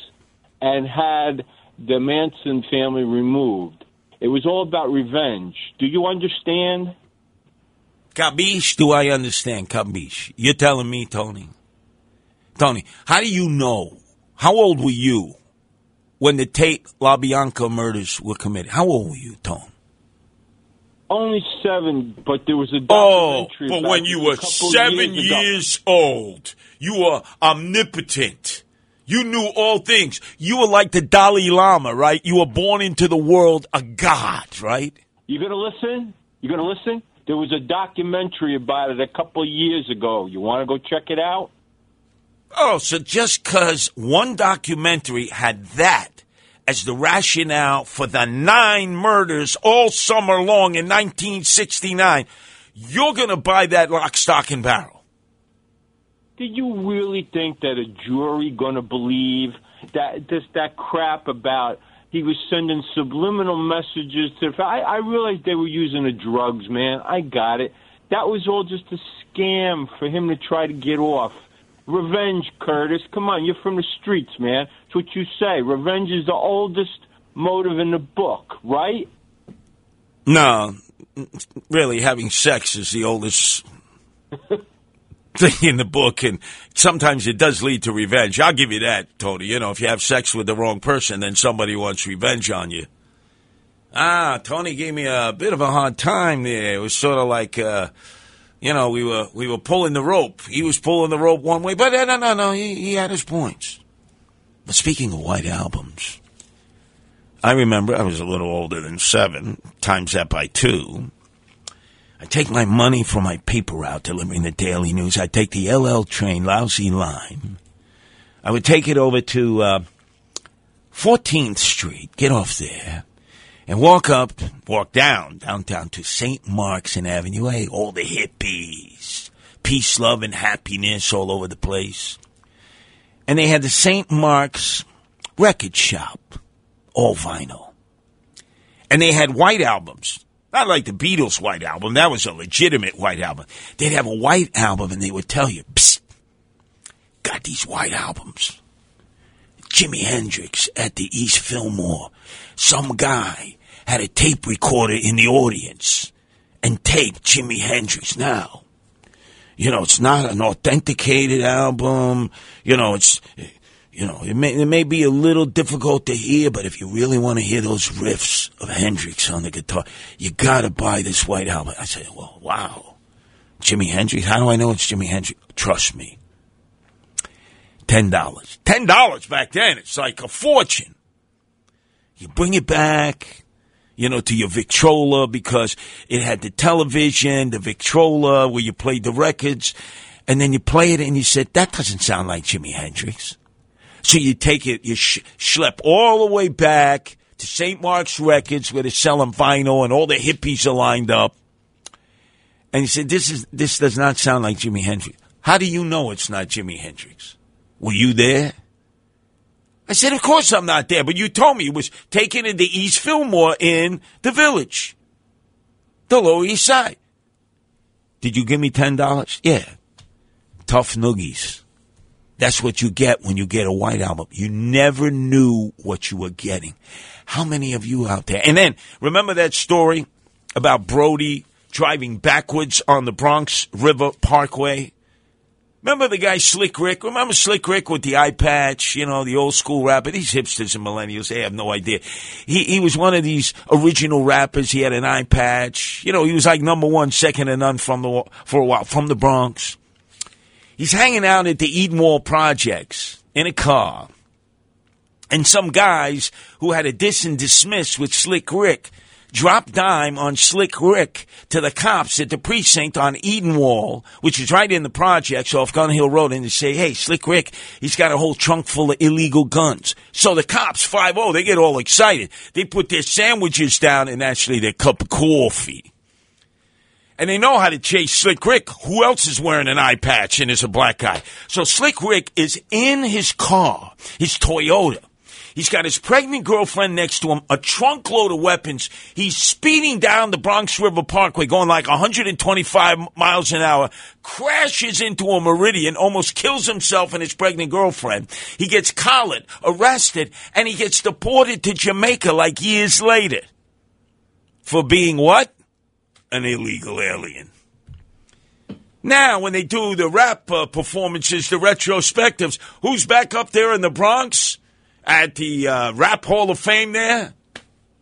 and had the Manson family removed. It was all about revenge. Do you understand? Cabiche, do I understand? Cabiche. You're telling me, Tony. Tony, how do you know? How old were you when the Tate LaBianca murders were committed? How old were you, Tony? Only seven, but there was a oh, documentary. Oh, but when you were seven years, years old, you were omnipotent. You knew all things. You were like the Dalai Lama, right? You were born into the world a god, right? You gonna listen? You gonna listen? There was a documentary about it a couple of years ago. You want to go check it out? Oh, so just because one documentary had that as the rationale for the nine murders all summer long in 1969, you're going to buy that lock, stock, and barrel. Do you really think that a jury gonna believe that this that crap about he was sending subliminal messages to? I, I realized they were using the drugs, man. I got it. That was all just a scam for him to try to get off. Revenge, Curtis. Come on, you're from the streets, man. It's what you say. Revenge is the oldest motive in the book, right? No, really, having sex is the oldest thing in the book, and sometimes it does lead to revenge. I'll give you that, Tony. You know, if you have sex with the wrong person, then somebody wants revenge on you. Ah, Tony gave me a bit of a hard time there. It was sort of like, uh, you know, we were we were pulling the rope. He was pulling the rope one way, but uh, no, no, no, he, he had his points. But speaking of white albums, I remember I was a little older than seven, times that by two. I take my money from my paper route delivering the Daily News. I take the LL train, lousy line. I would take it over to uh, 14th Street, get off there, and walk up, walk down, downtown to St. Mark's and Avenue A. All the hippies, peace, love, and happiness all over the place. And they had the St. Mark's record shop, all vinyl. And they had white albums. Not like the Beatles' white album. That was a legitimate white album. They'd have a white album and they would tell you, Psst, got these white albums. Jimi Hendrix at the East Fillmore. Some guy had a tape recorder in the audience and taped Jimi Hendrix. Now, you know, it's not an authenticated album. You know, it's, you know, it may, it may be a little difficult to hear, but if you really want to hear those riffs of Hendrix on the guitar, you gotta buy this white album. I said, well, wow. Jimi Hendrix? How do I know it's Jimi Hendrix? Trust me. Ten dollars. Ten dollars back then. It's like a fortune. You bring it back, you know, to your Victrola because it had the television, the Victrola where you played the records, and then you play it and you said, that doesn't sound like Jimi Hendrix. So you take it, you sh- schlep all the way back to St. Mark's Records where they're selling vinyl and all the hippies are lined up. And he said, "This is this does not sound like Jimi Hendrix." How do you know it's not Jimi Hendrix? Were you there? I said, "Of course I'm not there." But you told me it was taken into East Fillmore in the Village, the Lower East Side. Did you give me ten dollars? Yeah. Tough noogies. That's what you get when you get a white album. You never knew what you were getting. How many of you out there? And then remember that story about Brody driving backwards on the Bronx River Parkway? Remember the guy Slick Rick? Remember Slick Rick with the eye patch? You know, the old school rapper. These hipsters and millennials, they have no idea. He he was one of these original rappers. He had an eye patch. You know, he was like number one, second to none from the for a while from the Bronx. He's hanging out at the Edenwald Projects in a car. And some guys who had a diss and dismiss with Slick Rick dropped dime on Slick Rick to the cops at the precinct on Edenwald, which is right in the projects off Gun Hill Road, and they say, hey, Slick Rick, he's got a whole trunk full of illegal guns. So the cops, 5-0, they get all excited. They put their sandwiches down and actually their cup of coffee. And they know how to chase Slick Rick. Who else is wearing an eye patch and is a black guy? So Slick Rick is in his car, his Toyota. He's got his pregnant girlfriend next to him, a trunk load of weapons. He's speeding down the Bronx River Parkway, going like 125 miles an hour, crashes into a meridian, almost kills himself and his pregnant girlfriend. He gets collared, arrested, and he gets deported to Jamaica like years later. For being what? An illegal alien. Now, when they do the rap uh, performances, the retrospectives, who's back up there in the Bronx? At the uh, Rap Hall of Fame there?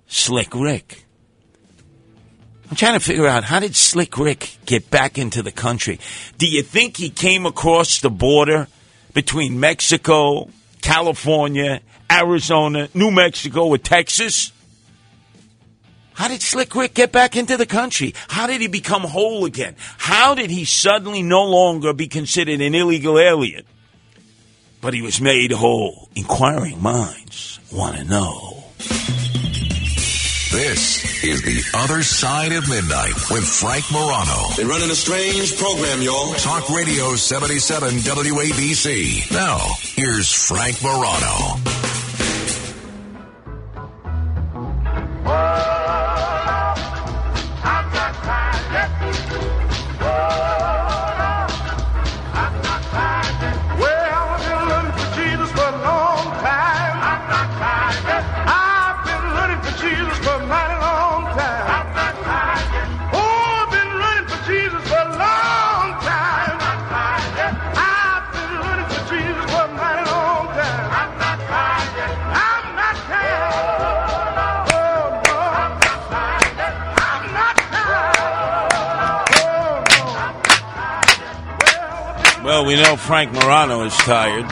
Slick Rick. I'm trying to figure out how did Slick Rick get back into the country? Do you think he came across the border between Mexico, California, Arizona, New Mexico, or Texas? How did Slick Rick get back into the country? How did he become whole again? How did he suddenly no longer be considered an illegal alien? But he was made whole. Inquiring minds want to know. This is The Other Side of Midnight with Frank Morano. They're running a strange program, y'all. Talk Radio 77 WABC. Now, here's Frank Morano. We know Frank Morano is tired.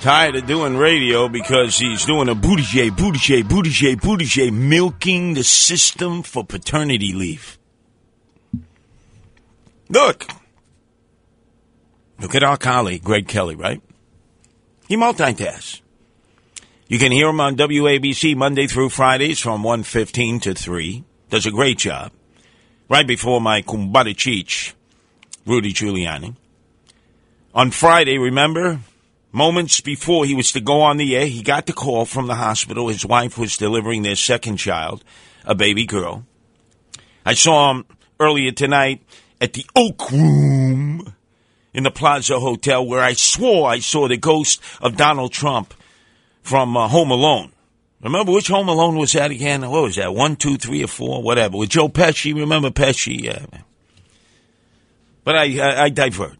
Tired of doing radio because he's doing a Buttigieg, Buttigieg, Buttigieg, Buttigieg, milking the system for paternity leave. Look. Look at our colleague, Greg Kelly, right? He multitasks. You can hear him on WABC Monday through Fridays from 1.15 to 3. Does a great job. Right before my kumbada cheech, Rudy Giuliani. On Friday, remember? Moments before he was to go on the air, he got the call from the hospital. His wife was delivering their second child, a baby girl. I saw him earlier tonight at the Oak Room in the Plaza Hotel where I swore I saw the ghost of Donald Trump from uh, Home Alone. Remember which Home Alone was that again? What was that? One, two, three, or four? Whatever. With Joe Pesci. Remember Pesci? Yeah. But I, I, I divert.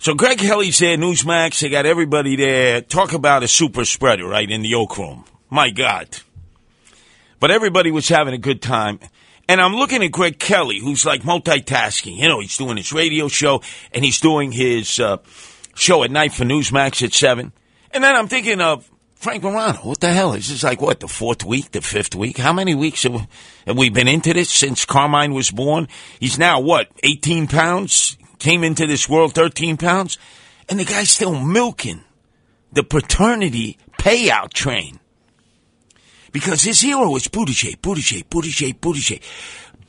So Greg Kelly's there, Newsmax. They got everybody there. Talk about a super spreader, right, in the Oak Room. My God. But everybody was having a good time. And I'm looking at Greg Kelly, who's like multitasking. You know, he's doing his radio show and he's doing his uh, show at night for Newsmax at 7. And then I'm thinking of Frank Morano. What the hell? Is this like, what, the fourth week, the fifth week? How many weeks have, we been into this since Carmine was born? He's now, what, 18 pounds? Came into this world 13 pounds? And the guy's still milking the paternity payout train. because his hero is Buttigieg, Buttigieg, Buttigieg, Buttigieg.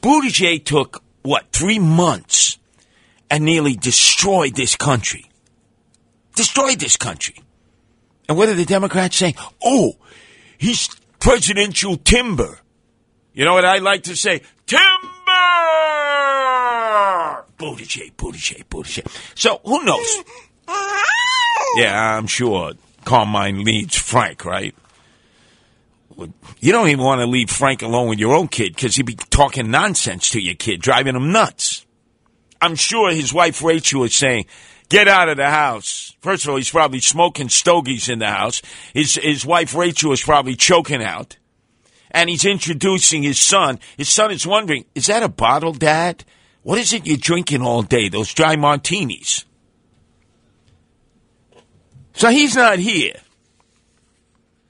Buttigieg took, what, three months and nearly destroyed this country. Destroyed this country. And what are the Democrats saying? Oh, he's presidential timber. You know what I like to say? Timber! Buttigieg, Buttigieg, Buttigieg. So who knows? Yeah, I'm sure Carmine leads Frank, right? You don't even want to leave Frank alone with your own kid because he'd be talking nonsense to your kid, driving him nuts. I'm sure his wife Rachel is saying, "Get out of the house." First of all, he's probably smoking stogies in the house. His his wife Rachel is probably choking out, and he's introducing his son. His son is wondering, "Is that a bottle, Dad? What is it you're drinking all day? Those dry martinis?" So he's not here.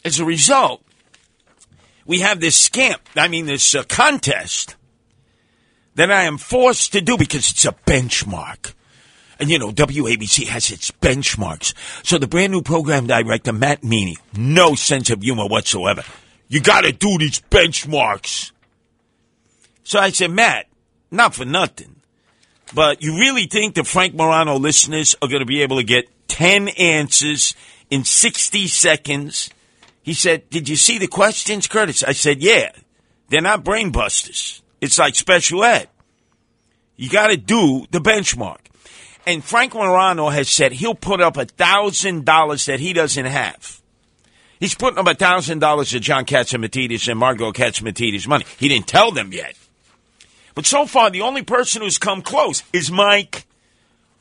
As a result, we have this scamp. I mean, this uh, contest that I am forced to do because it's a benchmark. And you know, WABC has its benchmarks. So the brand new program director, Matt Meany, no sense of humor whatsoever. You gotta do these benchmarks. So I said, Matt, not for nothing, but you really think the Frank Morano listeners are gonna be able to get 10 answers in 60 seconds? He said, Did you see the questions, Curtis? I said, Yeah. They're not brain busters. It's like special ed. You got to do the benchmark. And Frank Morano has said he'll put up a thousand dollars that he doesn't have. He's putting up a thousand dollars to John Catsimatidis and Margo Catsimatidis money. He didn't tell them yet. But so far, the only person who's come close is Mike,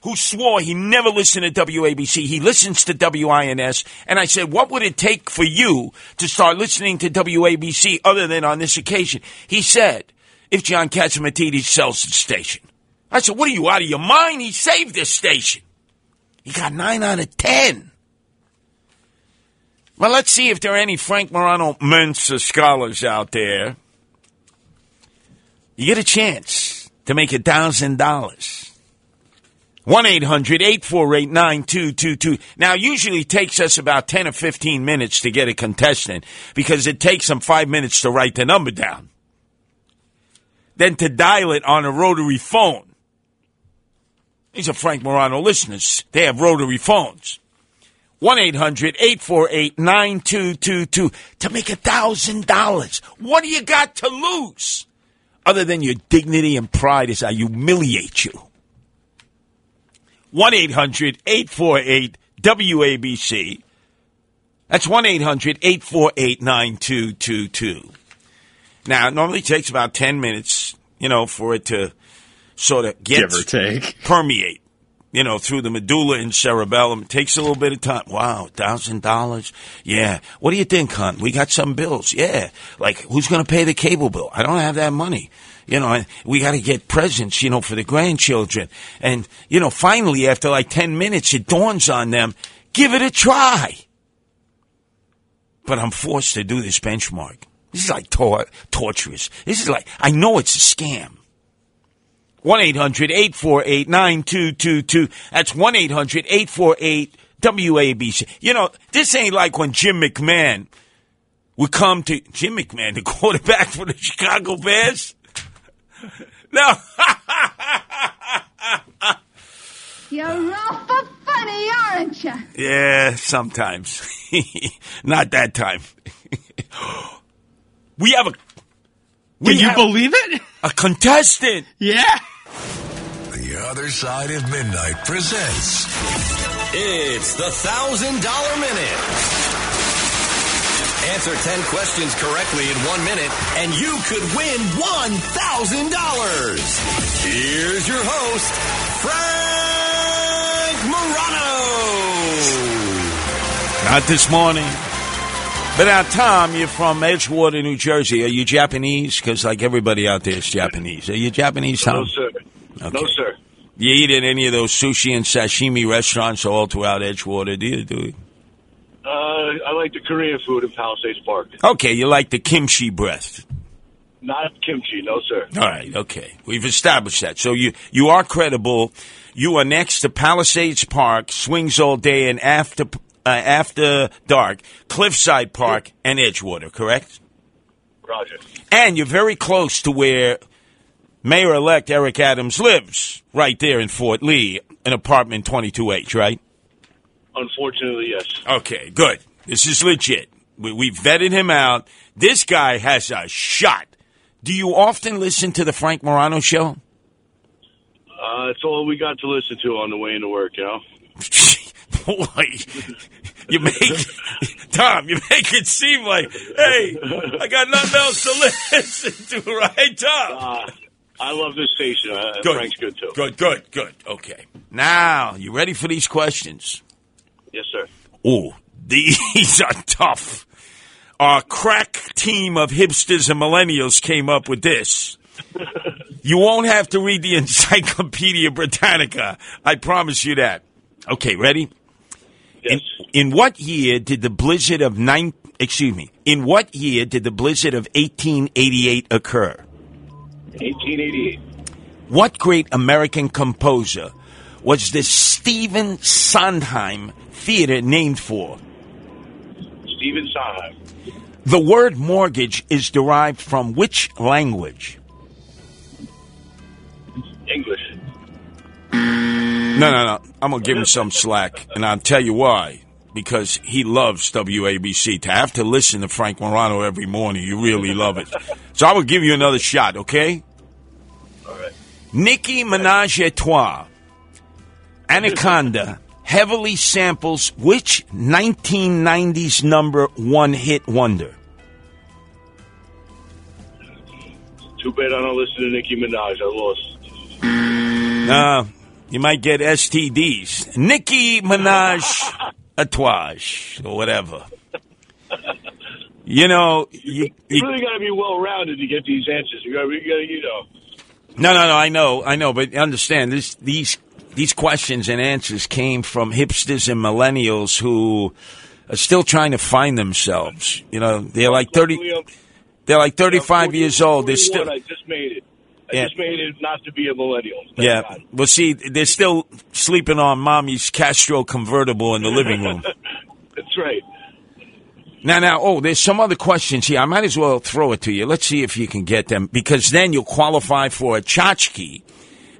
who swore he never listened to WABC. He listens to WINS. And I said, what would it take for you to start listening to WABC other than on this occasion? He said, if John Catsimatidis sells the station. I said, what are you out of your mind? He saved this station. He got nine out of ten. Well, let's see if there are any Frank Morano Mensa scholars out there. You get a chance to make a thousand dollars. 1 800 848 9222. Now, usually takes us about 10 or 15 minutes to get a contestant because it takes them five minutes to write the number down. Then to dial it on a rotary phone. These are Frank Morano listeners. They have rotary phones. 1 800 848 9222 to make a $1,000. What do you got to lose? Other than your dignity and pride as I humiliate you. 1 800 848 WABC. That's 1 800 848 9222. Now, it normally takes about 10 minutes, you know, for it to sort of get. Give or take. Permeate, you know, through the medulla and cerebellum. It takes a little bit of time. Wow, $1,000? Yeah. What do you think, hon? We got some bills. Yeah. Like, who's going to pay the cable bill? I don't have that money. You know, we got to get presents, you know, for the grandchildren. And, you know, finally, after like 10 minutes, it dawns on them, give it a try. But I'm forced to do this benchmark. This is like tor- torturous. This is like, I know it's a scam. 1 800 848 9222. That's 1 800 848 WABC. You know, this ain't like when Jim McMahon would come to Jim McMahon, the quarterback for the Chicago Bears. No. You're awful funny, aren't you? Yeah, sometimes. Not that time. we have a. We Can you have believe it? A contestant. Yeah. The Other Side of Midnight presents It's the thousand dollar minute. Answer 10 questions correctly in one minute, and you could win $1,000. Here's your host, Frank Morano. Not this morning. But now, Tom, you're from Edgewater, New Jersey. Are you Japanese? Because like everybody out there is Japanese. Are you Japanese, Tom? No, sir. No, sir. You eat at any of those sushi and sashimi restaurants all throughout Edgewater, do you? Do you? Uh, I like the Korean food in Palisades Park. Okay, you like the kimchi breath. Not kimchi, no, sir. All right, okay. We've established that. So you you are credible. You are next to Palisades Park, swings all day, and after uh, after dark, Cliffside Park and Edgewater. Correct? Roger. And you're very close to where Mayor elect Eric Adams lives, right there in Fort Lee, in apartment 22H, right? Unfortunately, yes. Okay, good. This is legit. We, we vetted him out. This guy has a shot. Do you often listen to the Frank Morano show? Uh, it's all we got to listen to on the way into work, you know? Boy, you make Tom, you make it seem like, hey, I got nothing else to listen to, right, Tom? Uh, I love this station. Uh, Good. Frank's good, too. Good, good, good. Okay. Now, you ready for these questions? Yes, sir. Oh, these are tough. Our crack team of hipsters and millennials came up with this. You won't have to read the Encyclopedia Britannica. I promise you that. Okay, ready? In, in what year did the blizzard of nine? Excuse me. In what year did the blizzard of 1888 occur? 1888. What great American composer was the Stephen Sondheim Theater named for? Stephen Sondheim. The word mortgage is derived from which language? English. No, no, no. I'm going to give him some slack, and I'll tell you why. Because he loves WABC. To have to listen to Frank Morano every morning, you really love it. So I will give you another shot, okay? Nicki Minaj et Toi, Anaconda, heavily samples which 1990s number one hit wonder? Too bad I don't listen to Nicki Minaj. I lost. Uh, you might get STDs. Nicki Minaj Atouage, or whatever. You know, you, You you, really got to be well rounded to get these answers. You got you, gotta, you know. No, no, no. I know, I know, but understand this. These these questions and answers came from hipsters and millennials who are still trying to find themselves. You know, they're like thirty. They're like thirty-five years old. They're still. I just made it. I Yeah. just made it not to be a millennial. Thank Yeah. God. Well, see, they're still sleeping on mommy's Castro convertible in the living room. That's right. Now, now, oh, there's some other questions here. I might as well throw it to you. Let's see if you can get them because then you'll qualify for a tchotchke.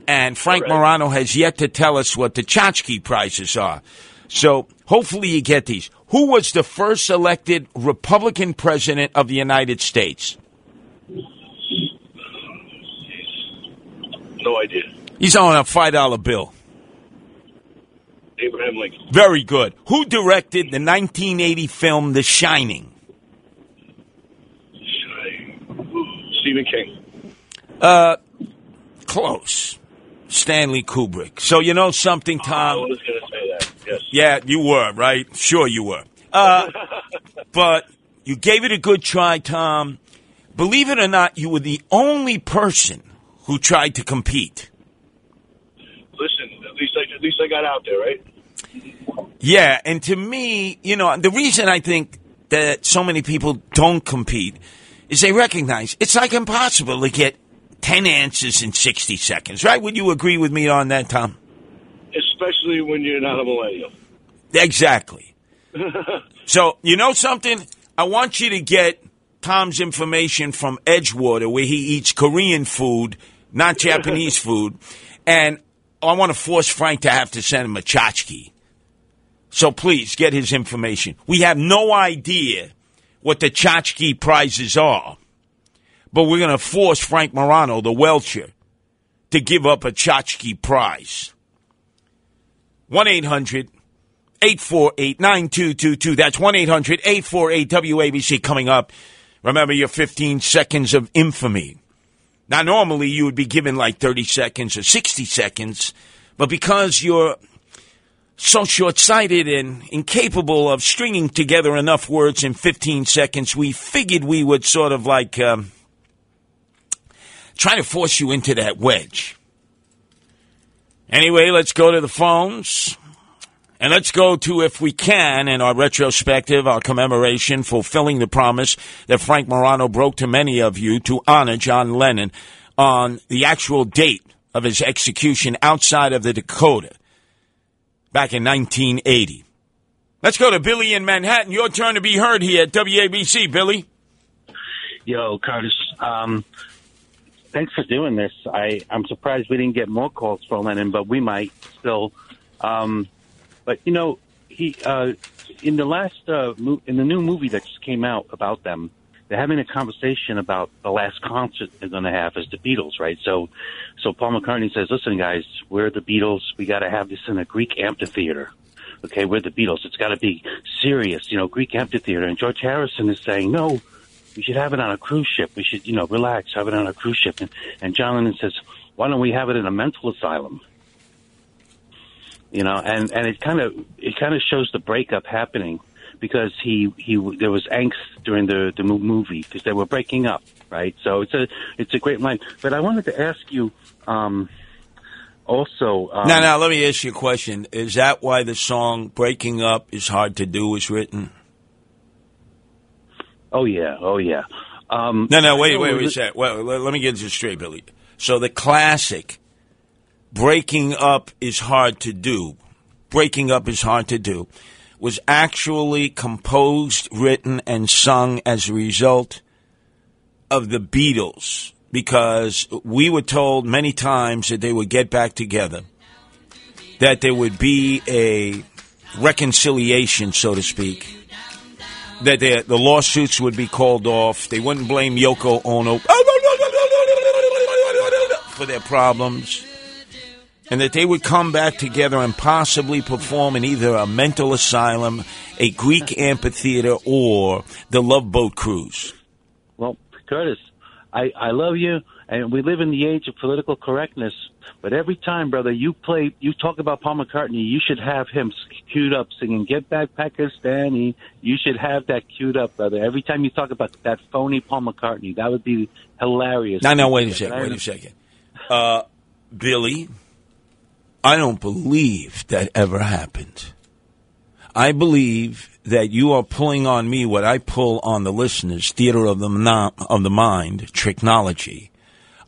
And Frank Morano has yet to tell us what the tchotchke prizes are. So hopefully you get these. Who was the first elected Republican president of the United States? No idea. He's on a $5 bill. Abraham Lincoln. Very good. Who directed the 1980 film The Shining? Stephen King. Uh, close. Stanley Kubrick. So you know something, Tom? I was going to say that. Yes. Yeah, you were, right? Sure you were. Uh, but you gave it a good try, Tom. Believe it or not, you were the only person who tried to compete. Listen, at least I at least I got out there, right? Yeah, and to me, you know, the reason I think that so many people don't compete is they recognize it's like impossible to get 10 answers in 60 seconds, right? Would you agree with me on that, Tom? Especially when you're not a millennial. Exactly. So, you know something? I want you to get Tom's information from Edgewater, where he eats Korean food, not Japanese food. And I want to force Frank to have to send him a tchotchke. So please get his information. We have no idea what the tchotchke prizes are, but we're going to force Frank Morano, the Welcher, to give up a tchotchke prize. 1 800 848 9222. That's 1 800 848 WABC coming up. Remember your 15 seconds of infamy. Now, normally you would be given like 30 seconds or 60 seconds, but because you're so short sighted and incapable of stringing together enough words in 15 seconds, we figured we would sort of like um, try to force you into that wedge. Anyway, let's go to the phones. And let's go to, if we can, in our retrospective, our commemoration, fulfilling the promise that Frank Morano broke to many of you to honor John Lennon on the actual date of his execution outside of the Dakota back in 1980. Let's go to Billy in Manhattan. Your turn to be heard here at WABC, Billy. Yo, Curtis. Um, thanks for doing this. I I'm surprised we didn't get more calls for Lennon, but we might still. Um, but you know, he uh, in the last uh, mo- in the new movie that just came out about them, they're having a conversation about the last concert they're going to have as the Beatles, right? So, so Paul McCartney says, "Listen, guys, we're the Beatles. We got to have this in a Greek amphitheater." Okay, we're the Beatles. It's got to be serious, you know, Greek amphitheater. And George Harrison is saying, no, we should have it on a cruise ship. We should, you know, relax, have it on a cruise ship. And, and John Lennon says, why don't we have it in a mental asylum? You know, and, and it kind of, it kind of shows the breakup happening because he, he, there was angst during the, the movie because they were breaking up, right? So it's a, it's a great line. But I wanted to ask you, um, also, um, now, now, let me ask you a question. Is that why the song "Breaking Up Is Hard to Do" was written? Oh yeah, oh yeah. Um, No, no, wait, wait, it wait a sec. Well, let, let me get this straight, Billy. So the classic "Breaking Up Is Hard to Do," "Breaking Up Is Hard to Do," was actually composed, written, and sung as a result of the Beatles because we were told many times that they would get back together, that there would be a reconciliation, so to speak, that the, the lawsuits would be called off. They wouldn't blame Yoko Ono for their problems. And that they would come back together and possibly perform in either a mental asylum, a Greek amphitheater, or the Love Boat Cruise. Well, Curtis, I, I love you, and we live in the age of political correctness. But every time, brother, you play, you talk about Paul McCartney, you should have him queued up singing "Get Back Pakistani." You should have that queued up, brother. Every time you talk about that phony Paul McCartney, that would be hilarious. Now, now, wait a second. Wait a second. Uh, Billy, I don't believe that ever happened. I believe that you are pulling on me what I pull on the listeners, theater of the, of the mind, tricknology.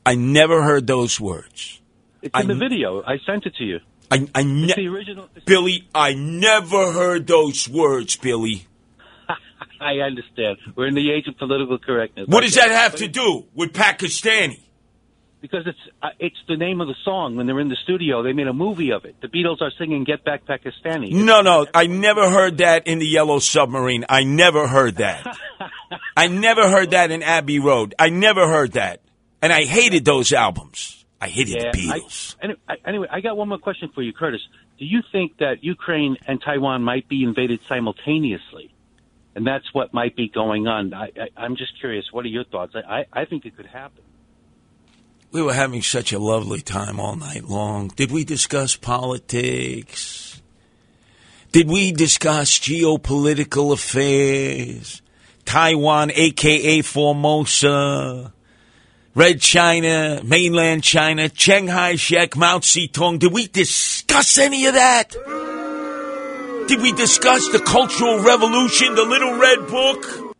I never heard those words. It's in the video. I sent it to you. I, I ne- the original. Billy, I never heard those words, Billy. I understand. We're in the age of political correctness. What does that have to do with Pakistani? Because it's uh, it's the name of the song. When they're in the studio, they made a movie of it. The Beatles are singing "Get Back Pakistani." No, no, I never heard that in the Yellow Submarine. I never heard that. I never heard that in Abbey Road. I never heard that. And I hated those albums. I hated Yeah, the Beatles. I, anyway, I, anyway, I got one more question for you, Curtis. Do you think that Ukraine and Taiwan might be invaded simultaneously, and that's what might be going on? I, I'm just curious. What are your thoughts? I, I, I think it could happen. We were having such a lovely time all night long. Did we discuss politics? Did we discuss geopolitical affairs? Taiwan, aka Formosa, Red China, mainland China, Chiang Kai shek, Mao Zedong. Did we discuss any of that? Did we discuss the Cultural Revolution, the Little Red Book?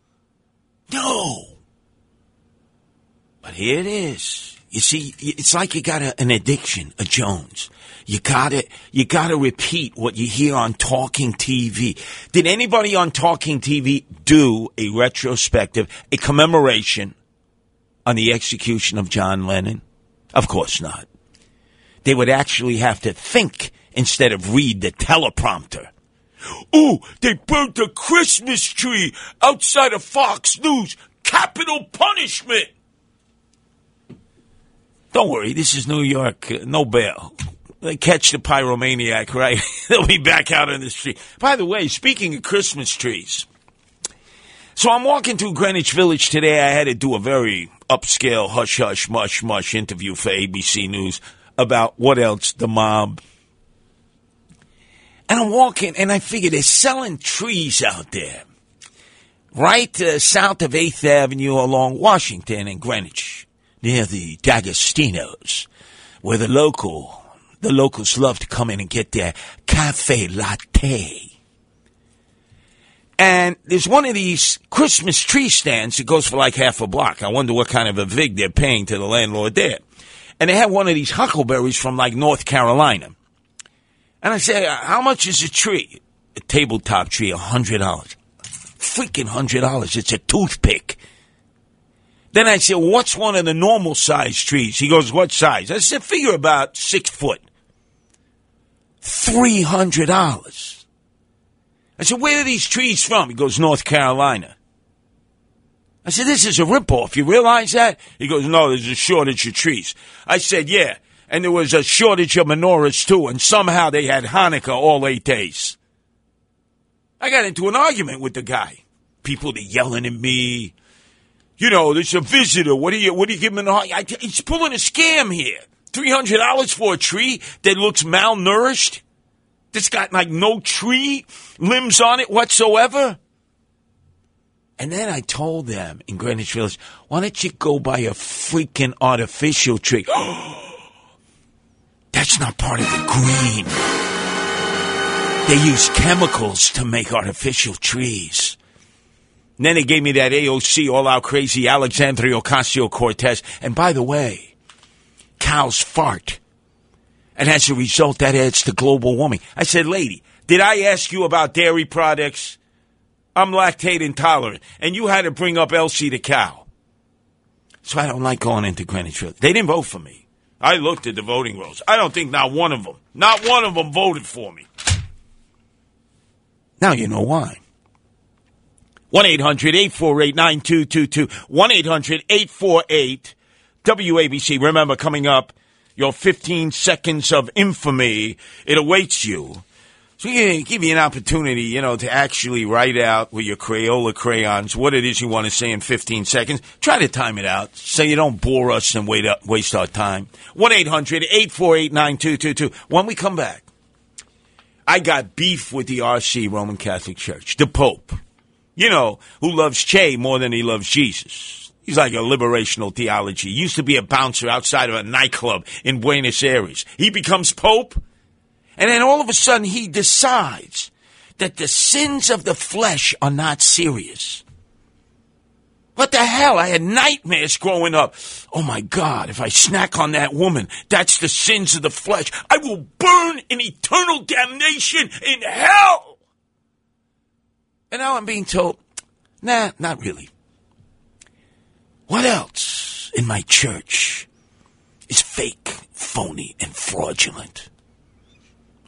No. But here it is. You see, it's like you got a, an addiction, a Jones. You gotta, you gotta repeat what you hear on talking TV. Did anybody on talking TV do a retrospective, a commemoration on the execution of John Lennon? Of course not. They would actually have to think instead of read the teleprompter. Ooh, they burnt a Christmas tree outside of Fox News. Capital punishment. Don't worry, this is New York. Uh, no bail. They catch the pyromaniac, right? They'll be back out on the street. By the way, speaking of Christmas trees, so I'm walking through Greenwich Village today. I had to do a very upscale hush hush mush mush interview for ABC News about what else the mob. And I'm walking, and I figure they're selling trees out there, right uh, south of Eighth Avenue along Washington and Greenwich, near the D'Agostino's, where the local the locals love to come in and get their cafe latte. And there's one of these Christmas tree stands that goes for like half a block. I wonder what kind of a vig they're paying to the landlord there. And they have one of these huckleberries from like North Carolina. And I say, "Uh, how much is a tree? A tabletop tree, a hundred dollars. Freaking hundred dollars. It's a toothpick. Then I said, what's one of the normal size trees? He goes, what size? I said, figure about six foot. $300. I said, where are these trees from? He goes, North Carolina. I said, this is a ripoff. You realize that? He goes, no, there's a shortage of trees. I said, yeah. And there was a shortage of menorahs too. And somehow they had Hanukkah all eight days. I got into an argument with the guy. People are yelling at me. You know, there's a visitor. What do you, what do you give him? I, I, he's pulling a scam here. $300 for a tree that looks malnourished? That's got like no tree limbs on it whatsoever? And then I told them in Greenwich Village, why don't you go buy a freaking artificial tree? That's not part of the green. They use chemicals to make artificial trees. And then they gave me that AOC all out crazy Alexandria Ocasio Cortez. And by the way, cows fart. And as a result, that adds to global warming. I said, lady, did I ask you about dairy products? I'm lactate intolerant. And you had to bring up Elsie the cow. So I don't like going into Greenwich Village. They didn't vote for me. I looked at the voting rolls. I don't think not one of them, not one of them voted for me. Now you know why. 1 800 848 9222. 1 800 848 WABC. Remember, coming up, your 15 seconds of infamy. It awaits you. So we give you an opportunity, you know, to actually write out with your Crayola crayons what it is you want to say in 15 seconds. Try to time it out so you don't bore us and wait up, waste our time. 1-800-848-9222. When we come back, I got beef with the RC Roman Catholic Church, the Pope, you know, who loves Che more than he loves Jesus. He's like a liberational theology. He used to be a bouncer outside of a nightclub in Buenos Aires. He becomes Pope, and then all of a sudden he decides that the sins of the flesh are not serious. What the hell? I had nightmares growing up. Oh my God, if I snack on that woman, that's the sins of the flesh. I will burn in eternal damnation in hell. And now I'm being told, nah, not really. What else in my church is fake, phony, and fraudulent?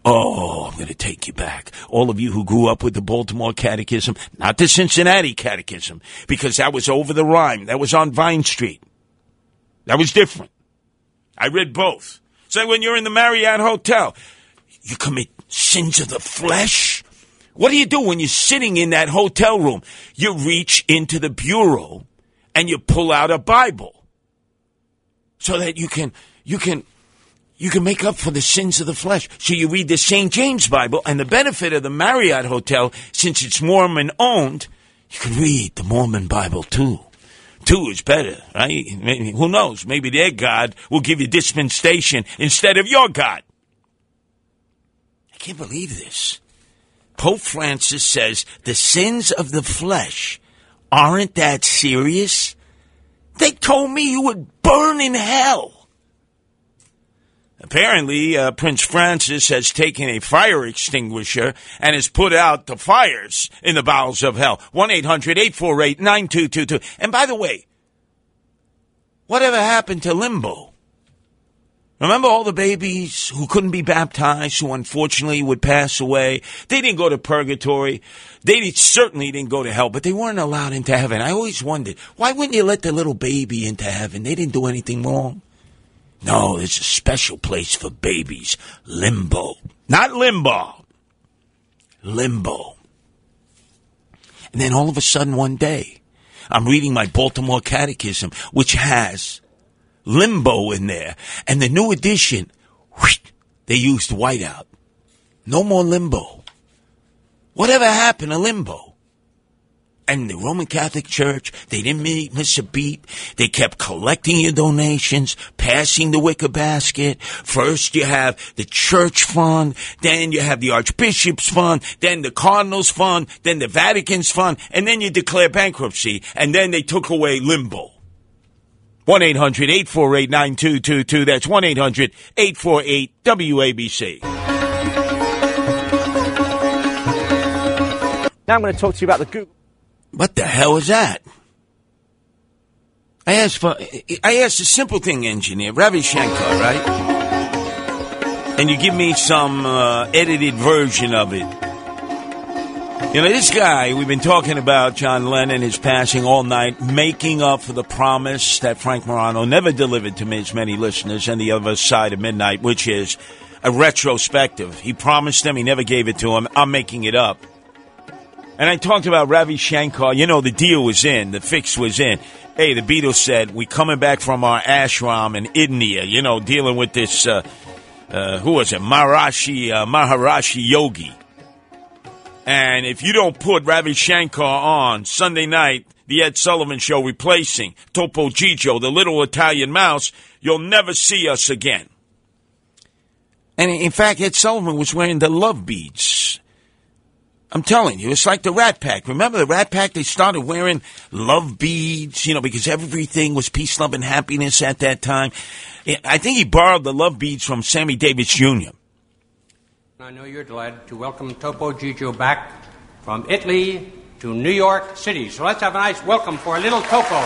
Oh, I'm going to take you back. All of you who grew up with the Baltimore Catechism, not the Cincinnati Catechism, because that was over the rhyme. That was on Vine Street. That was different. I read both. So when you're in the Marriott Hotel, you commit sins of the flesh. What do you do when you're sitting in that hotel room? You reach into the bureau and you pull out a Bible so that you can, you can, you can make up for the sins of the flesh. So you read the St. James Bible and the benefit of the Marriott Hotel, since it's Mormon owned, you can read the Mormon Bible too. Two is better, right? Who knows? Maybe their God will give you dispensation instead of your God. I can't believe this. Pope Francis says the sins of the flesh aren't that serious. They told me you would burn in hell. Apparently, uh, Prince Francis has taken a fire extinguisher and has put out the fires in the bowels of hell. 1 800 848 9222. And by the way, whatever happened to limbo? Remember all the babies who couldn't be baptized, who unfortunately would pass away? They didn't go to purgatory. They certainly didn't go to hell, but they weren't allowed into heaven. I always wondered, why wouldn't you let the little baby into heaven? They didn't do anything wrong. No, there's a special place for babies. Limbo. Not limbo. Limbo. And then all of a sudden one day, I'm reading my Baltimore Catechism, which has limbo in there. And the new edition, whoosh, they used whiteout. No more limbo. Whatever happened to limbo? And the Roman Catholic Church, they didn't miss a beat. They kept collecting your donations, passing the wicker basket. First you have the church fund, then you have the Archbishop's fund, then the Cardinals fund, then the Vatican's fund, and then you declare bankruptcy, and then they took away limbo. 1-800-848-9222. That's 1-800-848-WABC. Now I'm going to talk to you about the Google. What the hell is that? I asked for, I asked a simple thing, engineer, Ravi Shankar, right? And you give me some uh, edited version of it. You know, this guy, we've been talking about John Lennon, his passing all night, making up for the promise that Frank Morano never delivered to as many listeners, and the other side of midnight, which is a retrospective. He promised them, he never gave it to him. I'm making it up. And I talked about Ravi Shankar. You know, the deal was in, the fix was in. Hey, the Beatles said, we coming back from our ashram in India, you know, dealing with this, uh, uh, who was it? Maharishi, uh, Maharishi Yogi. And if you don't put Ravi Shankar on Sunday night, the Ed Sullivan Show replacing Topo Gigio, the little Italian mouse, you'll never see us again. And in fact, Ed Sullivan was wearing the love beads. I'm telling you, it's like the Rat Pack. Remember the Rat Pack? They started wearing love beads, you know, because everything was peace, love, and happiness at that time. I think he borrowed the love beads from Sammy Davis Jr. I know you're delighted to welcome Topo Gigio back from Italy to New York City. So let's have a nice welcome for a little Topo.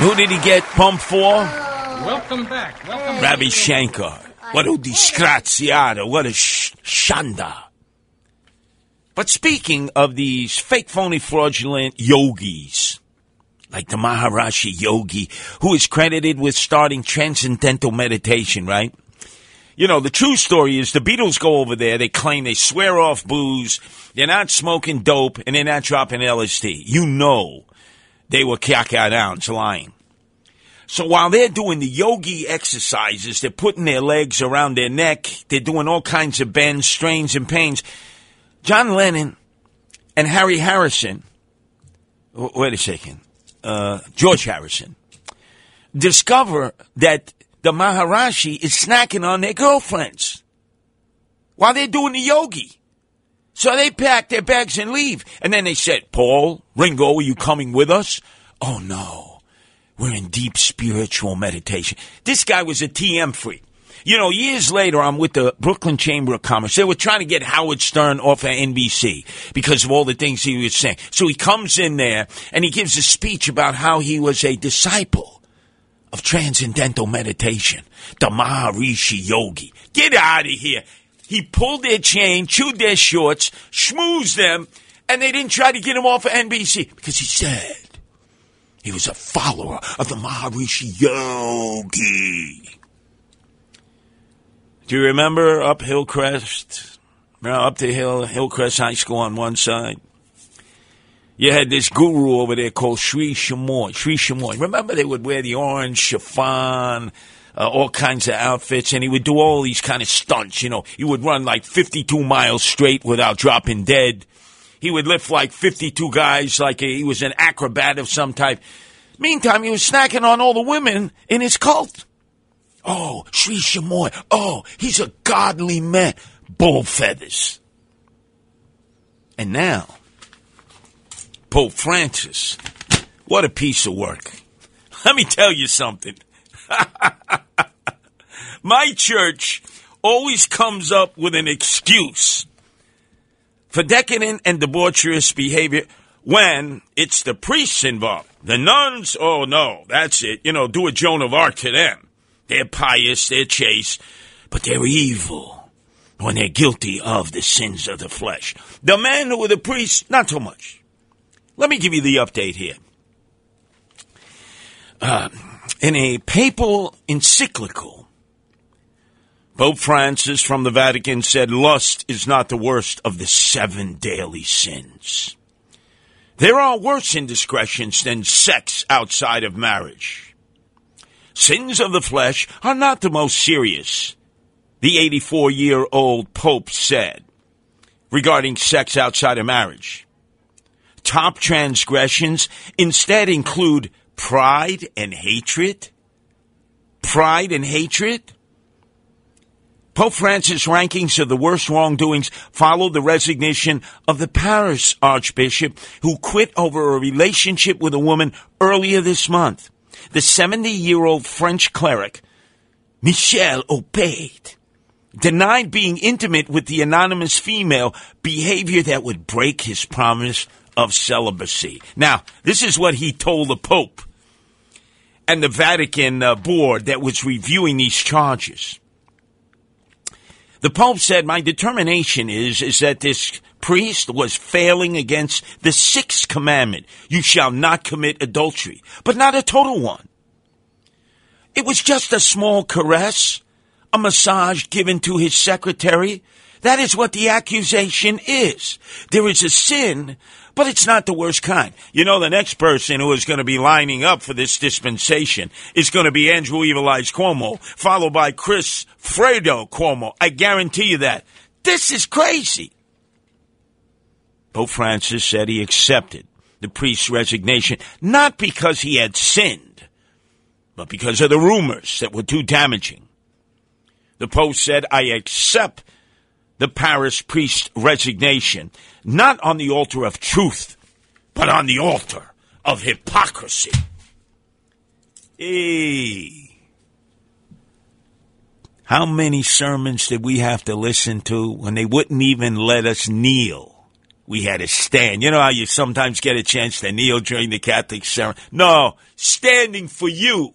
Who did he get pumped for? Welcome back. Welcome Ravi Shankar. What a disgraziato. What a sh- shanda. But speaking of these fake, phony, fraudulent yogis, like the Maharishi yogi, who is credited with starting transcendental meditation, right? You know, the true story is the Beatles go over there, they claim they swear off booze, they're not smoking dope, and they're not dropping LSD. You know they were ounce lying. So while they're doing the yogi exercises, they're putting their legs around their neck, they're doing all kinds of bends, strains, and pains. John Lennon and Harry Harrison, wait a second, uh, George Harrison, discover that the Maharishi is snacking on their girlfriends while they're doing the yogi. So they pack their bags and leave. And then they said, Paul, Ringo, are you coming with us? Oh no, we're in deep spiritual meditation. This guy was a TM freak. You know, years later, I'm with the Brooklyn Chamber of Commerce. They were trying to get Howard Stern off of NBC because of all the things he was saying. So he comes in there and he gives a speech about how he was a disciple of transcendental meditation, the Maharishi Yogi. Get out of here. He pulled their chain, chewed their shorts, schmoozed them, and they didn't try to get him off of NBC because he said he was a follower of the Maharishi Yogi. Do you remember up Hillcrest? Up the hill, Hillcrest High School on one side. You had this guru over there called Sri Shamoy. Sri Shamoy. Remember they would wear the orange chiffon, uh, all kinds of outfits, and he would do all these kind of stunts. You know, he would run like 52 miles straight without dropping dead. He would lift like 52 guys like a, he was an acrobat of some type. Meantime, he was snacking on all the women in his cult. Oh, Sri Shamoy. Oh, he's a godly man. Bull feathers. And now, Pope Francis. What a piece of work. Let me tell you something. My church always comes up with an excuse for decadent and debaucherous behavior when it's the priests involved. The nuns, oh no, that's it. You know, do a Joan of Arc to them. They're pious, they're chaste, but they're evil when they're guilty of the sins of the flesh. The men who were the priests, not so much. Let me give you the update here. Uh, in a papal encyclical, Pope Francis from the Vatican said lust is not the worst of the seven daily sins. There are worse indiscretions than sex outside of marriage. Sins of the flesh are not the most serious, the 84 year old Pope said regarding sex outside of marriage. Top transgressions instead include pride and hatred. Pride and hatred. Pope Francis' rankings of the worst wrongdoings follow the resignation of the Paris Archbishop who quit over a relationship with a woman earlier this month. The 70 year old French cleric, Michel Aupetit, denied being intimate with the anonymous female, behavior that would break his promise of celibacy. Now, this is what he told the Pope and the Vatican uh, board that was reviewing these charges. The Pope said, My determination is, is that this priest was failing against the sixth commandment. You shall not commit adultery, but not a total one. It was just a small caress, a massage given to his secretary. That is what the accusation is. There is a sin, but it's not the worst kind. You know, the next person who is going to be lining up for this dispensation is going to be Andrew Evil Eyes Cuomo, followed by Chris Fredo Cuomo. I guarantee you that. This is crazy. Pope Francis said he accepted the priest's resignation, not because he had sinned, but because of the rumors that were too damaging. The Pope said, I accept the Paris priest's resignation, not on the altar of truth, but on the altar of hypocrisy. Hey. How many sermons did we have to listen to when they wouldn't even let us kneel? We had to stand. You know how you sometimes get a chance to kneel during the Catholic ceremony? No, standing for you.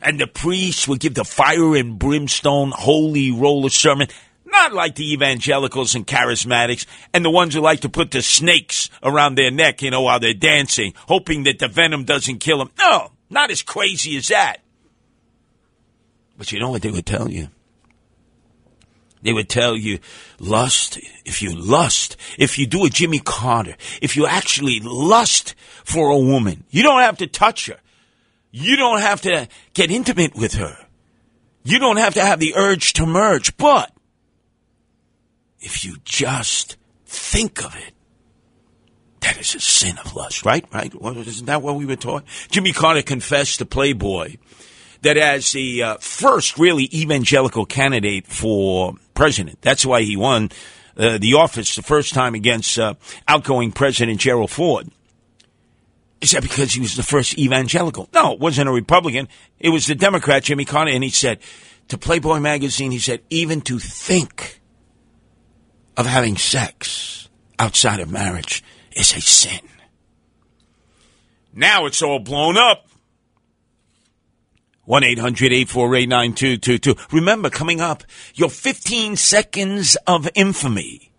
And the priest would give the fire and brimstone holy roller sermon, not like the evangelicals and charismatics and the ones who like to put the snakes around their neck, you know, while they're dancing, hoping that the venom doesn't kill them. No, not as crazy as that. But you know what they would tell you? They would tell you, lust, if you lust, if you do a Jimmy Carter, if you actually lust for a woman, you don't have to touch her. You don't have to get intimate with her. You don't have to have the urge to merge. But if you just think of it, that is a sin of lust, right? Right? Isn't that what we were taught? Jimmy Carter confessed to Playboy that as the uh, first really evangelical candidate for president, that's why he won uh, the office the first time against uh, outgoing President Gerald Ford. Is that because he was the first evangelical? No, it wasn't a Republican. It was the Democrat, Jimmy Carter, and he said to Playboy magazine, he said, even to think of having sex outside of marriage is a sin. Now it's all blown up. 1 800 848 9222. Remember, coming up, your 15 seconds of infamy.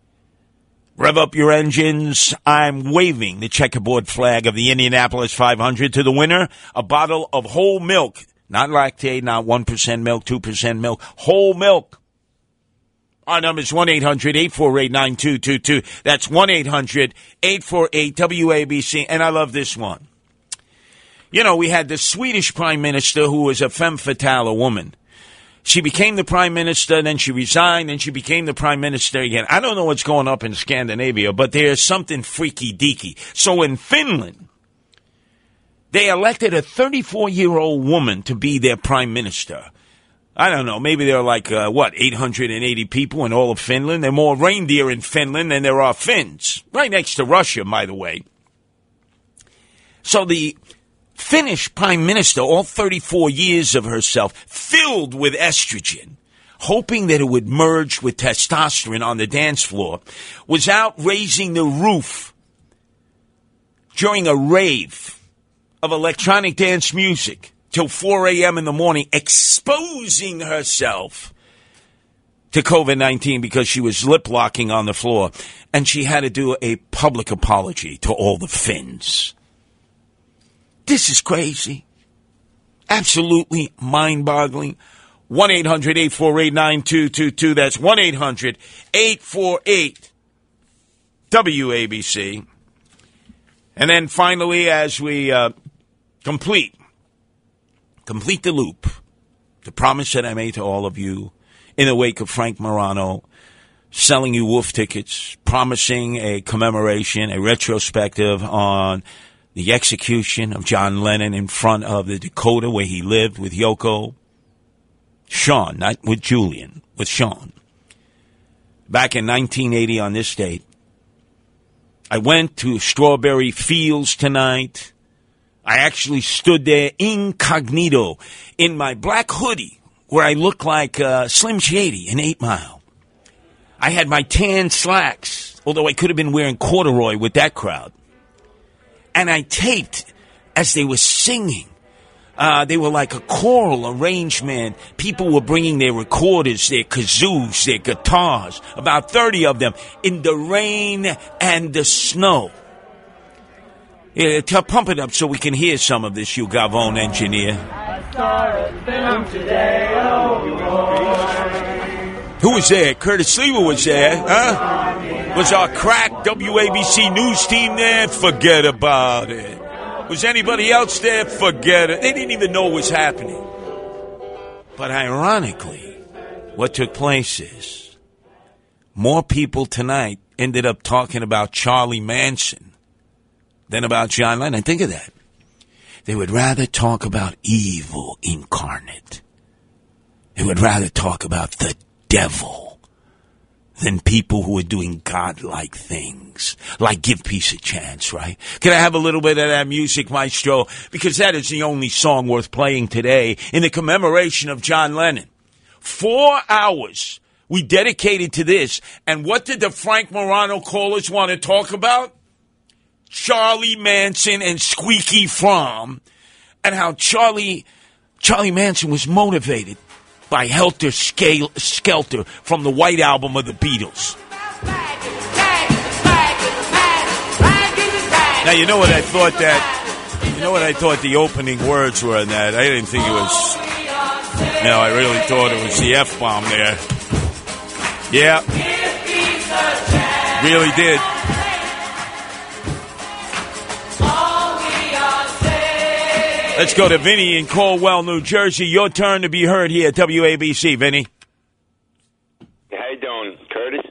Rev up your engines. I'm waving the checkerboard flag of the Indianapolis 500 to the winner. A bottle of whole milk. Not lactate, not 1% milk, 2% milk. Whole milk. Our number is 1 800 848 9222. That's 1 800 848 WABC. And I love this one. You know, we had the Swedish prime minister who was a femme fatale, a woman. She became the prime minister, then she resigned, then she became the prime minister again. I don't know what's going up in Scandinavia, but there's something freaky deaky. So in Finland, they elected a 34 year old woman to be their prime minister. I don't know. Maybe there are like, uh, what, 880 people in all of Finland? There are more reindeer in Finland than there are Finns. Right next to Russia, by the way. So the Finnish prime minister, all 34 years of herself, filled with estrogen, hoping that it would merge with testosterone on the dance floor, was out raising the roof during a rave of electronic dance music till 4 a.m. in the morning, exposing herself to COVID 19 because she was lip locking on the floor. And she had to do a public apology to all the Finns. This is crazy. Absolutely mind boggling. 1 800 848 9222. That's 1 800 848 WABC. And then finally, as we uh, complete complete the loop, the promise that I made to all of you in the wake of Frank Morano selling you wolf tickets, promising a commemoration, a retrospective on the execution of John Lennon in front of the Dakota where he lived with Yoko. Sean, not with Julian, with Sean. Back in 1980 on this date, I went to Strawberry Fields tonight. I actually stood there incognito in my black hoodie where I looked like uh, Slim Shady in 8 Mile. I had my tan slacks, although I could have been wearing corduroy with that crowd. And I taped as they were singing Uh, they were like a choral arrangement. People were bringing their recorders, their kazoos, their guitars, about 30 of them, in the rain and the snow. Yeah, t- pump it up so we can hear some of this, you Gavone engineer. Who was there? Curtis Sliwa was there, huh? Was our crack WABC news team there? Forget about it. Was anybody else there? Forget it. They didn't even know what was happening. But ironically, what took place is more people tonight ended up talking about Charlie Manson than about John Lennon. Think of that. They would rather talk about evil incarnate. They would rather talk about the devil than people who are doing godlike things, like give peace a chance, right? Can I have a little bit of that music, maestro? Because that is the only song worth playing today in the commemoration of John Lennon. Four hours we dedicated to this. And what did the Frank Morano callers want to talk about? Charlie Manson and Squeaky Fromme, and how Charlie Charlie Manson was motivated by Helter Skelter from the White Album of the Beatles. Now you know what I thought that you know what I thought the opening words were in that. I didn't think it was know, I really thought it was the F bomb there. Yeah. Really did. Let's go to Vinny in Caldwell, New Jersey. Your turn to be heard here at WABC, Vinny. How you doing, Curtis?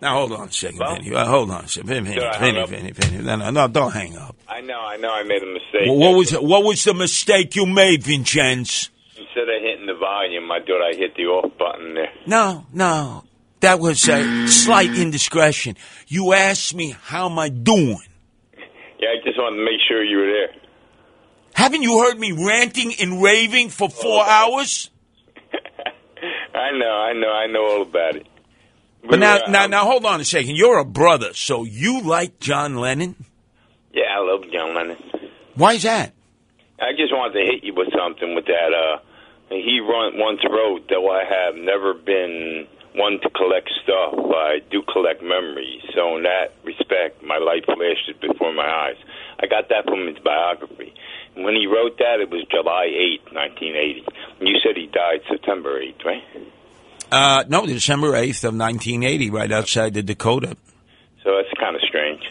Now hold on a second, Vinny. Uh, hold on a second, Vinny, Vinny, Vinny. Vinny, Vinny. No, no, no, don't hang up. I know, I know, I made a mistake. Well, what was what was the mistake you made, Vincenz? Instead of hitting the volume, I thought I hit the off button there. No, no, that was a slight indiscretion. You asked me how am I doing. Yeah, I just wanted to make sure you were there. Haven't you heard me ranting and raving for four hours? I know, I know, I know all about it. But now, were, now, um, now, hold on a second. You're a brother, so you like John Lennon? Yeah, I love John Lennon. Why is that? I just wanted to hit you with something with that. Uh, he run, once wrote, though I have never been one to collect stuff, but I do collect memories. So in that respect, my life flashes before my eyes. I got that from his biography. When he wrote that, it was July 8th, 1980. And you said he died September 8th, right? Uh, no, December 8th of 1980, right outside the Dakota. So that's kind of strange.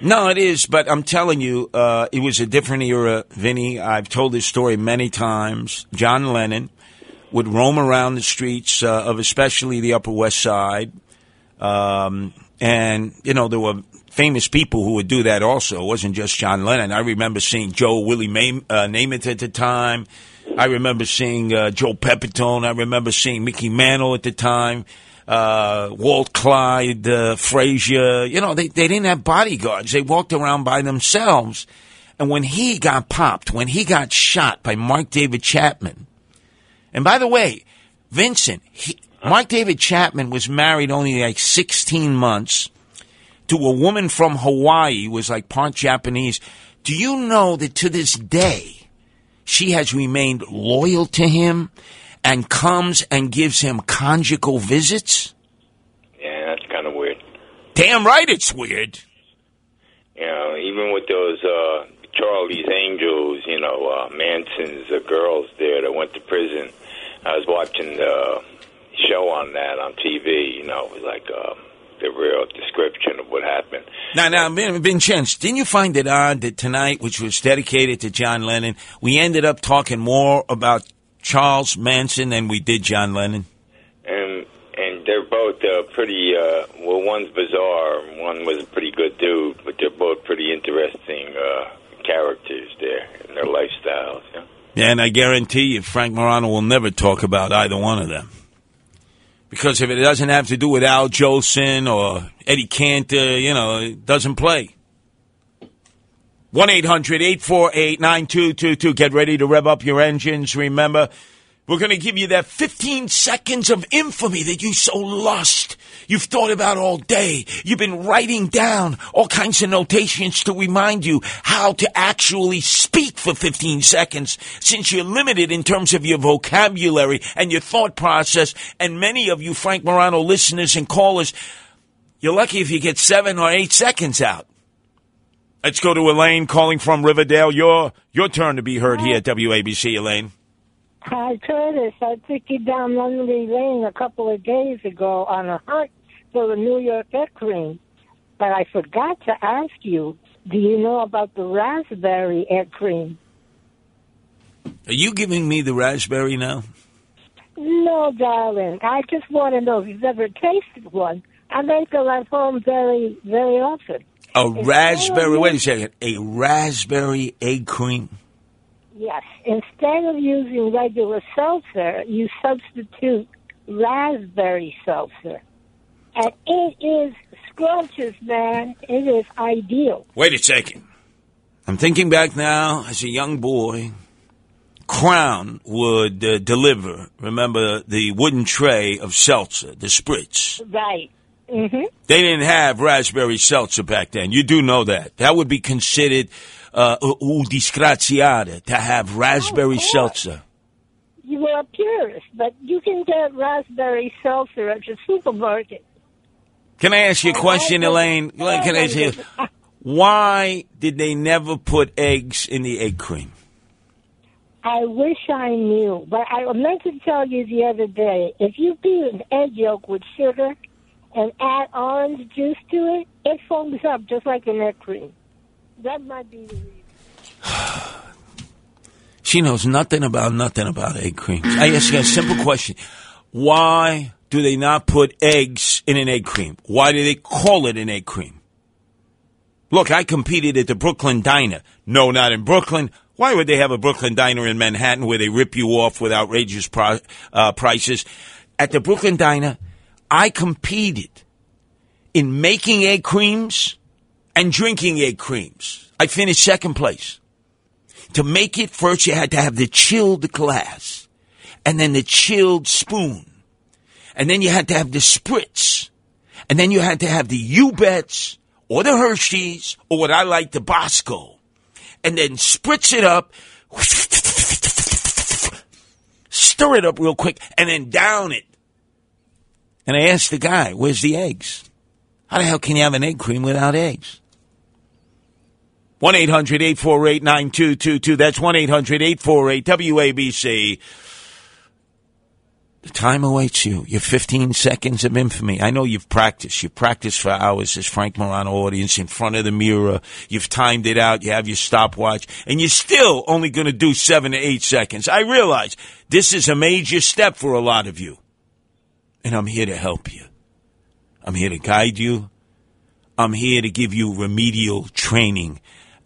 No, it is, but I'm telling you, uh, it was a different era, Vinny. I've told this story many times. John Lennon would roam around the streets uh, of especially the Upper West Side. Um, and, you know, there were famous people who would do that also. It wasn't just John Lennon. I remember seeing Joe Willie May- uh, Namath at the time. I remember seeing uh, Joe Pepitone. I remember seeing Mickey Mantle at the time. Uh, Walt Clyde, uh, Frazier. You know, they, they didn't have bodyguards. They walked around by themselves. And when he got popped, when he got shot by Mark David Chapman, and by the way, Vincent, he, Mark David Chapman was married only like 16 months to a woman from Hawaii who was like part Japanese. Do you know that to this day, she has remained loyal to him and comes and gives him conjugal visits? Yeah, that's kind of weird. Damn right it's weird. You know, even with those uh, Charlie's Angels, you know, uh, Manson's uh, girls there that went to prison. I was watching the show on that on TV. You know, it was like uh, the real description of what happened. Now, now, Vin- Vincenz, didn't you find it odd that tonight, which was dedicated to John Lennon, we ended up talking more about Charles Manson than we did John Lennon? and and they're both uh, pretty. Uh, well, one's bizarre, one was a pretty good dude, but they're both pretty interesting uh, characters there in their lifestyles. Yeah. And I guarantee you, Frank Morano will never talk about either one of them. Because if it doesn't have to do with Al Jolson or Eddie Cantor, you know, it doesn't play. 1 800 848 9222. Get ready to rev up your engines. Remember, We're going to give you that 15 seconds of infamy that you so lust. You've thought about all day. You've been writing down all kinds of notations to remind you how to actually speak for 15 seconds since you're limited in terms of your vocabulary and your thought process. And many of you Frank Morano listeners and callers, you're lucky if you get seven or eight seconds out. Let's go to Elaine calling from Riverdale. Your, your turn to be heard here at WABC, Elaine. Hi, Curtis. I took you down Lundy Lane a couple of days ago on a hunt for the New York egg cream. But I forgot to ask you, do you know about the raspberry egg cream? Are you giving me the raspberry now? No, darling. I just want to know if you've ever tasted one. I make them at home very, very often. A raspberry, wait a second. A raspberry egg cream? Yes. Instead of using regular seltzer, you substitute raspberry seltzer. And it is scrumptious, man. It is ideal. Wait a second. I'm thinking back now as a young boy. Crown would uh, deliver, remember, the wooden tray of seltzer, the spritz. Right. Mm-hmm. They didn't have raspberry seltzer back then. You do know that. That would be considered uh, u disgraziata to have raspberry seltzer. You are a purist, but you can get raspberry seltzer at your supermarket. Can I ask you a question, Elaine? Can I ask you, why did they never put eggs in the egg cream? I wish I knew, but I meant to tell you the other day, if you beat an egg yolk with sugar and add orange juice to it, it foams up just like an egg cream. That might be the reason. She knows nothing about nothing about egg creams. I ask you a simple question. Why do they not put eggs in an egg cream? Why do they call it an egg cream? Look, I competed at the Brooklyn Diner. No, not in Brooklyn. Why would they have a Brooklyn Diner in Manhattan where they rip you off with outrageous uh, prices? At the Brooklyn Diner, I competed in making egg creams and drinking egg creams. I finished second place. To make it, first you had to have the chilled glass, and then the chilled spoon, and then you had to have the spritz, and then you had to have the U-Bets, or the Hershey's, or what I like, the Bosco, and then spritz it up, stir it up real quick, and then down it. And I asked the guy, where's the eggs? How the hell can you have an egg cream without eggs? 1 800 848 9222. That's 1 800 848 WABC. The time awaits you. Your 15 seconds of infamy. I know you've practiced. You've practiced for hours as Frank Morano audience in front of the mirror. You've timed it out. You have your stopwatch. And you're still only going to do seven to eight seconds. I realize this is a major step for a lot of you. And I'm here to help you. I'm here to guide you. I'm here to give you remedial training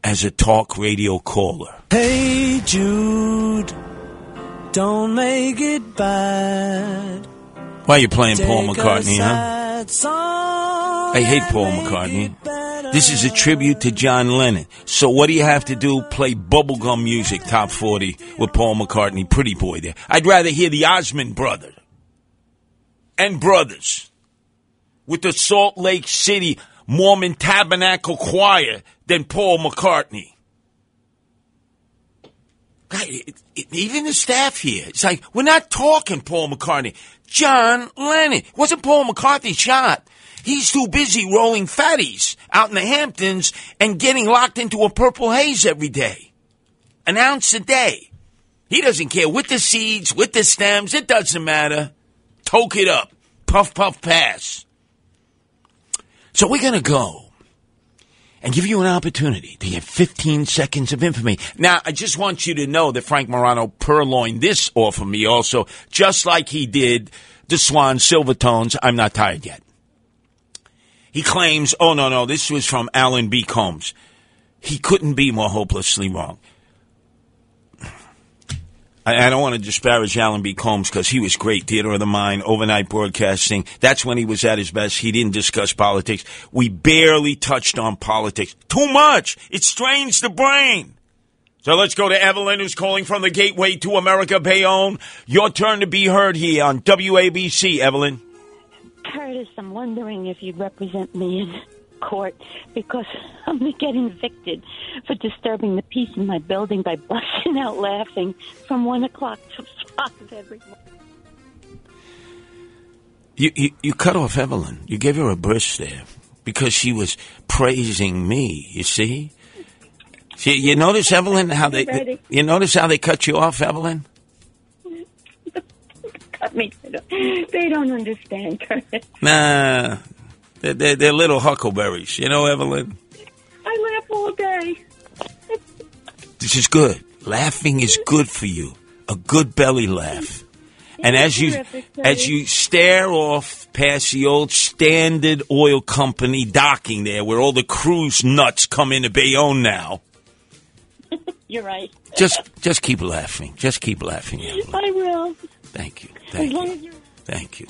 as a talk radio caller. Hey Jude, don't make it bad. Why are you playing Paul Take a McCartney, huh? I hate Paul McCartney. This is a tribute to John Lennon. So what do you have to do? Play bubblegum music, top 40 with Paul McCartney, pretty boy there. I'd rather hear the Osmond brothers and brothers with the Salt Lake City Mormon Tabernacle Choir than Paul McCartney. God, it- it- even the staff here, it's like, we're not talking Paul McCartney. John Lennon. Wasn't Paul McCartney shot? He's too busy rolling fatties out in the Hamptons and getting locked into a purple haze every day. An ounce a day. He doesn't care with the seeds, with the stems, it doesn't matter. Toke it up. Puff, puff, pass. So we're going to go and give you an opportunity to get 15 seconds of infamy. Now, I just want you to know that Frank Morano purloined this off of me also, just like he did the Swan Silvertones. I'm not tired yet. He claims, oh, no, no, this was from Alan B. Combs. He couldn't be more hopelessly wrong. I, I don't want to disparage Alan B. Combs because he was great, theater of the mind, overnight broadcasting. That's when he was at his best. He didn't discuss politics. We barely touched on politics. Too much. It strains the brain. So let's go to Evelyn, who's calling from the Gateway to America, Bayonne. Your turn to be heard here on WABC, Evelyn. Curtis, I'm wondering if you'd represent me in court because I'm going to get evicted for disturbing the peace in my building by busting out laughing from one o'clock to five every morning. You, you, you cut off Evelyn. You gave her a burst there because she was praising me, you see? See, you notice, Evelyn, how they, Ready. you notice how they cut you off, Evelyn? Cut me. They don't, understand. Nah, they're, they're, they're little huckleberries, you know, Evelyn? I laugh all day. This is good. Laughing is good for you. A good belly laugh. And as you as you stare off past the old Standard Oil Company docking there, where all the cruise nuts come into Bayonne now, You're right. just just keep laughing. Just keep laughing. Evelyn. I will. Thank you. As Thank long you. as you're. Thank you.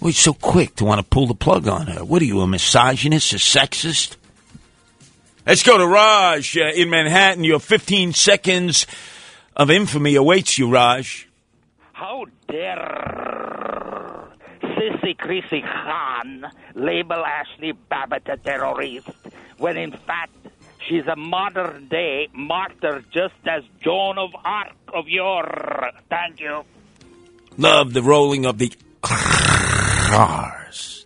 Well, you're so quick to want to pull the plug on her. What are you, a misogynist, a sexist? Let's go to Raj uh, in Manhattan. Your 15 seconds of infamy awaits you, Raj. How dare Sissy Chrissy Khan label Ashli Babbitt a terrorist when in fact she's a modern day martyr just as Joan of Arc of yore. Thank you. Love the rolling of the cars.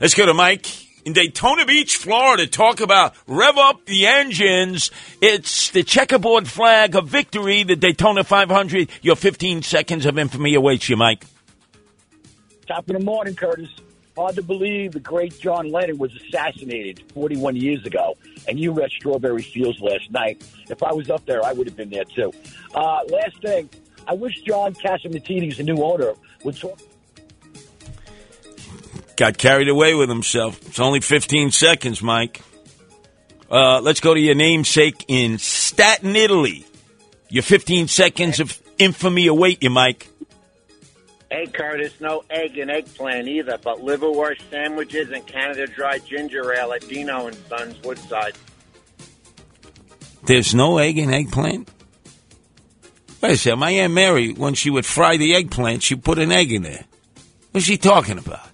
Let's go to Mike in Daytona Beach, Florida. Talk about rev up the engines. It's the checkerboard flag of victory, the Daytona 500. Your 15 seconds of infamy awaits you, Mike. Top of the morning, Curtis. Hard to believe the great John Lennon was assassinated 41 years ago, and you were at Strawberry Fields last night. If I was up there, I would have been there too. Uh, last thing, I wish John Catsimatidis the new owner would talk. Got carried away with himself. It's only 15 seconds, Mike. Uh, let's go to your namesake in Staten, Italy. Your 15 seconds of infamy await you, Mike. Hey, Curtis, no egg and eggplant either, but liverwurst sandwiches and Canada Dry ginger ale at Dino and Sons Woodside. There's no egg and eggplant? Wait a second. My Aunt Mary, when she would fry the eggplant, she put an egg in there. What's she talking about?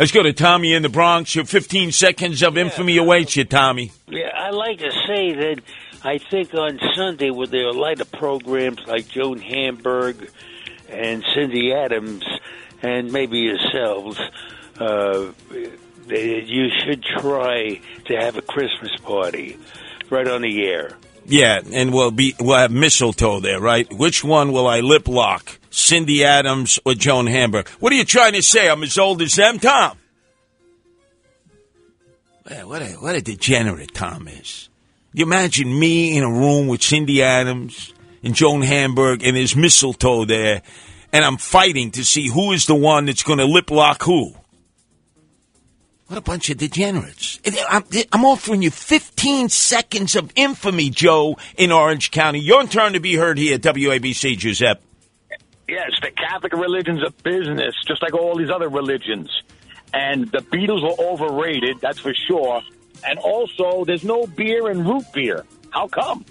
Let's go to Tommy in the Bronx. Your 15 seconds of infamy awaits you, Tommy. Yeah, I like to say that I think on Sunday with their lighter programs like Joan Hamburg and Cindy Adams and maybe yourselves, uh, that you should try to have a Christmas party right on the air. Yeah, and we'll be we'll have mistletoe there, right? Which one will I lip lock? Cindy Adams or Joan Hamburg? What are you trying to say? I'm as old as them, Tom. Man, what a what a degenerate Tom is. You imagine me in a room with Cindy Adams and Joan Hamburg and there's mistletoe there, and I'm fighting to see who is the one that's going to lip lock who. What a bunch of degenerates. I'm, I'm offering you 15 seconds of infamy, Joe, in Orange County. Your turn to be heard here at WABC, Giuseppe. Yes, the Catholic religion's a business, just like all these other religions. And the Beatles were overrated, that's for sure. And also, there's no beer in root beer. How come?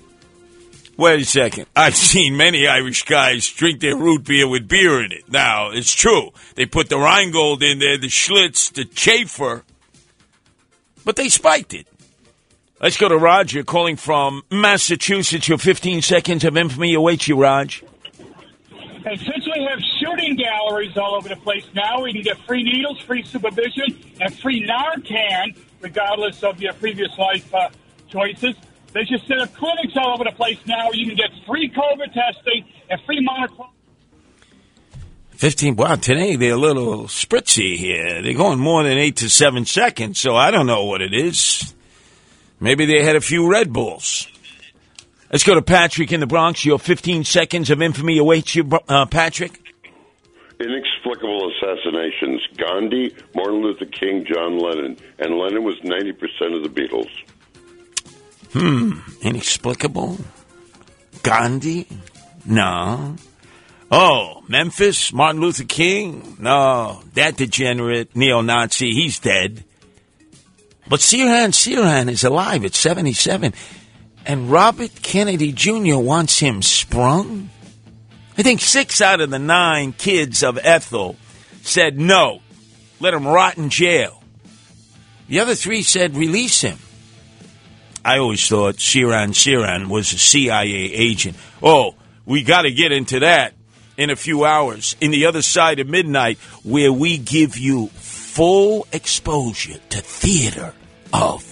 Wait a second. I've seen many Irish guys drink their root beer with beer in it. Now, it's true. They put the Rheingold in there, the Schlitz, the Schaefer, but they spiked it. Let's go to Roger calling from Massachusetts. Your 15 seconds of infamy awaits you, Raj. And since we have shooting galleries all over the place now, we can get free needles, free supervision, and free Narcan, regardless of your previous life uh, choices. They just set up clinics all over the place now. You can get free COVID testing and free monoclonal. 15. Wow, today they're a little spritzy here. They're going more than eight to seven seconds, so I don't know what it is. Maybe they had a few Red Bulls. Let's go to Patrick in the Bronx. Your 15 seconds of infamy awaits you, uh, Patrick. Inexplicable assassinations. Gandhi, Martin Luther King, John Lennon. And Lennon was 90% of the Beatles. Hmm, inexplicable. Gandhi? No. Oh, Memphis? Martin Luther King? No, that degenerate neo-Nazi, he's dead. But Sirhan Sirhan is alive at 77. And Robert Kennedy Jr. wants him sprung? I think six out of the nine kids of Ethel said no, let him rot in jail. The other three said release him. I always thought Sirhan Sirhan was a CIA agent. Oh, we got to get into that in a few hours. In the other side of midnight, where we give you full exposure to theater of